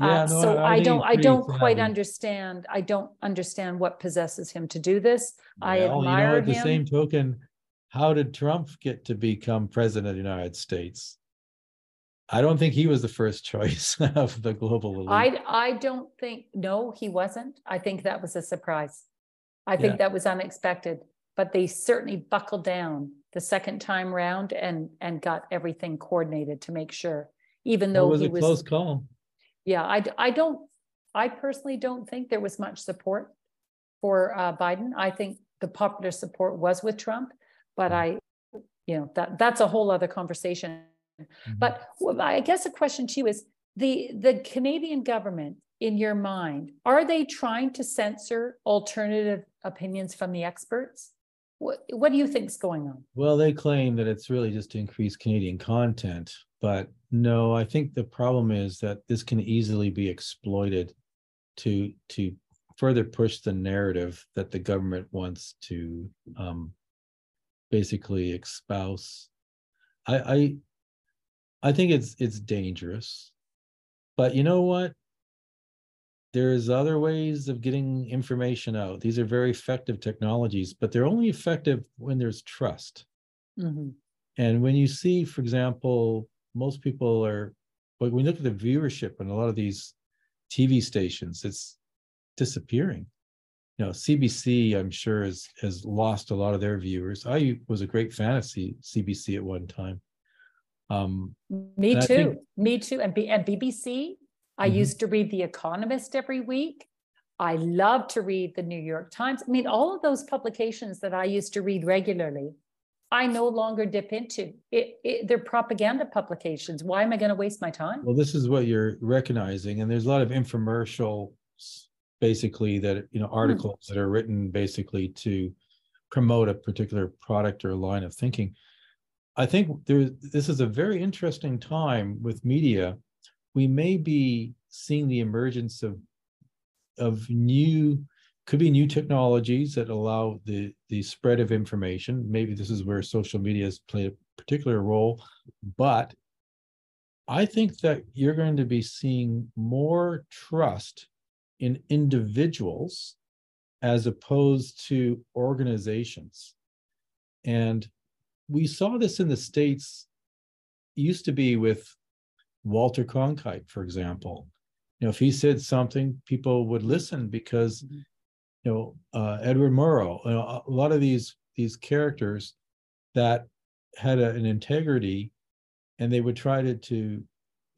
Yeah,
Uh,
no,
so
I
I don't, I don't quite understand, I don't understand what possesses him to do this. I
Well, you know,
admire
at the same token, how did Trump get to become president of the United States? I don't think he was the first choice of the global elite.
I, I don't think, no, he wasn't. I think that was a surprise. I
Yeah.
think that was unexpected, but they certainly buckled down the second time round and, and got everything coordinated to make sure, even
It
though
was
he
a
was.
close call.
Yeah, I, I don't, I personally don't think there was much support for uh, Biden. I think the popular support was with Trump, but I, you know, that, that's a whole other conversation.
Mhm.
But I guess a question to you is, the, the Canadian government, in your mind, are they trying to censor alternative opinions from the experts? What, what do you think's going on?
Well, they claim that it's really just to increase Canadian content, but no, I think the problem is that this can easily be exploited to to further push the narrative that the government wants to um basically espouse. I I I think it's it's dangerous. But you know what? There's other ways of getting information out. These are very effective technologies, but they're only effective when there's trust.
Mhm.
And when you see, for example, most people are, but when you look at the viewership on a lot of these TV stations, it's disappearing. You know, CBC, I'm sure, has has lost a lot of their viewers. I was a great fan of C, CBC at one time. Um,
Me too,
think-
me too. And B, and BBC, I
Mhm.
used to read The Economist every week. I love to read the New York Times. I mean, all of those publications that I used to read regularly, I no longer dip into. It, it, they're propaganda publications. Why am I going to waste my time?
well, this is what you're recognizing, and there's a lot of infomercials, basically that you know hmm. articles that are written basically to promote a particular product or line of thinking. I think there this is a very interesting time with media. We may be seeing the emergence of of new could be new technologies that allow the the spread of information. Maybe this is where social media has played a particular role, but I think that you're going to be seeing more trust in individuals as opposed to organizations. And we saw this in the States, used to be with Walter Cronkite, for example. You know, if he said something, people would listen because,
Mhm.
You know, uh, Edward Murrow, you know, a lot of these these characters that had a- an integrity, and they would try to, to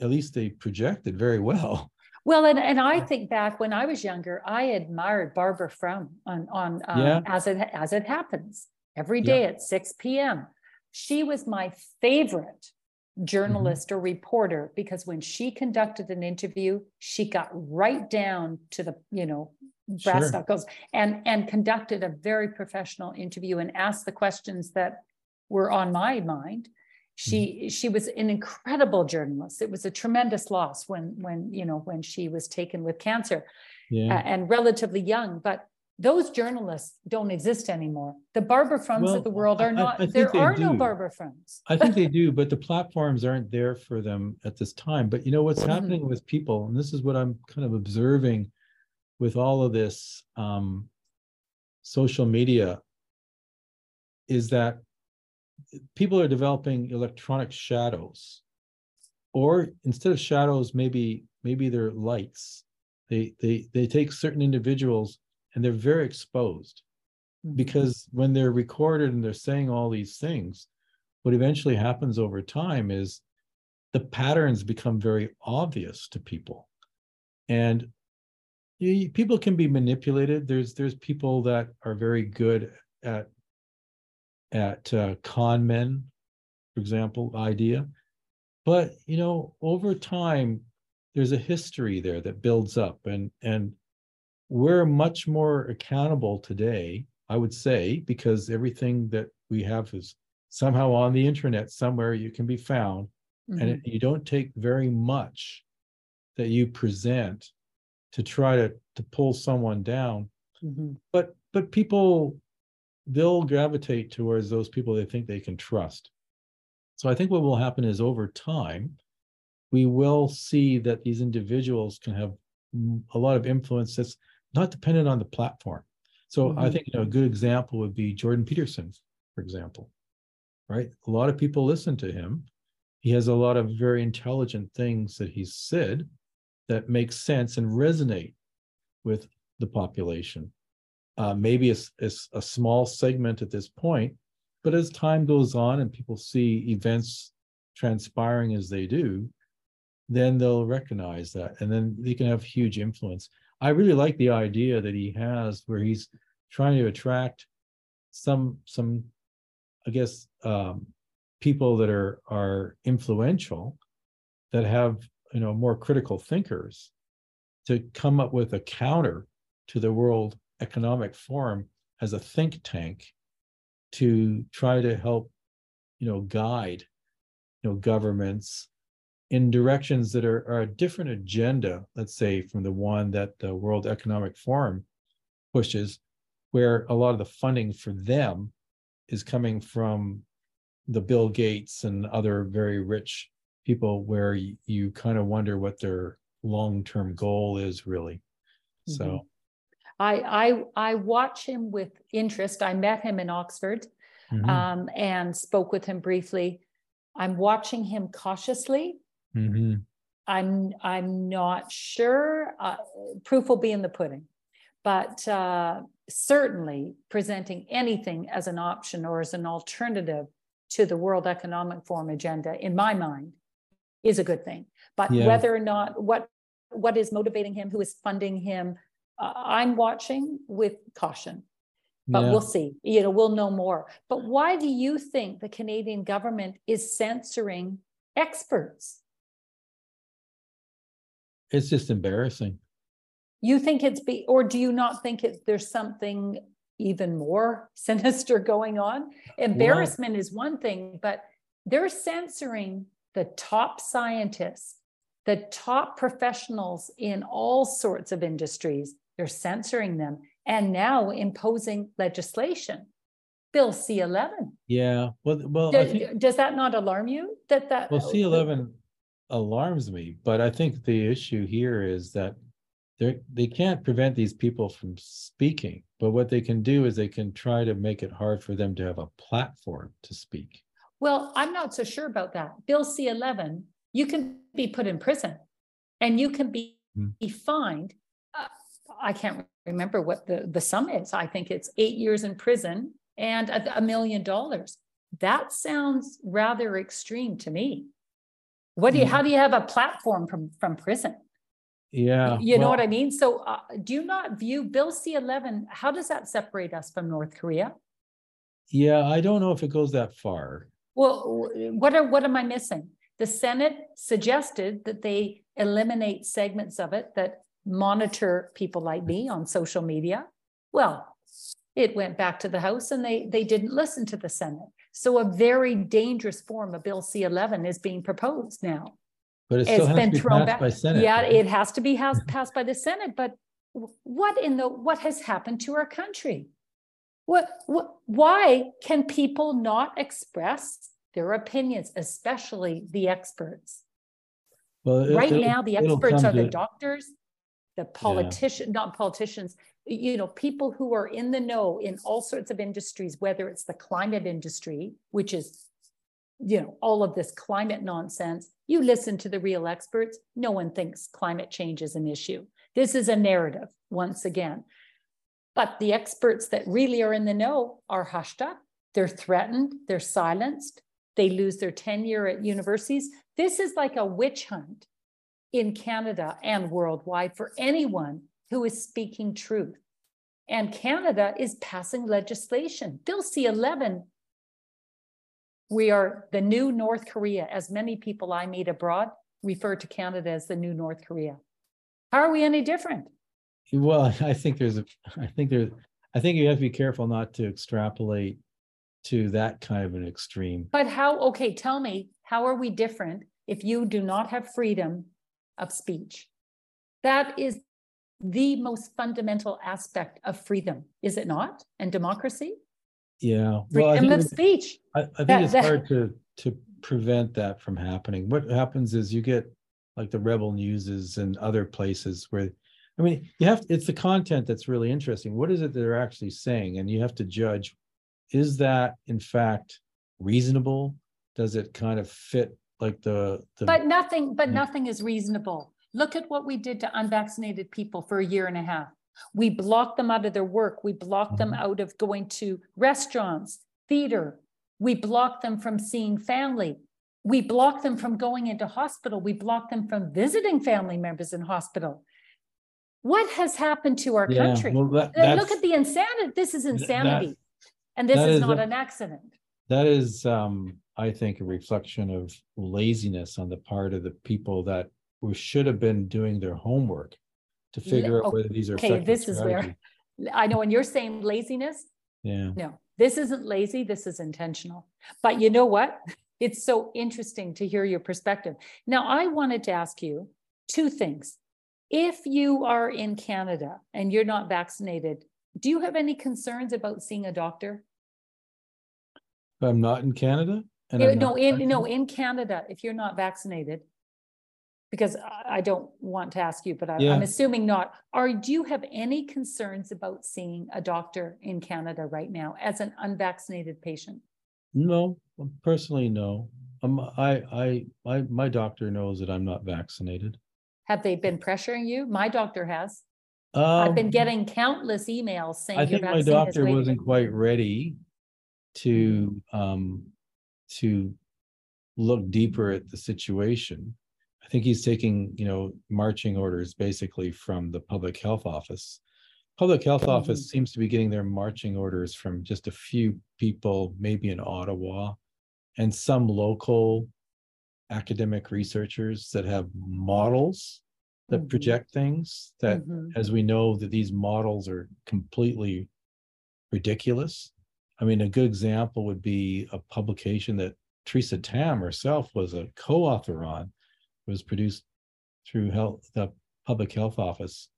at least they projected very well.
Well, and, and I think back when I was younger, I admired Barbara Frum on, on, um,
Yeah.
as it, as it happens, every day Yeah. at six PM. She was my favorite
Mm-hmm.
journalist or reporter because when she conducted an interview, she got right down to the, you know, brass
Sure.
knuckles and, and conducted a very professional interview and asked the questions that were on my mind. She
Mm-hmm.
she was an incredible journalist. It was a tremendous loss when when you know when she was taken with cancer
Yeah.
uh, and relatively young. But those journalists don't exist anymore. The Barbara Frums
Well,
of the world are not.
I think
there
they
are no
do.
Barbara Frums.
I think they do, but the platforms aren't there for them at this time. But you know what's
Mhm.
happening with people, and this is what I'm kind of observing with all of this um, social media, is that people are developing electronic shadows, or instead of shadows, maybe maybe they're lights. They they they take certain individuals and they're very exposed because when they're recorded and they're saying all these things, what eventually happens over time is the patterns become very obvious to people. And you, people can be manipulated. There's there's people that are very good at at uh, con men, for example, idea. But you know, over time, there's a history there that builds up, and and we're much more accountable today, I would say, because everything that we have is somehow on the internet somewhere you can be found,
Mhm.
and it, you don't take very much that you present to try to to pull someone down.
Mhm.
but but people they'll gravitate towards those people they think they can trust. So i think what will happen is over time we will see that these individuals can have a lot of influence that's not dependent on the platform. So i
Mhm.
think you know a good example would be jordan peterson for example right? A lot of people listen to him. He has a lot of very intelligent things that he's said that make sense and resonate with the population uh, maybe it's, it's a small segment at this point, but as time goes on and people see events transpiring as they do, then they'll recognize that and then they can have huge influence. I really like the idea that he has where he's trying to attract some some I guess um, people that are are influential that have you know more critical thinkers to come up with a counter to the World Economic Forum as a think tank to try to help, you know, guide, you know, governments in directions that are, are a different agenda, let's say, from the one that the World Economic Forum pushes, where a lot of the funding for them is coming from the Bill Gates and other very rich people, where you, you kind of wonder what their long-term goal is really. So.
Mhm. I, I, I watch him with interest. I met him in Oxford
mhm,
um, and spoke with him briefly. I'm watching him cautiously.
mhm.
I'm, I'm not sure. Uh, proof will be in the pudding. But uh, certainly presenting anything as an option or as an alternative to the World Economic Forum agenda, in my mind, is a good thing. But
Yeah.
whether or not what what is motivating him, who is funding him, uh, I'm watching with caution. But
Yeah.
we'll see. You know, we'll know more. But why do you think the Canadian government is censoring experts?
It's just embarrassing.
You think it's be, or do you not think it, there's something even more sinister going on? Embarrassment is one thing, but they're censoring the top scientists, the top professionals in all sorts of industries. They're censoring them and now imposing legislation. Bill C eleven.
Yeah, well, well, I think,
Does that not alarm you? That that
well, uh, C eleven alarms me, but I think the issue here is that they're, they can't prevent these people from speaking, but what they can do is they can try to make it hard for them to have a platform to speak.
Well, I'm not so sure about that. Bill C eleven, you can be put in prison and you can be,
Hmm.
be fined. uh, I can't remember what the, the sum is. I think it's eight years in prison and a, a million dollars. That sounds rather extreme to me. What do you,
Hmm.
how do you have a platform from, from prison?
Yeah.
You know
well,
what I mean? So uh, do you not view Bill C eleven, how does that separate us from North Korea?
Yeah, I don't know if it goes that far.
Well, what are, what am I missing? The Senate suggested that they eliminate segments of it that monitor people like me on social media. Well, it went back to the House and they, they didn't listen to the Senate. So a very dangerous form of Bill C eleven is being proposed now.
But it has
been
be
thrown back.
by Senate.
Yeah,
right?
it has to be house, passed by the Senate, but what in the, what has happened to our country? What, what, why can people not express their opinions, especially the experts?
Well, it-
Right
it'll-
now, the experts are the
to-
doctors, the politician, not politicians, you know, people who are in the know in all sorts of industries, whether it's the climate industry, which is, you know, all of this climate nonsense. You listen to the real experts, no one thinks climate change is an issue. This is a narrative, once again. But the experts that really are in the know are hushed up. They're threatened, they're silenced, they lose their tenure at universities. This is like a witch hunt in Canada and worldwide for anyone who is speaking truth. And Canada is passing legislation. Bill C 11 We are the new North Korea, as many people I meet abroad refer to Canada as the new North Korea. How are we any different?
Well, I think there's a, I think there's, I think you have to be careful not to extrapolate to that kind of an extreme.
But how, okay, tell me, how are we different if you do not have freedom of speech? That is the most fundamental aspect of freedom, is it not? And democracy?
Yeah. Well,
Freedom of speech.
I, I think
that-
it's
that-
hard to, to prevent that from happening. What happens is you get like the Rebel Newses and other places where, I mean, you have, to, it's the content that's really interesting. What is it they're actually saying? And you have to judge, is that in fact reasonable? Does it kind of fit like the, the,
But nothing, but
Yeah.
nothing is reasonable. Look at what we did to unvaccinated people for a year and a half. We blocked them out of their work. We blocked them
Mhm.
out of going to restaurants, theater. We blocked them from seeing family. We blocked them from going into hospital. We blocked them from visiting family members in hospital. What has happened to our
yeah,
country?
well, that,
Look at the insanity. This is
that-
insanity. And this
that
is
is
not
a-
an accident.
that is, um, I think, a reflection of laziness on the part of the people that who should have been doing their homework to figure out
oh,
whether these are
okay, this is where- I know, when you're saying laziness.
Yeah.
No, this isn't lazy, this is intentional. But you know what? It's so interesting to hear your perspective. Now, I wanted to ask you two things. If you are in Canada and you're not vaccinated, do you have any concerns about seeing a doctor?
I'm not in Canada and I'm
No, in, no, in Canada, if you're not vaccinated. Because I, I don't want to ask you, but I, I'm assuming not. Are, do you have any concerns about seeing a doctor in Canada right now as an unvaccinated patient?
No, personally, no. Um, I, I, my, my doctor knows that I'm not vaccinated.
Have they been pressuring you? My doctor has. I've been
Um,
getting countless emails saying
I think my doctor wasn't quite ready to, um, to look deeper at the situation. I think he's taking, you know, marching orders basically from the public health office. Public health
Mm-hmm.
office seems to be getting their marching orders from just a few people, maybe in Ottawa, and some local academic researchers that have models that
Mhm.
project things that
Mhm.
as we know that these models are completely ridiculous. I mean, a good example would be a publication that Theresa Tam herself was a co-author on. It was produced through health, the Public Health Office,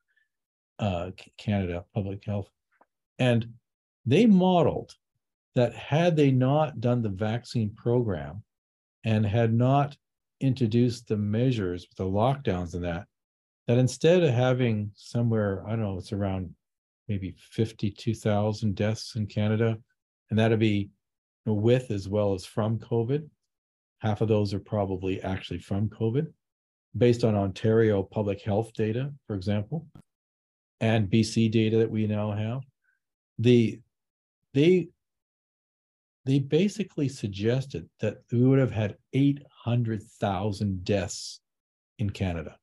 uh, Canada Public Health. And they modeled that had they not done the vaccine program and had not introduced the measures the lockdowns and that, that instead of having somewhere, I don't know, it's around maybe fifty-two thousand deaths in Canada, and that'd be with as well as from COVID. Half of those are probably actually from COVID, based on Ontario public health data, for example, and BC data that we now have. The, they, they basically suggested that we would have had eight hundred thousand deaths in Canada.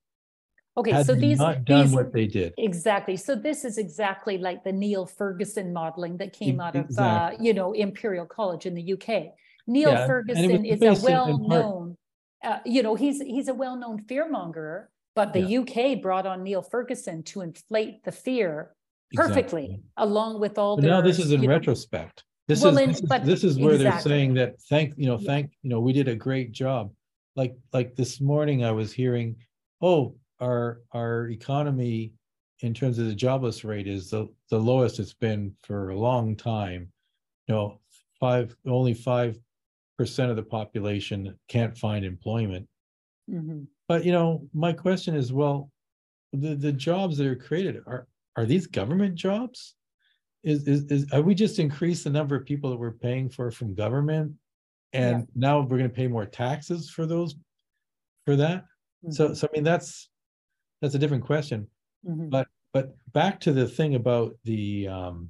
Okay,
Had
so these,
not done
these,
what they did.
exactly. So this is exactly like the Neil Ferguson modeling that came out of, uh, you know, Imperial College in the UK. Neil
Yeah,
Ferguson is a
in- in part-
well-known, uh, you know, he's, he's a well-known fearmonger, but the UK brought on Neil Ferguson to inflate the fear perfectly,
Exactly.
along with all
But
their.
now this is in
know,
retrospect. This
Well,
is, this this is where they're saying that, thank, you know,
Yeah.
thank, you know, we did a great job. Like, like this morning I was hearing, oh, our, our economy in terms of the jobless rate is the, the lowest it's been for a long time. You know, five, only five percent of the population can't find employment.
Mhm.
But you know, my question is, well, the, the jobs that are created, are, are these government jobs? Is, is, is, have we just increased the number of people that we're paying for from government?
Yeah.
And now we're gonna pay more taxes for those, for that? So,
Mhm.
so I mean, that's, that's a different question.
Mhm.
But, but back to the thing about the, um,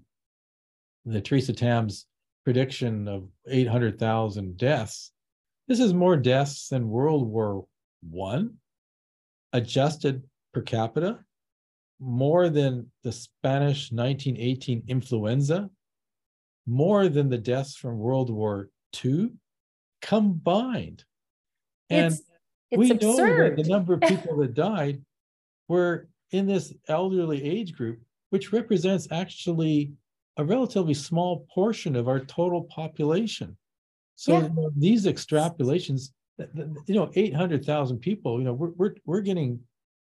the Theresa Tam's prediction of eight hundred thousand deaths. This is more deaths than World War One, adjusted per capita, more than the Spanish nineteen eighteen influenza, more than the deaths from World War II combined. And
It's, it's
we know that the number of people that died were in this elderly age group, which represents actually a relatively small portion of our total population. So
Yeah.
these extrapolations, you know, eight hundred thousand people, you know, we're, we're, we're getting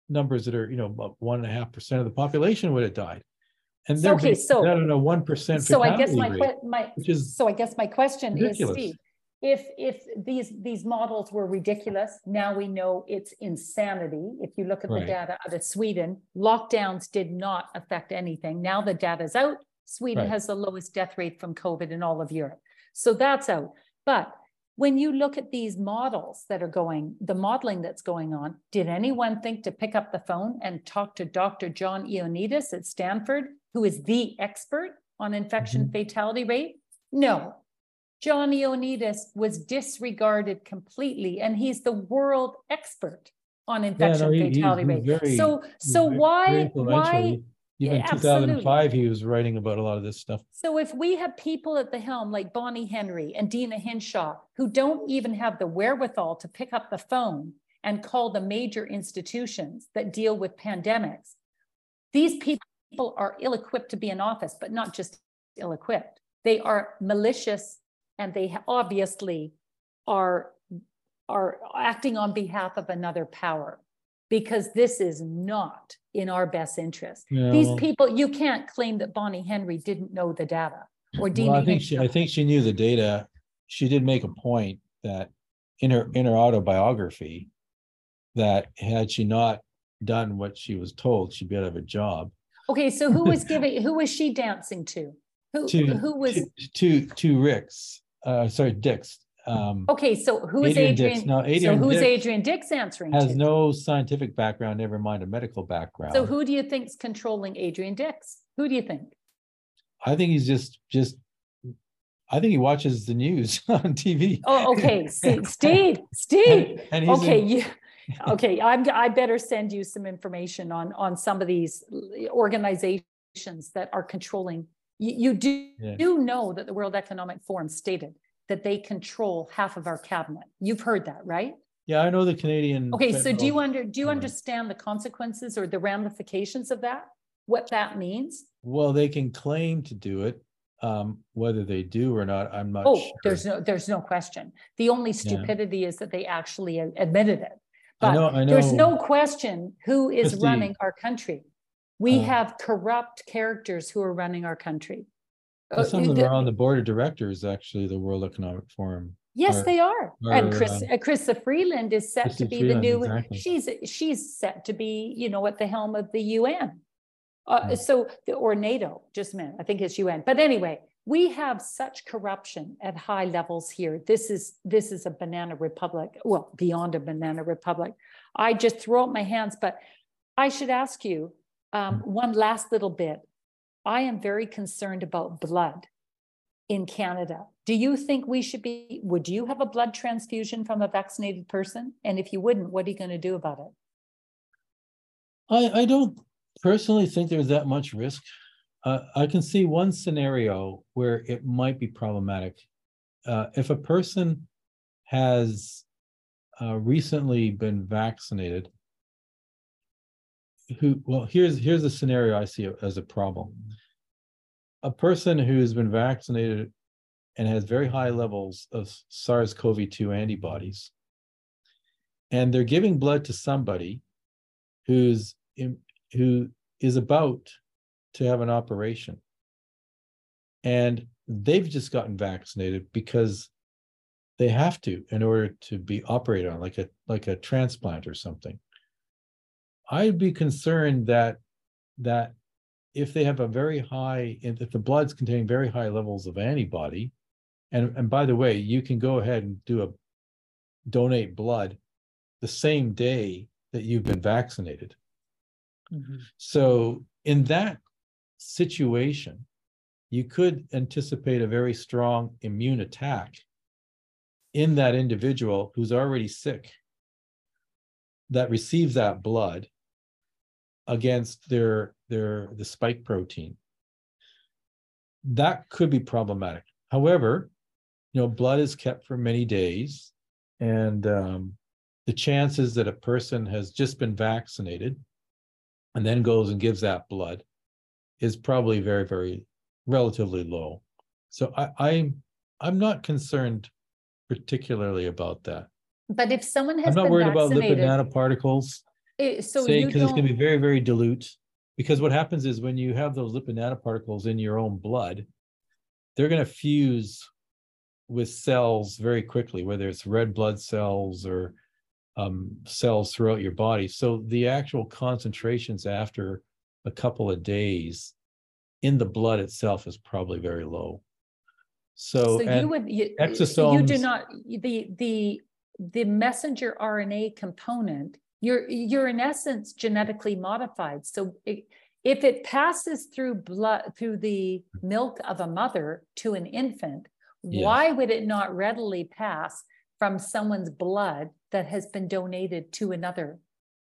numbers that are, you know, about one and a half percent of the population would have died. And they're
Okay, so-
on a one percent
So I guess my,
rate,
my,
which is
so I guess my question is. Steve, if, if these, these models were ridiculous, now we know it's insanity. If you look at the data out of Sweden, lockdowns did not affect anything. Now the data's out. Sweden
Right.
has the lowest death rate from COVID in all of Europe. So that's out. But when you look at these models that are going, the modeling that's going on, did anyone think to pick up the phone and talk to Dr. John Ioannidis at Stanford, who is the expert on infection mm-hmm. fatality rate? No. John Ioannidis was disregarded completely, and he's the world expert on infection
he- he's
fatality
been
rate.
very-
So, so why, why?
Even
Yeah,
two thousand and five, he was writing about a lot of this stuff.
So if we have people at the helm like Bonnie Henry and Deena Hinshaw, who don't even have the wherewithal to pick up the phone and call the major institutions that deal with pandemics, these people are ill-equipped to be in office, but not just ill-equipped. They are malicious and they obviously are, are acting on behalf of another power because this is not in our best interest.
Yeah,
These
well-
people, you can't claim that Bonnie Henry didn't know the data or
Well, I think she, I think she knew the data. She did make a point that in her, in her autobiography, that had she not done what she was told, she'd be out of a job.
Okay, so who was giving, who was she dancing to? Who,
To,
who was,
to, to, to Rick's, uh, sorry, Dick's, um,
okay, so who is
Adrian Dix.
Adrian?
No,
So
Adrian
who's
Dix
Adrian Dix answering
has
to?
no scientific background, never mind a medical background.
So who do you think's controlling Adrian Dix? Who do you think?
I think he's just, just, I think he watches the news on TV.
Oh, okay, Steve, Steve, Steve.
And he's
Okay,
in-
you, okay, I'm, I better send you some information on, on some of these organizations that are controlling. You, you do,
Yeah.
do know that the World Economic Forum stated that they control half of our cabinet. You've heard that, right?
Yeah, I know the Canadian.
Okay, so do you under, do you understand the consequences or the ramifications of that? What that means?
Well, they can claim to do it. Um, whether they do or not, I'm not
Oh,
sure.
there's no, there's no question. The only stupidity is that they actually admitted it.
I know,
But
I
there's no question who is running our country. We
uh,
have corrupt characters who are running our country. Uh,
Some of them
the-
are on the board of directors, actually, the World Economic Forum.
Yes,
are-
they are. And
are,
Chris,
uh,
uh, Chrystia Freeland is set to be the new,
exactly.
she's, she's set to be, you know, at the helm of the UN. Uh,
Mm.
so, or NATO, just a minute, I think it's UN. But anyway, we have such corruption at high levels here. This is, this is a banana republic, well, beyond a banana republic. I just throw up my hands, but I should ask you, um,
Mm.
one last little bit. I am very concerned about blood in Canada. Do you think we should be, would you have a blood transfusion from a vaccinated person? And if you wouldn't, what are you going to do about it?
I, I don't personally think there's that much risk. Uh, I can see one scenario where it might be problematic. Uh, if a person has uh, recently been vaccinated, who, well, here's, here's a scenario I see as a problem. A person who's been vaccinated and has very high levels of SARS-CoV-2 antibodies, and they're giving blood to somebody who's in, who is about to have an operation and they've just gotten vaccinated because they have to in order to be operated on like a like a transplant or something i'd be concerned that that if they have a very high if the blood's containing very high levels of antibody and and by the way you can go ahead and do a donate blood the same day that you've been vaccinated. Mm-hmm. So in that situation, you could anticipate a very strong immune attack in that individual who's already sick that receives that blood against their their the spike protein. That could be problematic. However, you know, blood is kept for many days. And um, the chances that a person has just been vaccinated and then goes and gives that blood is probably very, very relatively low. So I, I'm I'm not concerned particularly about that.
But if someone has
I'm
not
worried about lipid nanoparticles.
Eh, so you
because it's going to be very, very dilute. Because what happens is when you have those lipid nanoparticles in your own blood, they're going to fuse with cells very quickly, whether it's red blood cells or um, cells throughout your body. So the actual concentrations after a couple of days in the blood itself is probably very low. So,
so you would, you, you do not, the, the, the messenger RNA component, you're, you're in essence genetically modified. So it- if it passes through blood, through the milk of a mother to an infant,
Yes.
why would it not readily pass from someone's blood that has been donated to another?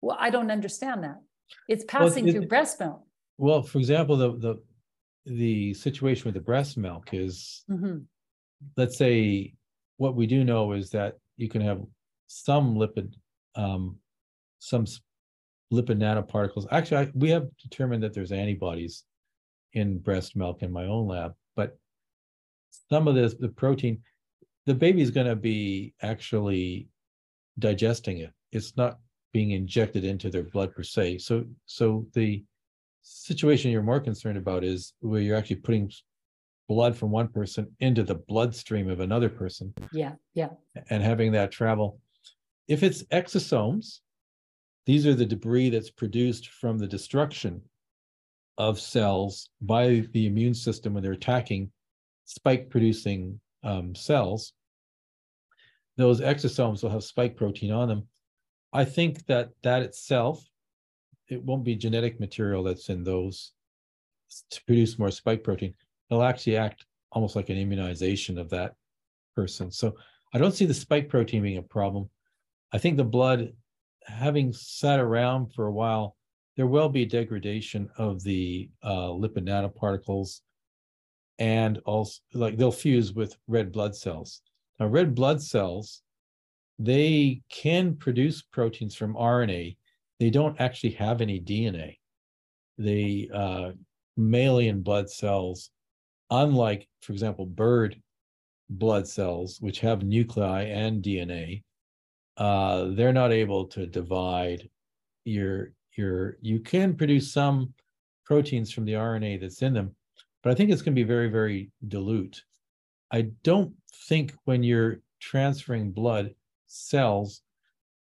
Well, I don't understand that. It's passing
it-
through breast milk.
well, for example, the, the, the situation with the breast milk is
Mhm.
let's say what we do know is that you can have some lipid um some lipid nanoparticles actually I, we have determined that there's antibodies in breast milk in my own lab but some of this the protein the baby's going to be actually digesting it it's not being injected into their blood per se so so the situation you're more concerned about is where you're actually putting blood from one person into the bloodstream of another person
Yeah, yeah.
and having that travel. If it's exosomes, these are the debris that's produced from the destruction of cells by the immune system when they're attacking spike producing um, cells. Those exosomes will have spike protein on them. I think that that itself, it won't be genetic material that's in those to produce more spike protein. It'll actually act almost like an immunization of that person. So I don't see the spike protein being a problem. I think the blood, having sat around for a while, there will be degradation of the uh, lipid nanoparticles, and also like they'll fuse with red blood cells. Now, red blood cells, they can produce proteins from RNA. They don't actually have any DNA. They uh, mammalian blood cells, unlike, for example, bird blood cells, which have nuclei and DNA, uh, they're not able to divide your your. You can produce some proteins from the RNA that's in them, but I think it's going to be very very dilute. I don't think when you're transferring blood cells,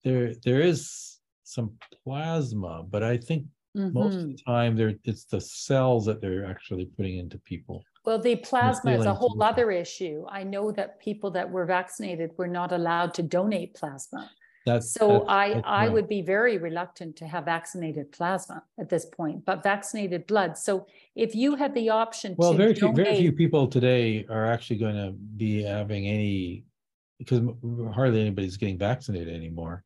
there there is some plasma, but I think most of
Mhm.
the time there it's the cells that they're actually putting into people.
Well, the plasma is a whole other issue. I know that people that were vaccinated were not allowed to donate plasma.
That's
So
that's-
I,
that's
I
right.
would be very reluctant to have vaccinated plasma at this point, but vaccinated blood. So if you had the option to Well,
very few, very few people today are actually going to be having any, because hardly anybody's getting vaccinated anymore.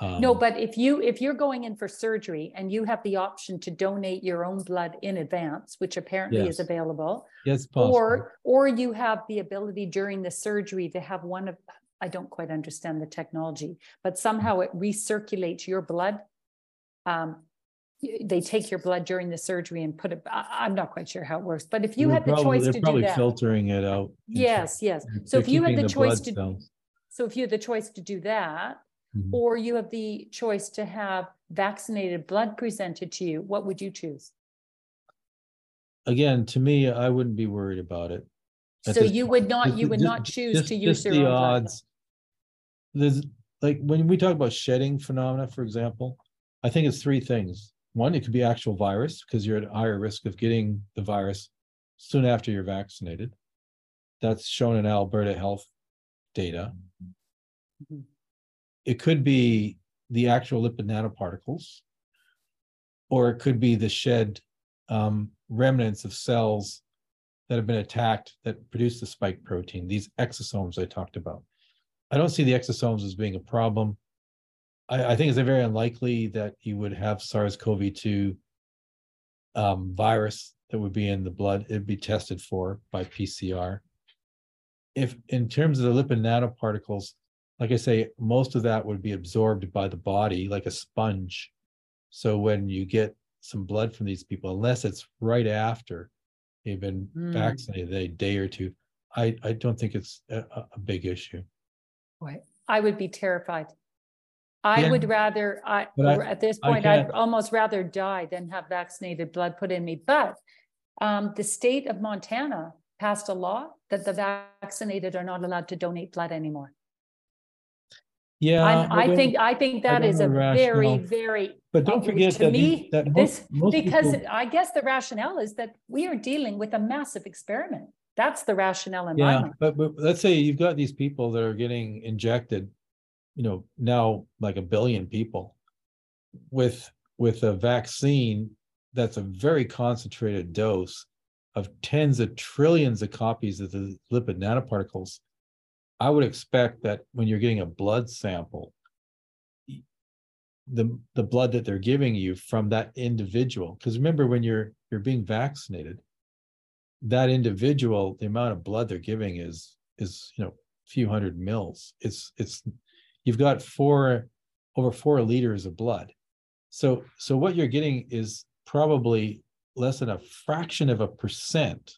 No,
Um,
but if you, if you're going in for surgery and you have the option to donate your own blood in advance, which apparently is available,
yes, possible.
Or, or you have the ability during the surgery to have one of, I don't quite understand the technology, but somehow it recirculates your blood. Um, they take your blood during the surgery and put it, I, I'm not quite sure how it works, but if you
They're
had the
probably-
choice
they're
to do
probably
that.
Filtering it out.
Yes, yes. So if you had
keeping
the choice to,
cells.
so if you had the choice to do that,
Mhm.
or you have the choice to have vaccinated blood presented to you, what would you choose?
Again, to me, I wouldn't be worried about it. at
So
this
you would not, you would
just-
not choose
just-
to use your
the
own blood?
odds. There's, like, when we talk about shedding phenomena, for example, I think it's three things. One, it could be actual virus, because you're at higher risk of getting the virus soon after you're vaccinated. That's shown in Alberta Health data.
Mhm.
It could be the actual lipid nanoparticles. Or it could be the shed um, remnants of cells that have been attacked that produce the spike protein, these exosomes I talked about. I don't see the exosomes as being a problem. I, I think it's very unlikely that you would have SARS-CoV-2 um, virus that would be in the blood. It'd be tested for by PCR. if in terms of the lipid nanoparticles, like I say, most of that would be absorbed by the body like a sponge. So when you get some blood from these people, unless it's right after they've been
Mm.
vaccinated, a day or two, I, I don't think it's a, a- big issue.
Boy, I would be terrified. I
Yeah.
would rather, I,
I-
at this point, I'd almost rather die than have vaccinated blood put in me. But um, the state of Montana passed a law that the vaccinated are not allowed to donate blood anymore.
Yeah.
I think, I think
I
that
don't
is a very, very,
But don't
to
forget that, these-
me,
that most,
this,
most
because
people,
I guess the rationale is that we are dealing with a massive experiment. That's the rationale in my
yeah,
mind.
but, but let's say you've got these people that are getting injected, you know, now like a billion people with, with a vaccine that's a very concentrated dose of tens of trillions of copies of the lipid nanoparticles. I would expect that when you're getting a blood sample, the, the blood that they're giving you from that individual, because remember, when you're, you're being vaccinated, that individual, the amount of blood they're giving is, is, you know, a few hundred mils. It's, it's, you've got four, over four liters of blood. So, so what you're getting is probably less than a fraction of a percent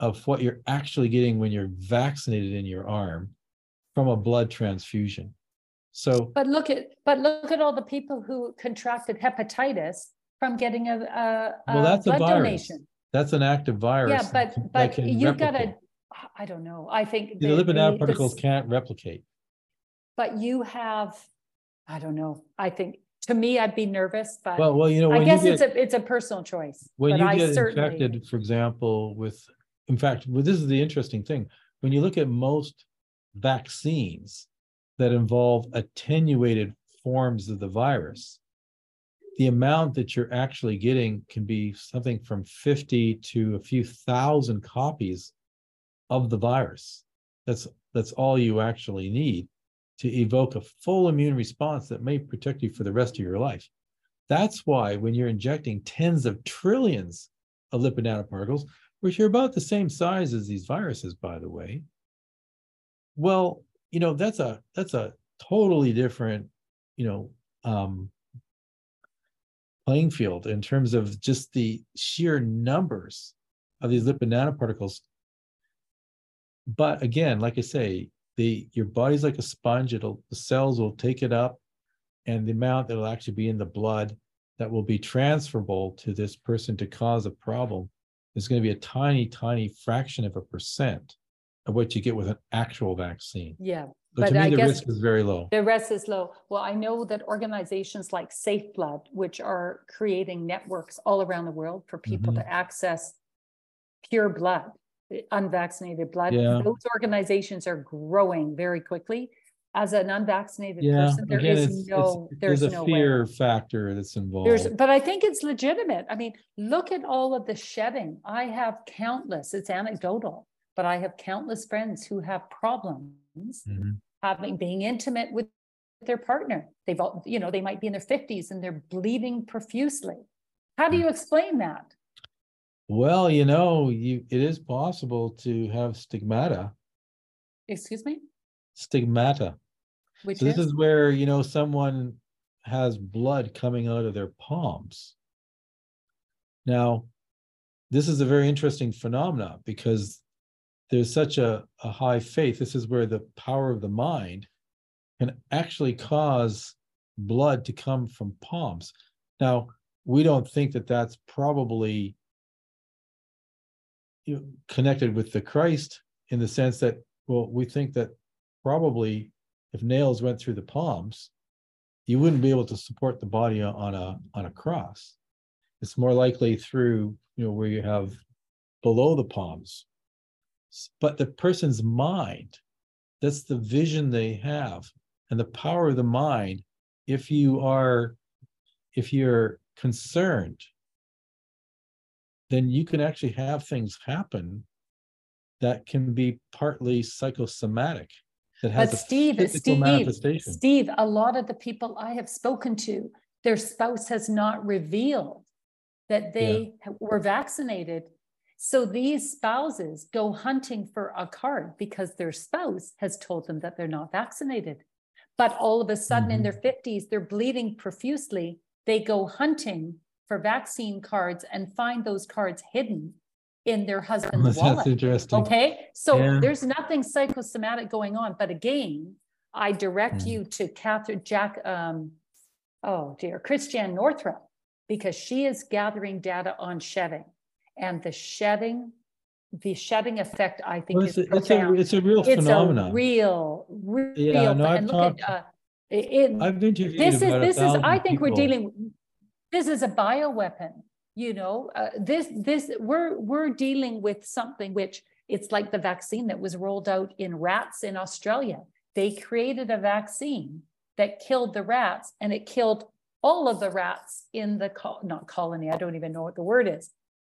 of what you're actually getting when you're vaccinated in your arm from a blood transfusion. So,
But look at, but look at all the people who contracted hepatitis from getting a, a,
well,
a
that's a virus.
donation.
That's an active virus.
Yeah, but, but
can
you gotta. I don't know, I think.
The
the-
lipid nanoparticles can't replicate.
But you have, I don't know, I think, to me, I'd be nervous, but
Well, well, you know,
I guess it's a, it's a personal choice.
when
but
you
I
get
certainly-
infected, for example, with, in fact, well, this is the interesting thing. When you look at most vaccines that involve attenuated forms of the virus, the amount that you're actually getting can be something from 50 to a few thousand copies of the virus. That's, that's all you actually need to evoke a full immune response that may protect you for the rest of your life. That's why when you're injecting tens of trillions of lipid nanoparticles, which are about the same size as these viruses, by the way. Well, you know, that's a that's a totally different, you know, um, playing field in terms of just the sheer numbers of these lipid nanoparticles. But again, like I say, the your body's like a sponge, it'll the cells will take it up, and the amount that'll actually be in the blood that will be transferable to this person to cause a problem is going to be a tiny, tiny fraction of a percent of what you get with an actual vaccine.
Yeah,
So
But
to me,
I
the
guess-
risk is very low.
the risk is low. Well, I know that organizations like Safe Blood, which are creating networks all around the world for people
Mm-hmm.
to access pure blood, unvaccinated blood,
Yeah.
those organizations are growing very quickly. As an unvaccinated
Yeah,
person, there
again,
is
it's,
no,
it's,
there's
there's a
no way.
fear factor that's involved.
There's, but I think it's legitimate. I mean, look at all of the shedding. I have countless, it's anecdotal, but I have countless friends who have problems
Mhm.
having, being intimate with their partner. They've all, you know, they might be in their fifties and they're bleeding profusely. How do you explain that?
Well, you know, you it is possible to have stigmata.
Excuse me?
Stigmata.
Which
So this
is,
is where, you know, someone has blood coming out of their palms. Now, this is a very interesting phenomena because there's such a, a high faith. This is where the power of the mind can actually cause blood to come from palms. Now, we don't think that that's probably you know, connected with the Christ in the sense that, well, we think that probably if nails went through the palms, you wouldn't be able to support the body on a on a cross. It's more likely through you know where you have below the palms. But the person's mind, that's the vision they have, and the power of the mind. If you are, if you're concerned, then you can actually have things happen that can be partly psychosomatic. That has
but
a
Steve, Steve. Steve, a lot of the people I have spoken to, their spouse has not revealed that they ha- were vaccinated. So these spouses go hunting for a card because their spouse has told them that they're not vaccinated. But all of a sudden mm-hmm. in their 50s, they're bleeding profusely. They go hunting for vaccine cards and find those cards hidden in their husband's wallet. That's interesting. Okay. So yeah. there's nothing psychosomatic going on. But again, I direct mm. you to Catherine Jack, um, oh dear, Christiane Northrup, because she is gathering data on shedding and the shedding the shedding effect i think well,
it's, is a, it's a it's a real it's phenomenon
a real real yeah, no, and look talked, at uh, it,
i've interviewed
this is this is i think
people.
we're dealing this is a bioweapon you know uh, this this we're we're dealing with something which it's like the vaccine that was rolled out in rats in australia they created a vaccine that killed the rats and it killed all of the rats in the not colony i don't even know what the word is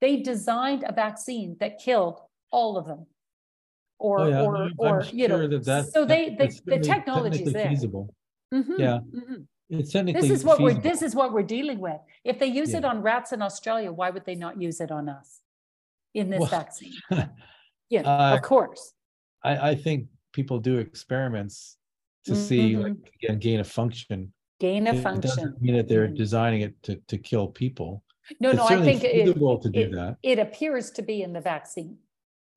they designed a vaccine that killed all of them. Or, oh, yeah. or, I'm or, you know, that that's, so they, they the technology is there.
Feasible. Mm-hmm, yeah. Mm-hmm. It's technically
this is what
feasible.
we're this is what we're dealing with. If they use yeah. it on rats in Australia, why would they not use it on us in this well, vaccine? yeah, uh, of course.
I, I think people do experiments to mm-hmm. see like again gain a function.
Gain a
it,
function.
It doesn't mean that they're mm-hmm. designing it to, to kill people.
No, no, I think it, it, it appears to be in the vaccine.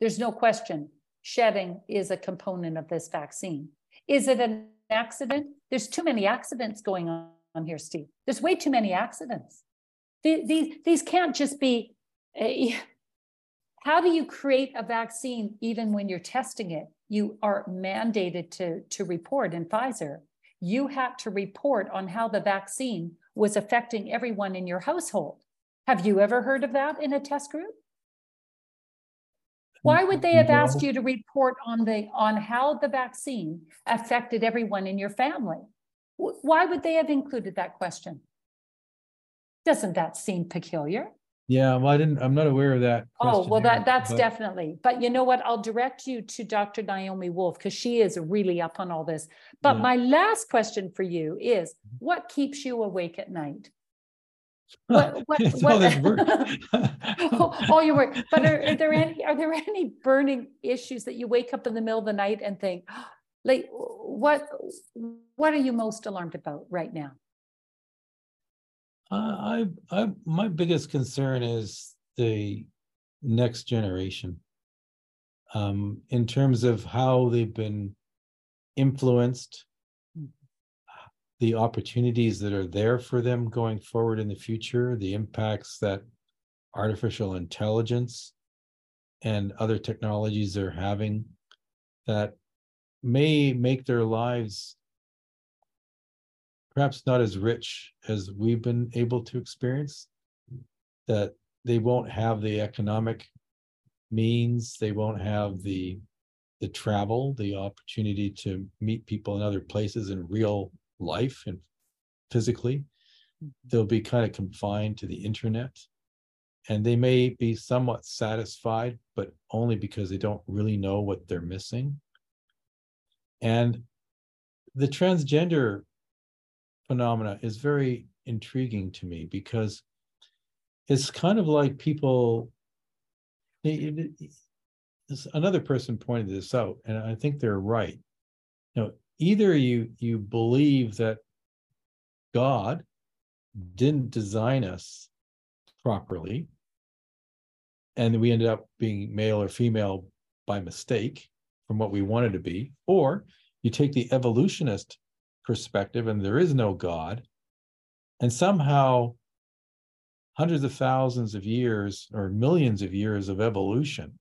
There's no question. Shedding is a component of this vaccine. Is it an accident? There's too many accidents going on here, Steve. There's way too many accidents. These, these, can't just be. Uh, how do you create a vaccine even when you're testing it? You are mandated to, to report in Pfizer. You have to report on how the vaccine was affecting everyone in your household. Have you ever heard of that in a test group? Why would they have asked you to report on the on how the vaccine affected everyone in your family? Why would they have included that question? Doesn't that seem peculiar?
Yeah, well, I didn't. I'm not aware of that.
Oh, well, that that's but... definitely. But you know what? I'll direct you to Dr. Naomi Wolf because she is really up on all this. But yeah. my last question for you is: mm-hmm. What keeps you awake at night? What, what, what, oh, all your work. But are, are, there any are there any burning issues that you wake up in the middle of the night and think, like, what what are you most alarmed about right now?
Uh, I, I, my biggest concern is the next generation, um, in terms of how they've been influenced the opportunities that are there for them going forward in the future, the impacts that artificial intelligence and other technologies are having that may make their lives perhaps not as rich as we've been able to experience that they won't have the economic means they won't have the the travel the opportunity to meet people in other places in real life and physically. Mm-hmm. They'll be kind of confined to the internet. And they may be somewhat satisfied, but only because they don't really know what they're missing. And the transgender phenomena is very intriguing to me because it's kind of like people it, it, another person pointed this out and i think they're right you know either you you believe that God didn't design us properly and we ended up being male or female by mistake from what we wanted to be or you take the evolutionist perspective and there is no god and somehow hundreds of thousands of years or millions of years of evolution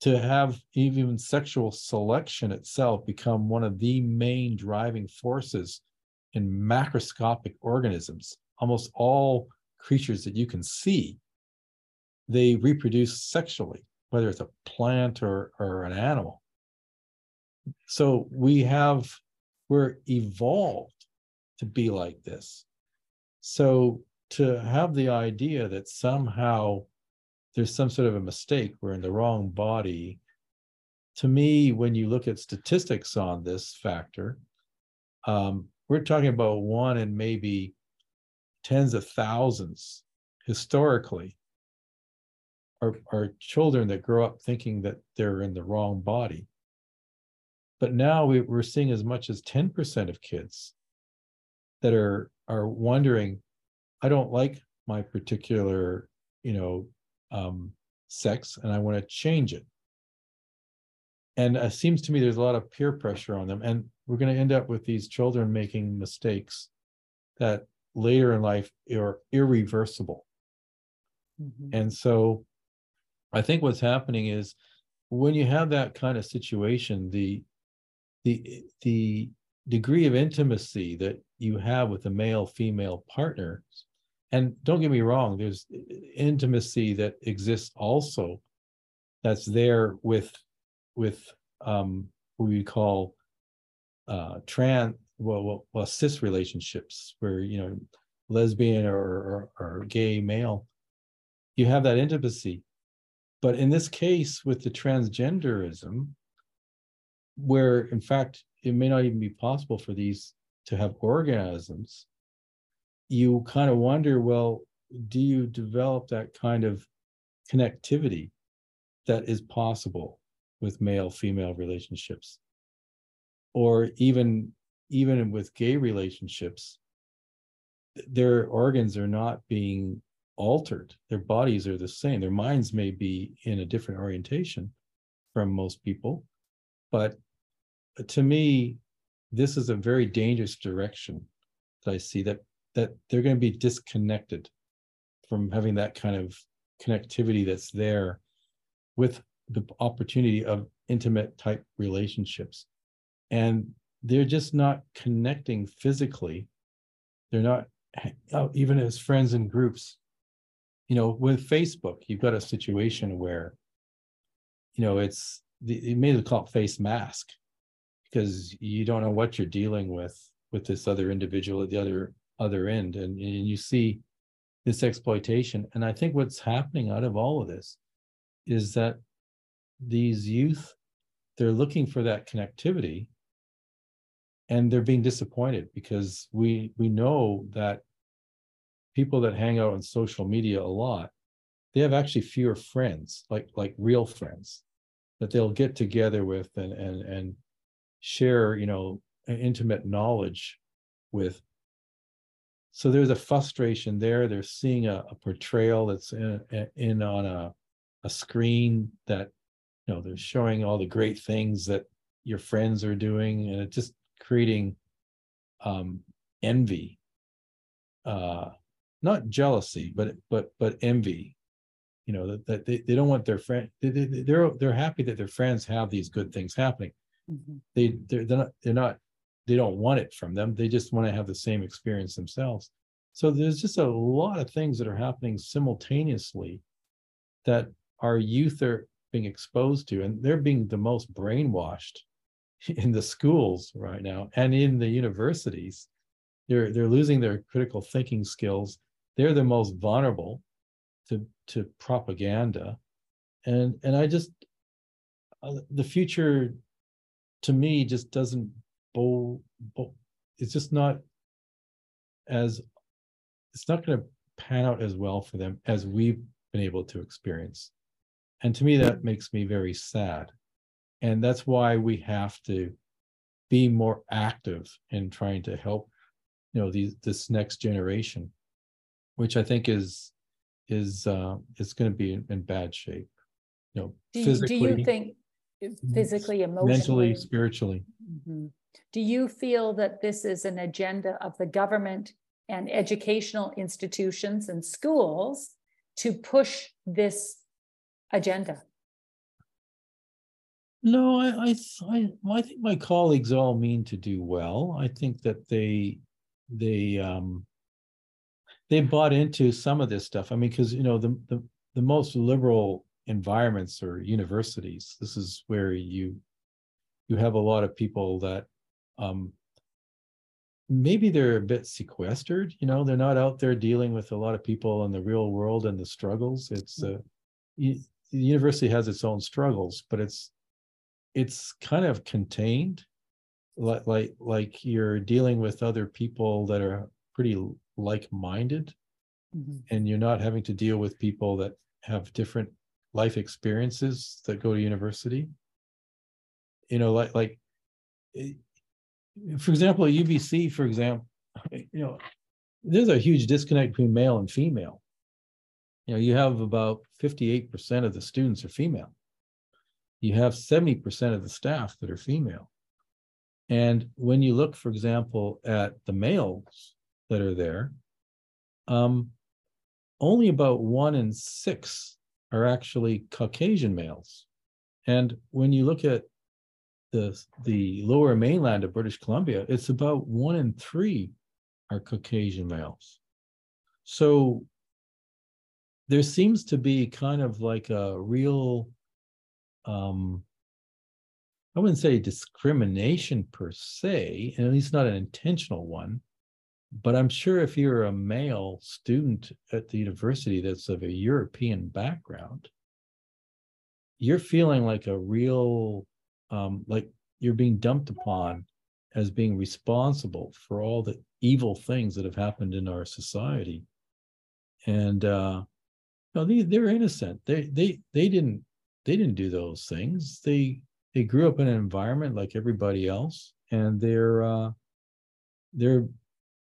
to have even sexual selection itself become one of the main driving forces in macroscopic organisms. Almost all creatures that you can see, they reproduce sexually, whether it's a plant or, or an animal. So we have, we're evolved to be like this. So to have the idea that somehow there's some sort of a mistake, we're in the wrong body. To me, when you look at statistics on this factor, um, we're talking about one in maybe tens of thousands historically are, are children that grow up thinking that they're in the wrong body. But now we, we're seeing as much as 10% of kids that are are wondering, I don't like my particular, you know, um, sex, and I want to change it. And it seems to me there's a lot of peer pressure on them, and we're going to end up with these children making mistakes that later in life are irreversible. Mm-hmm. And so I think what's happening is when you have that kind of situation, the the the degree of intimacy that you have with a male female partner and don't get me wrong there's intimacy that exists also that's there with with um what we call uh trans well, well, well cis relationships where you know lesbian or, or, or gay male you have that intimacy. But in this case with the transgenderism where in fact it may not even be possible for these to have organisms you kind of wonder well do you develop that kind of connectivity that is possible with male female relationships? Or even even with gay relationships their organs are not being altered. Their bodies are the same. Their minds may be in a different orientation from most people but uh, to me, this is a very dangerous direction that I see that that they're going to be disconnected from having that kind of connectivity that's there with the opportunity of intimate type relationships. And they're just not connecting physically. They're not uh, even as friends and groups. You know, with Facebook, you've got a situation where, you know, it's the, you may call it face mask because you don't know what you're dealing with with this other individual at the other other end and, and you see this exploitation and i think what's happening out of all of this is that these youth they're looking for that connectivity and they're being disappointed because we we know that people that hang out on social media a lot they have actually fewer friends like like real friends that they'll get together with and and and share, you know, intimate knowledge with. So there's a frustration there. They're seeing a, a portrayal that's in, in on a, a screen that, you know, they're showing all the great things that your friends are doing, and it's just creating um, envy, uh, not jealousy, but but but envy. You know that, that they, they don't want their friend. They, they, they're they're happy that their friends have these good things happening Mm-hmm. They they're, they're not they're not they don't want it from them. They just want to have the same experience themselves. So there's just a lot of things that are happening simultaneously that our youth are being exposed to, and they're being the most brainwashed in the schools right now and in the universities. They're they're losing their critical thinking skills. They're the most vulnerable to to propaganda, and and I just uh, the future to me just doesn't bowl it's just not as it's not going to pan out as well for them as we've been able to experience and to me that makes me very sad and that's why we have to be more active in trying to help you know these this next generation which i think is is uh is going to be in, in, bad shape you know
do you, physically do you think physically, emotionally.
mentally, spiritually.
Mm-hmm. Do you feel that this is an agenda of the government and educational institutions and schools to push this agenda?
No, I, I, I, think my colleagues all mean to do well. I think that they, they, um, they bought into some of this stuff. I mean, because you know the, the the most liberal environments or universities. This is where you you have a lot of people that um, maybe they're a bit sequestered. You know, they're not out there dealing with a lot of people in the real world and the struggles. It's uh, the university has its own struggles, but it's it's kind of contained, like like like you're dealing with other people that are pretty like-minded, mm-hmm. and you're not having to deal with people that have different life experiences that go to university. You know, like like eh, for example, at UBC, for example, you know, there's a huge disconnect between male and female. You know, you have about 58% of the students are female. You have 70% of the staff that are female. And when you look, for example, at the males that are there, um, only about one in six are actually Caucasian males. And when you look at the the lower mainland of British Columbia, it's about one in three are Caucasian males. So there seems to be kind of like a real um I wouldn't say discrimination per se, and at least not an intentional one. But I'm sure if you're a male student at the university that's of a European background, you're feeling like a real, um, like you're being dumped upon as being responsible for all the evil things that have happened in our society. And uh, no, they they're innocent. They they they didn't they didn't do those things. They they grew up in an environment like everybody else, and they're uh, they're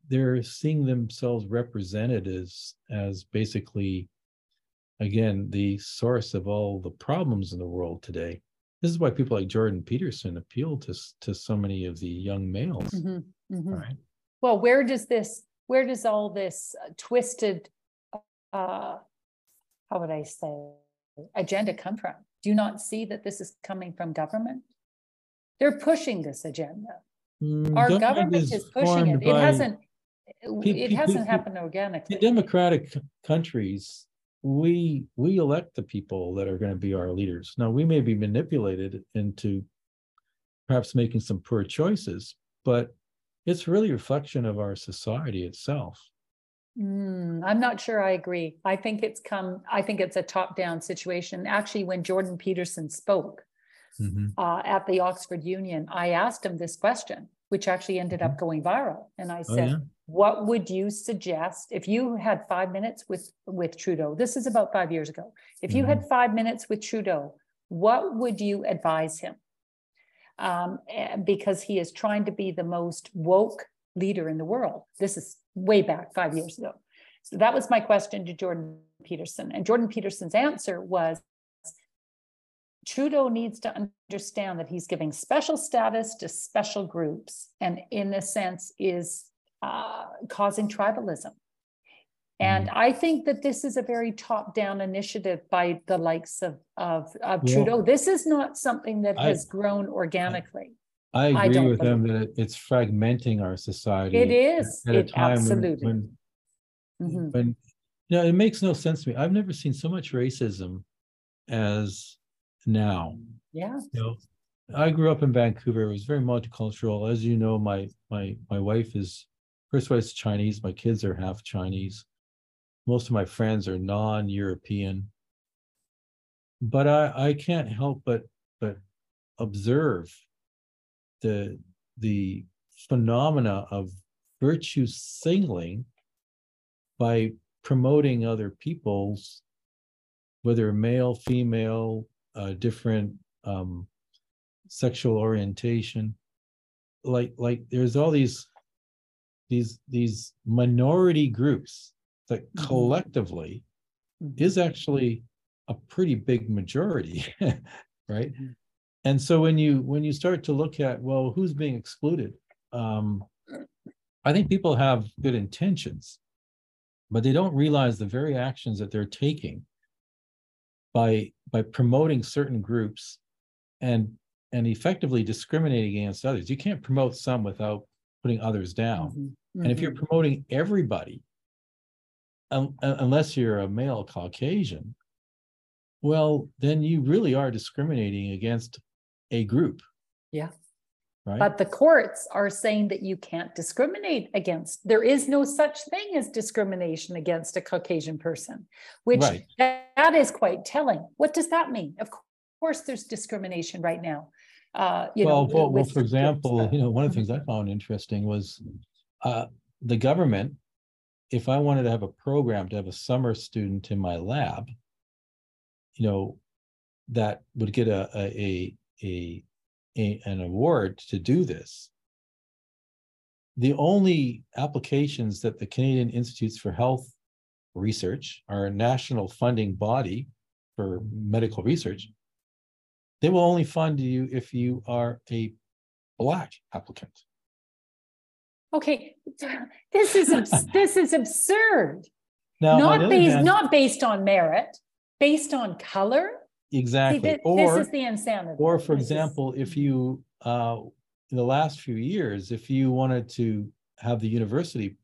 they're seeing themselves represented as as basically again the source of all the problems in the world today this is why people like jordan peterson appeal to to so many of the young males mm-hmm, mm-hmm.
right? Well where does this where does all this uh, twisted uh how would i say agenda come from? Do you not see that this is coming from government? They're pushing this agenda. Mm, our government, government is pushing it. It hasn't it hasn't happened organically.
In democratic countries, we we elect the people that are going to be our leaders. Now we may be manipulated into perhaps making some poor choices, but it's really a reflection of our society itself.
Mm, I'm not sure I agree. I think it's come, I think it's a top down situation. Actually, when Jordan Peterson spoke mm-hmm. uh, at the Oxford Union, I asked him this question, which actually ended mm-hmm. up going viral. And I said, oh, yeah? What would you suggest if you had five minutes with with trudeau? This is about five years ago. If you mm-hmm. had five minutes with trudeau what would you advise him? Um, because he is trying to be the most woke leader in the world. This is way back five years ago. So that was my question to jordan peterson. And jordan peterson's answer was Trudeau needs to understand that he's giving special status to special groups and, in a sense, is uh, causing tribalism. And mm. I think that this is a very top down initiative by the likes of, of, of well, Trudeau. This is not something that has grown organically.
I, I agree I with them that it's fragmenting our society.
It is. At, at it, a time absolutely. when,
when, mm-hmm. when you know, it makes no sense to me. I've never seen so much racism as now.
Yeah.
You know, I grew up in Vancouver. It was very multicultural. As you know, my my my wife is First wife's Chinese. My kids are half Chinese. Most of my friends are non-European. But I, I can't help but but observe the the phenomena of virtue signaling by promoting other people's whether male female uh, different um, sexual orientation like like there's all these these these minority groups that mm-hmm. collectively mm-hmm. is actually a pretty big majority right mm-hmm. and so when you when you start to look at well who's being excluded um i think people have good intentions but they don't realize the very actions that they're taking by by promoting certain groups and and effectively discriminating against others you can't promote some without putting others down. Mm-hmm. And if you're mm-hmm. promoting everybody, um, unless you're a male Caucasian, well, then you really are discriminating against a group.
Yeah. Right? But the courts are saying that you can't discriminate against. There is no such thing as discrimination against a Caucasian person, which right. that is quite telling. What does that mean? Of course, there's discrimination right now
uh, you well, know, well, well, for example, you know, one of the things I found interesting was uh, the government. If I wanted to have a program to have a summer student in my lab, you know, that would get a, a, a, a, an award to do this. The only applications that the Canadian Institutes for Health Research, our national funding body for medical research, they will only fund you if you are a black applicant.
Okay, this is this is absurd.
Now,
not based hand, not based on merit, based on color.
Exactly. See,
th- or, this is the insanity.
Or, for this example, is... if you uh, in the last few years, if you wanted to have the university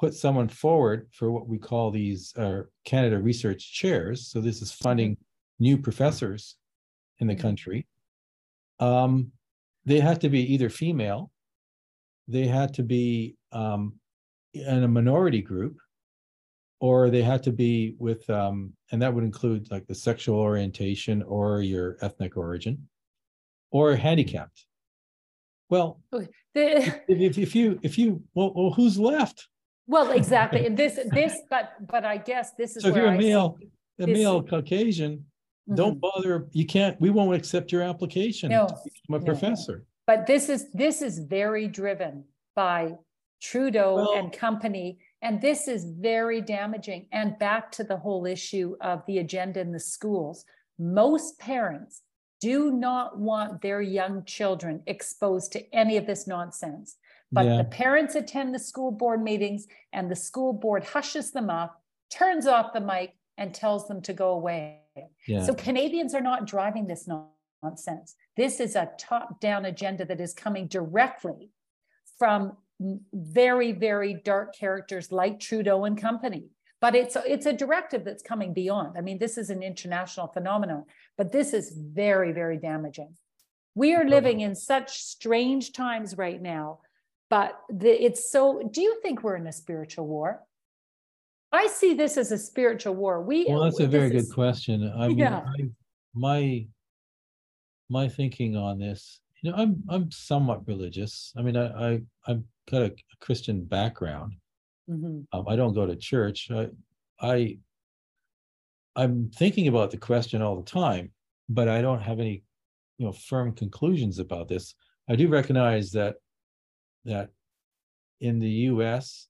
put someone forward for what we call these uh, Canada Research Chairs, so this is funding mm-hmm. new professors in the mm-hmm. country, um, they had to be either female, they had to be um, in a minority group, or they had to be with, um, and that would include like the sexual orientation or your ethnic origin, or handicapped. Well, the, if, if, if you if you well, well, who's left?
Well, exactly. this this but but I guess this is
so if you're a male, a male Caucasian, Mm-hmm. Don't bother. You can't. We won't accept your application. No, I'm a no. professor.
But this is this is very driven by Trudeau well, and company, and this is very damaging. And back to the whole issue of the agenda in the schools. Most parents do not want their young children exposed to any of this nonsense. But yeah. the parents attend the school board meetings, and the school board hushes them up, turns off the mic, and tells them to go away. Yeah. So Canadians are not driving this nonsense. This is a top down agenda that is coming directly from very, very dark characters like Trudeau and company. But it's it's a directive that's coming beyond. I mean, this is an international phenomenon, but this is very, very damaging. We are living in such strange times right now, but the, it's so. Do you think we're in a spiritual war? I see this as a spiritual war. We
well, that's a very good is, question. I mean, yeah. I, my my thinking on this, you know, I'm I'm somewhat religious. I mean, I, I I've got a, Christian background. Mm-hmm. Um, I don't go to church. I I I'm thinking about the question all the time, but I don't have any, you know, firm conclusions about this. I do recognize that that in the U.S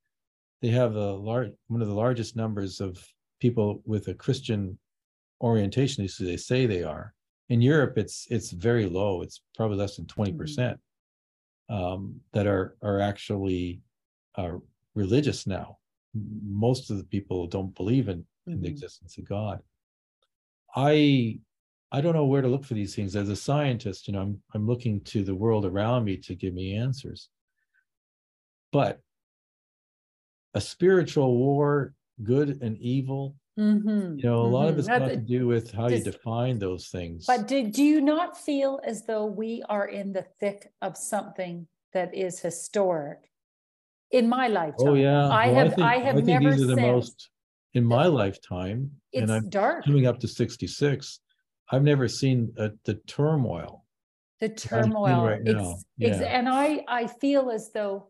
they have a large one of the largest numbers of people with a Christian orientation. So they say they are. In Europe, it's it's very low. It's probably less than twenty mm-hmm. percent um, that are are actually uh, religious now. Most of the people don't believe in, mm-hmm. in the mm-hmm. existence of God. I I don't know where to look for these things. As a scientist, you know, I'm I'm looking to the world around me to give me answers. But a spiritual war, good and evil. Mm-hmm. You know, a lot mm-hmm. of it's got to do with how just, you define those things.
But do, do you not feel as though we are in the thick of something that is historic? In my lifetime,
oh yeah,
I well, have I, think, I have I never these are the most
in my lifetime,
and I'm
dark. coming up to sixty six. I've never seen a, the turmoil.
The turmoil, right now. Yeah. and I I feel as though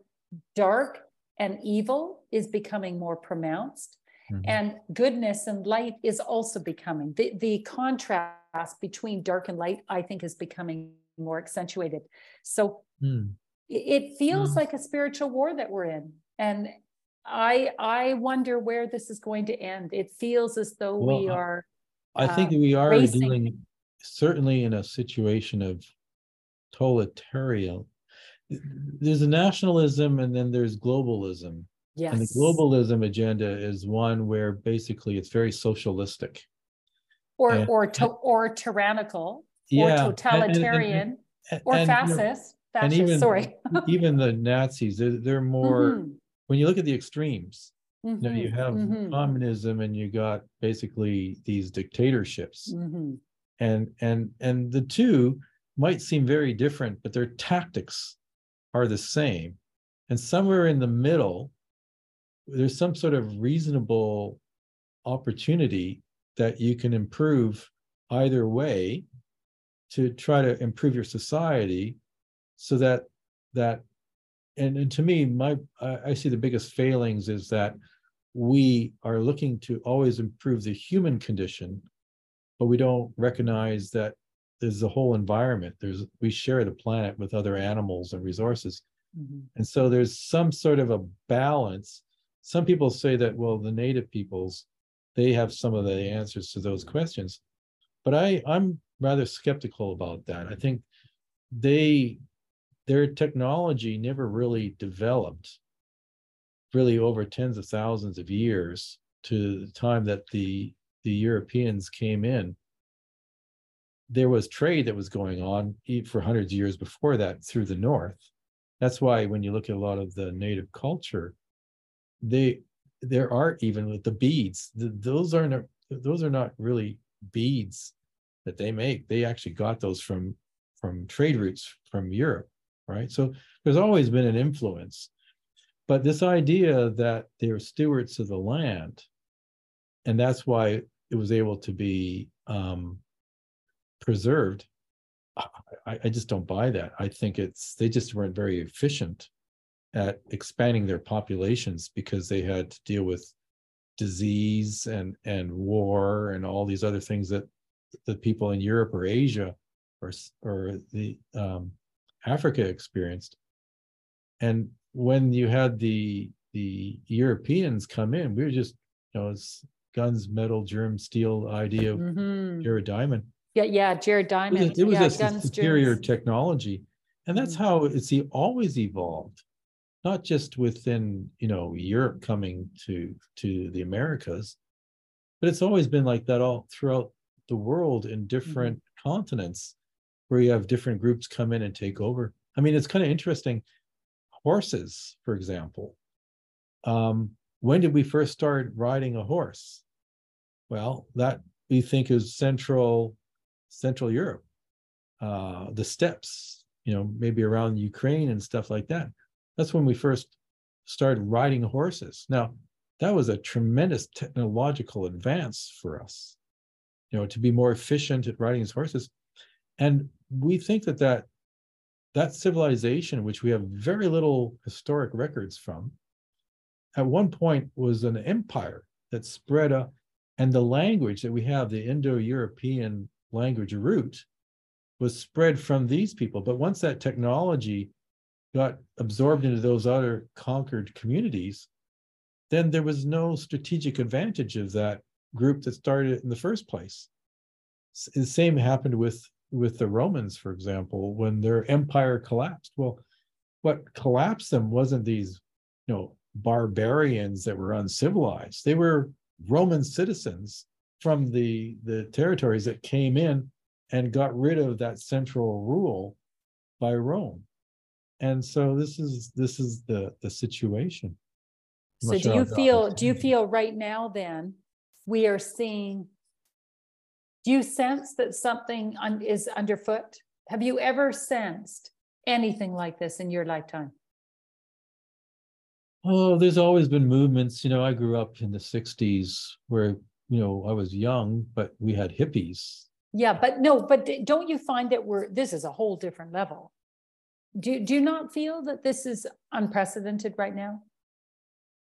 dark and evil is becoming more pronounced. Mm-hmm. And goodness and light is also becoming the, the contrast between dark and light, I think, is becoming more accentuated. So mm. it feels mm. like a spiritual war that we're in. And I I wonder where this is going to end. It feels as though well, we are.
I think uh, we are racing. dealing certainly in a situation of totalitarian there's a nationalism and then there's globalism. Yes. And the globalism agenda is one where basically it's very socialistic.
Or and, or to, or tyrannical yeah, or totalitarian and, and, or fascist. fascist
even,
sorry.
even the Nazis, they're, they're more mm-hmm. when you look at the extremes, mm-hmm. you know, you mm-hmm. have mm-hmm. communism and you got basically these dictatorships. Mm-hmm. And and and the two might seem very different, but their tactics are the same. And somewhere in the middle, there's some sort of reasonable opportunity that you can improve either way to try to improve your society so that that and, and to me my I, I see the biggest failings is that we are looking to always improve the human condition but we don't recognize that there's a whole environment. There's we share the planet with other animals and resources. Mm-hmm. And so there's some sort of a balance. Some people say that, well, the native peoples, they have some of the answers to those questions. But I, I'm rather skeptical about that. I think they their technology never really developed really over tens of thousands of years to the time that the the Europeans came in. There was trade that was going on for hundreds of years before that through the north. That's why when you look at a lot of the native culture, they there are even with the beads. Those aren't those are not really beads that they make. They actually got those from from trade routes from Europe, right? So there's always been an influence. But this idea that they're stewards of the land, and that's why it was able to be um, preserved, I, I just don't buy that. I think it's they just weren't very efficient at expanding their populations because they had to deal with disease and and war and all these other things that the people in Europe or Asia or or the um, Africa experienced. And when you had the the Europeans come in, we were just you know it's guns, metal, germ, steel idea of mm-hmm. Jared Diamond.
Yeah, yeah, Jared Diamond.
It was,
it
was yeah, a guns, superior germs. technology, and that's mm-hmm. how it's always evolved, not just within you know Europe coming to to the Americas, but it's always been like that all throughout the world in different mm-hmm. continents where you have different groups come in and take over. I mean, it's kind of interesting. Horses, for example. Um, when did we first start riding a horse? Well, that we think is central Central Europe, uh, the steppes, you know, maybe around Ukraine and stuff like that. That's when we first started riding horses. Now, that was a tremendous technological advance for us you know, to be more efficient at riding his horses. And we think that that, that civilization, which we have very little historic records from, at one point was an empire that spread up, and the language that we have, the Indo-European language root, was spread from these people. But once that technology got absorbed into those other conquered communities, then there was no strategic advantage of that group that started in the first place. The same happened with with the Romans, for example, when their empire collapsed. Well, what collapsed them wasn't these, you know, barbarians that were uncivilized. They were Roman citizens from the the territories that came in and got rid of that central rule by Rome. And so this is this is the the situation.
so do you feel do you feel right now then we are seeing do you sense that something un- is underfoot have you ever sensed anything like this in your lifetime
oh there's always been movements you know i grew up in the 60s where you know i was young but we had hippies
yeah but no but don't you find that we're this is a whole different level do, do you not feel that this is unprecedented right now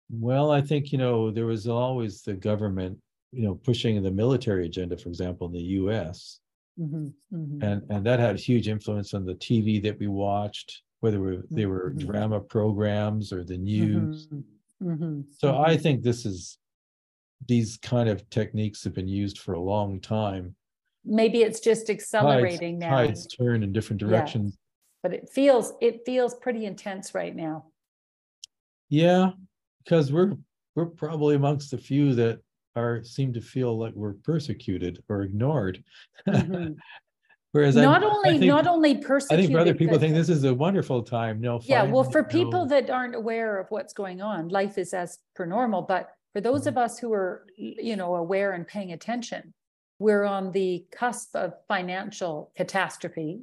well i think you know there was always the government you know, pushing the military agenda, for example, in the U.S. Mm-hmm, mm-hmm. and and that had huge influence on the TV that we watched, whether we, they were mm-hmm. drama programs or the news. Mm-hmm, mm-hmm. So I think this is these kind of techniques have been used for a long time.
Maybe it's just accelerating
tides,
now.
Tides turn in different directions.
Yeah. But it feels it feels pretty intense right now.
Yeah, because we're we're probably amongst the few that are seem to feel like we're persecuted or ignored. Mm-hmm.
Whereas not I, only I think, not only persecuted.
I think other people think this is a wonderful time. No,
yeah. Well, for people that aren't aware of what's going on, life is as per normal. But for those mm-hmm. of us who are, you know, aware and paying attention, we're on the cusp of financial catastrophe.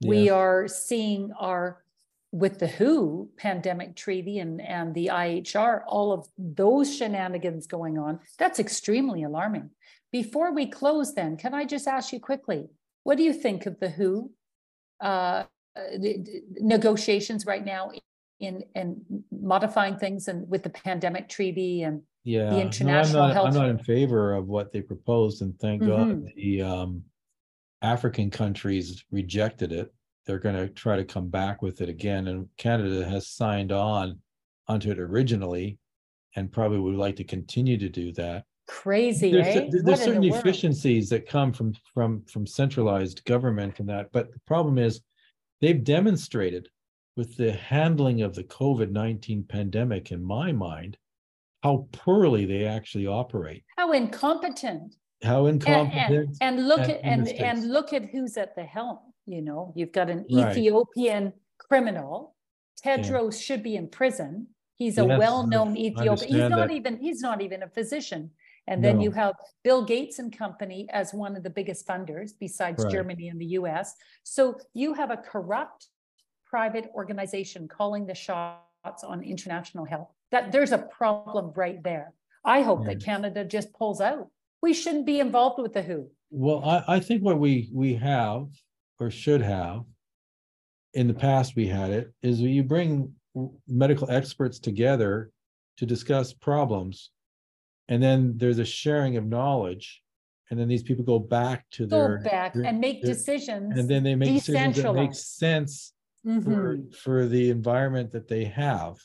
Yes. We are seeing our with the WHO pandemic treaty and, and the IHR, all of those shenanigans going on, that's extremely alarming. Before we close, then, can I just ask you quickly, what do you think of the WHO uh, negotiations right now in, in modifying things and with the pandemic treaty and
Yeah, no, I'm
international
not, I'm not in favor of what they proposed and thank God
Mhm.
the um. African countries rejected it. They're gonna try to come back with it again and Canada has signed on onto it originally. And probably would like to continue to do that.
Crazy,
There's,
eh?
cer- there's certain
the
efficiencies that come from, from, from centralized government and that, but the problem is. They've demonstrated with the handling of the COVID nineteen pandemic, in my mind. How poorly they actually operate,
How incompetent.
how
And, and,
incompetent.
and look
and-
at,
and
and, look at who's at the helm, you know, you've got an
Right.
Ethiopian criminal. Tedros should be in prison. He's a
Yes,
well-known Ethiopian. He's not
that.
even, he's not even a physician. And then you have Bill Gates and Company as one of the biggest funders besides
Right.
Germany and the US. So you have a corrupt private organization calling the shots on international health. That there's a problem right there. I hope that Canada just pulls out. We shouldn't be involved with the WHO.
Well, I, I think what we, we have or should have. In the past, we had it, is you bring medical experts together to discuss problems. And then there's a sharing of knowledge. And then these people go back to
Go
their.
back
their-
and make
their-
decisions.
And then they make decisions that make sense for,
Mhm.
for the environment that they have.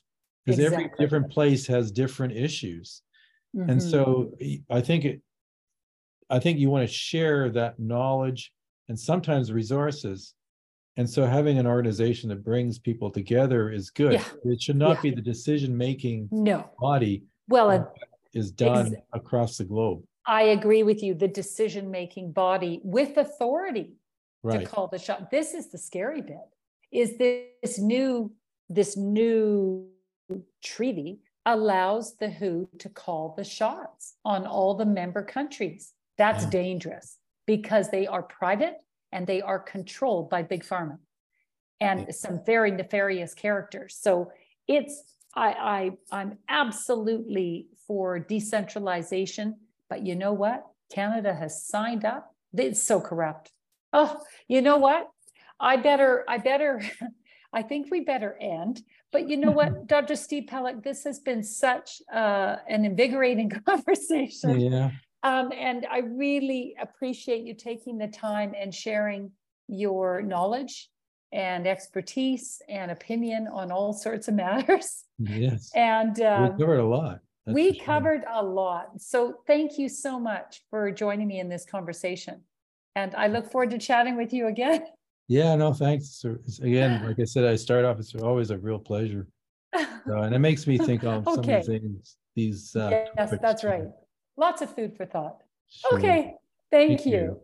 Because every different place has different issues. And
Mhm.
so i think it. I think you want to share that knowledge and sometimes resources. And so having an organization that brings people together is good.
Yeah.
It should not
Yeah.
be the decision-making
No,
body
well, and
is done
Ex-
across the globe.
I agree with you, the decision-making body with authority to call the shot. This is the scary bit. Is this new, this new treaty allows the WHO to call the shots on all the member countries. That's
Yeah.
dangerous because they are private and they are controlled by big pharma and some very nefarious characters. So it's I, I I'm absolutely for decentralization, but you know what? Canada has signed up. It's so corrupt. Oh, you know what? I better, I better, I think we better end. But you know what, Dr. Steve Pelech, this has been such uh, an invigorating conversation.
yeah,
Um, and I really appreciate you taking the time and sharing your knowledge and expertise and opinion on all sorts of matters.
yes.
And
We
uh,
covered a lot. that's
we
sure.
covered a lot. So thank you so much for joining me in this conversation. And I look forward to chatting with you again.
Yeah, no, thanks. It's- Again, like I said, I start off, it's always a real pleasure. So, and it makes me think of some of the things, these. uh,
Yes,
topics
that's right. Lots of food for thought.
Sure.
Okay, thank
Thank
you.
you.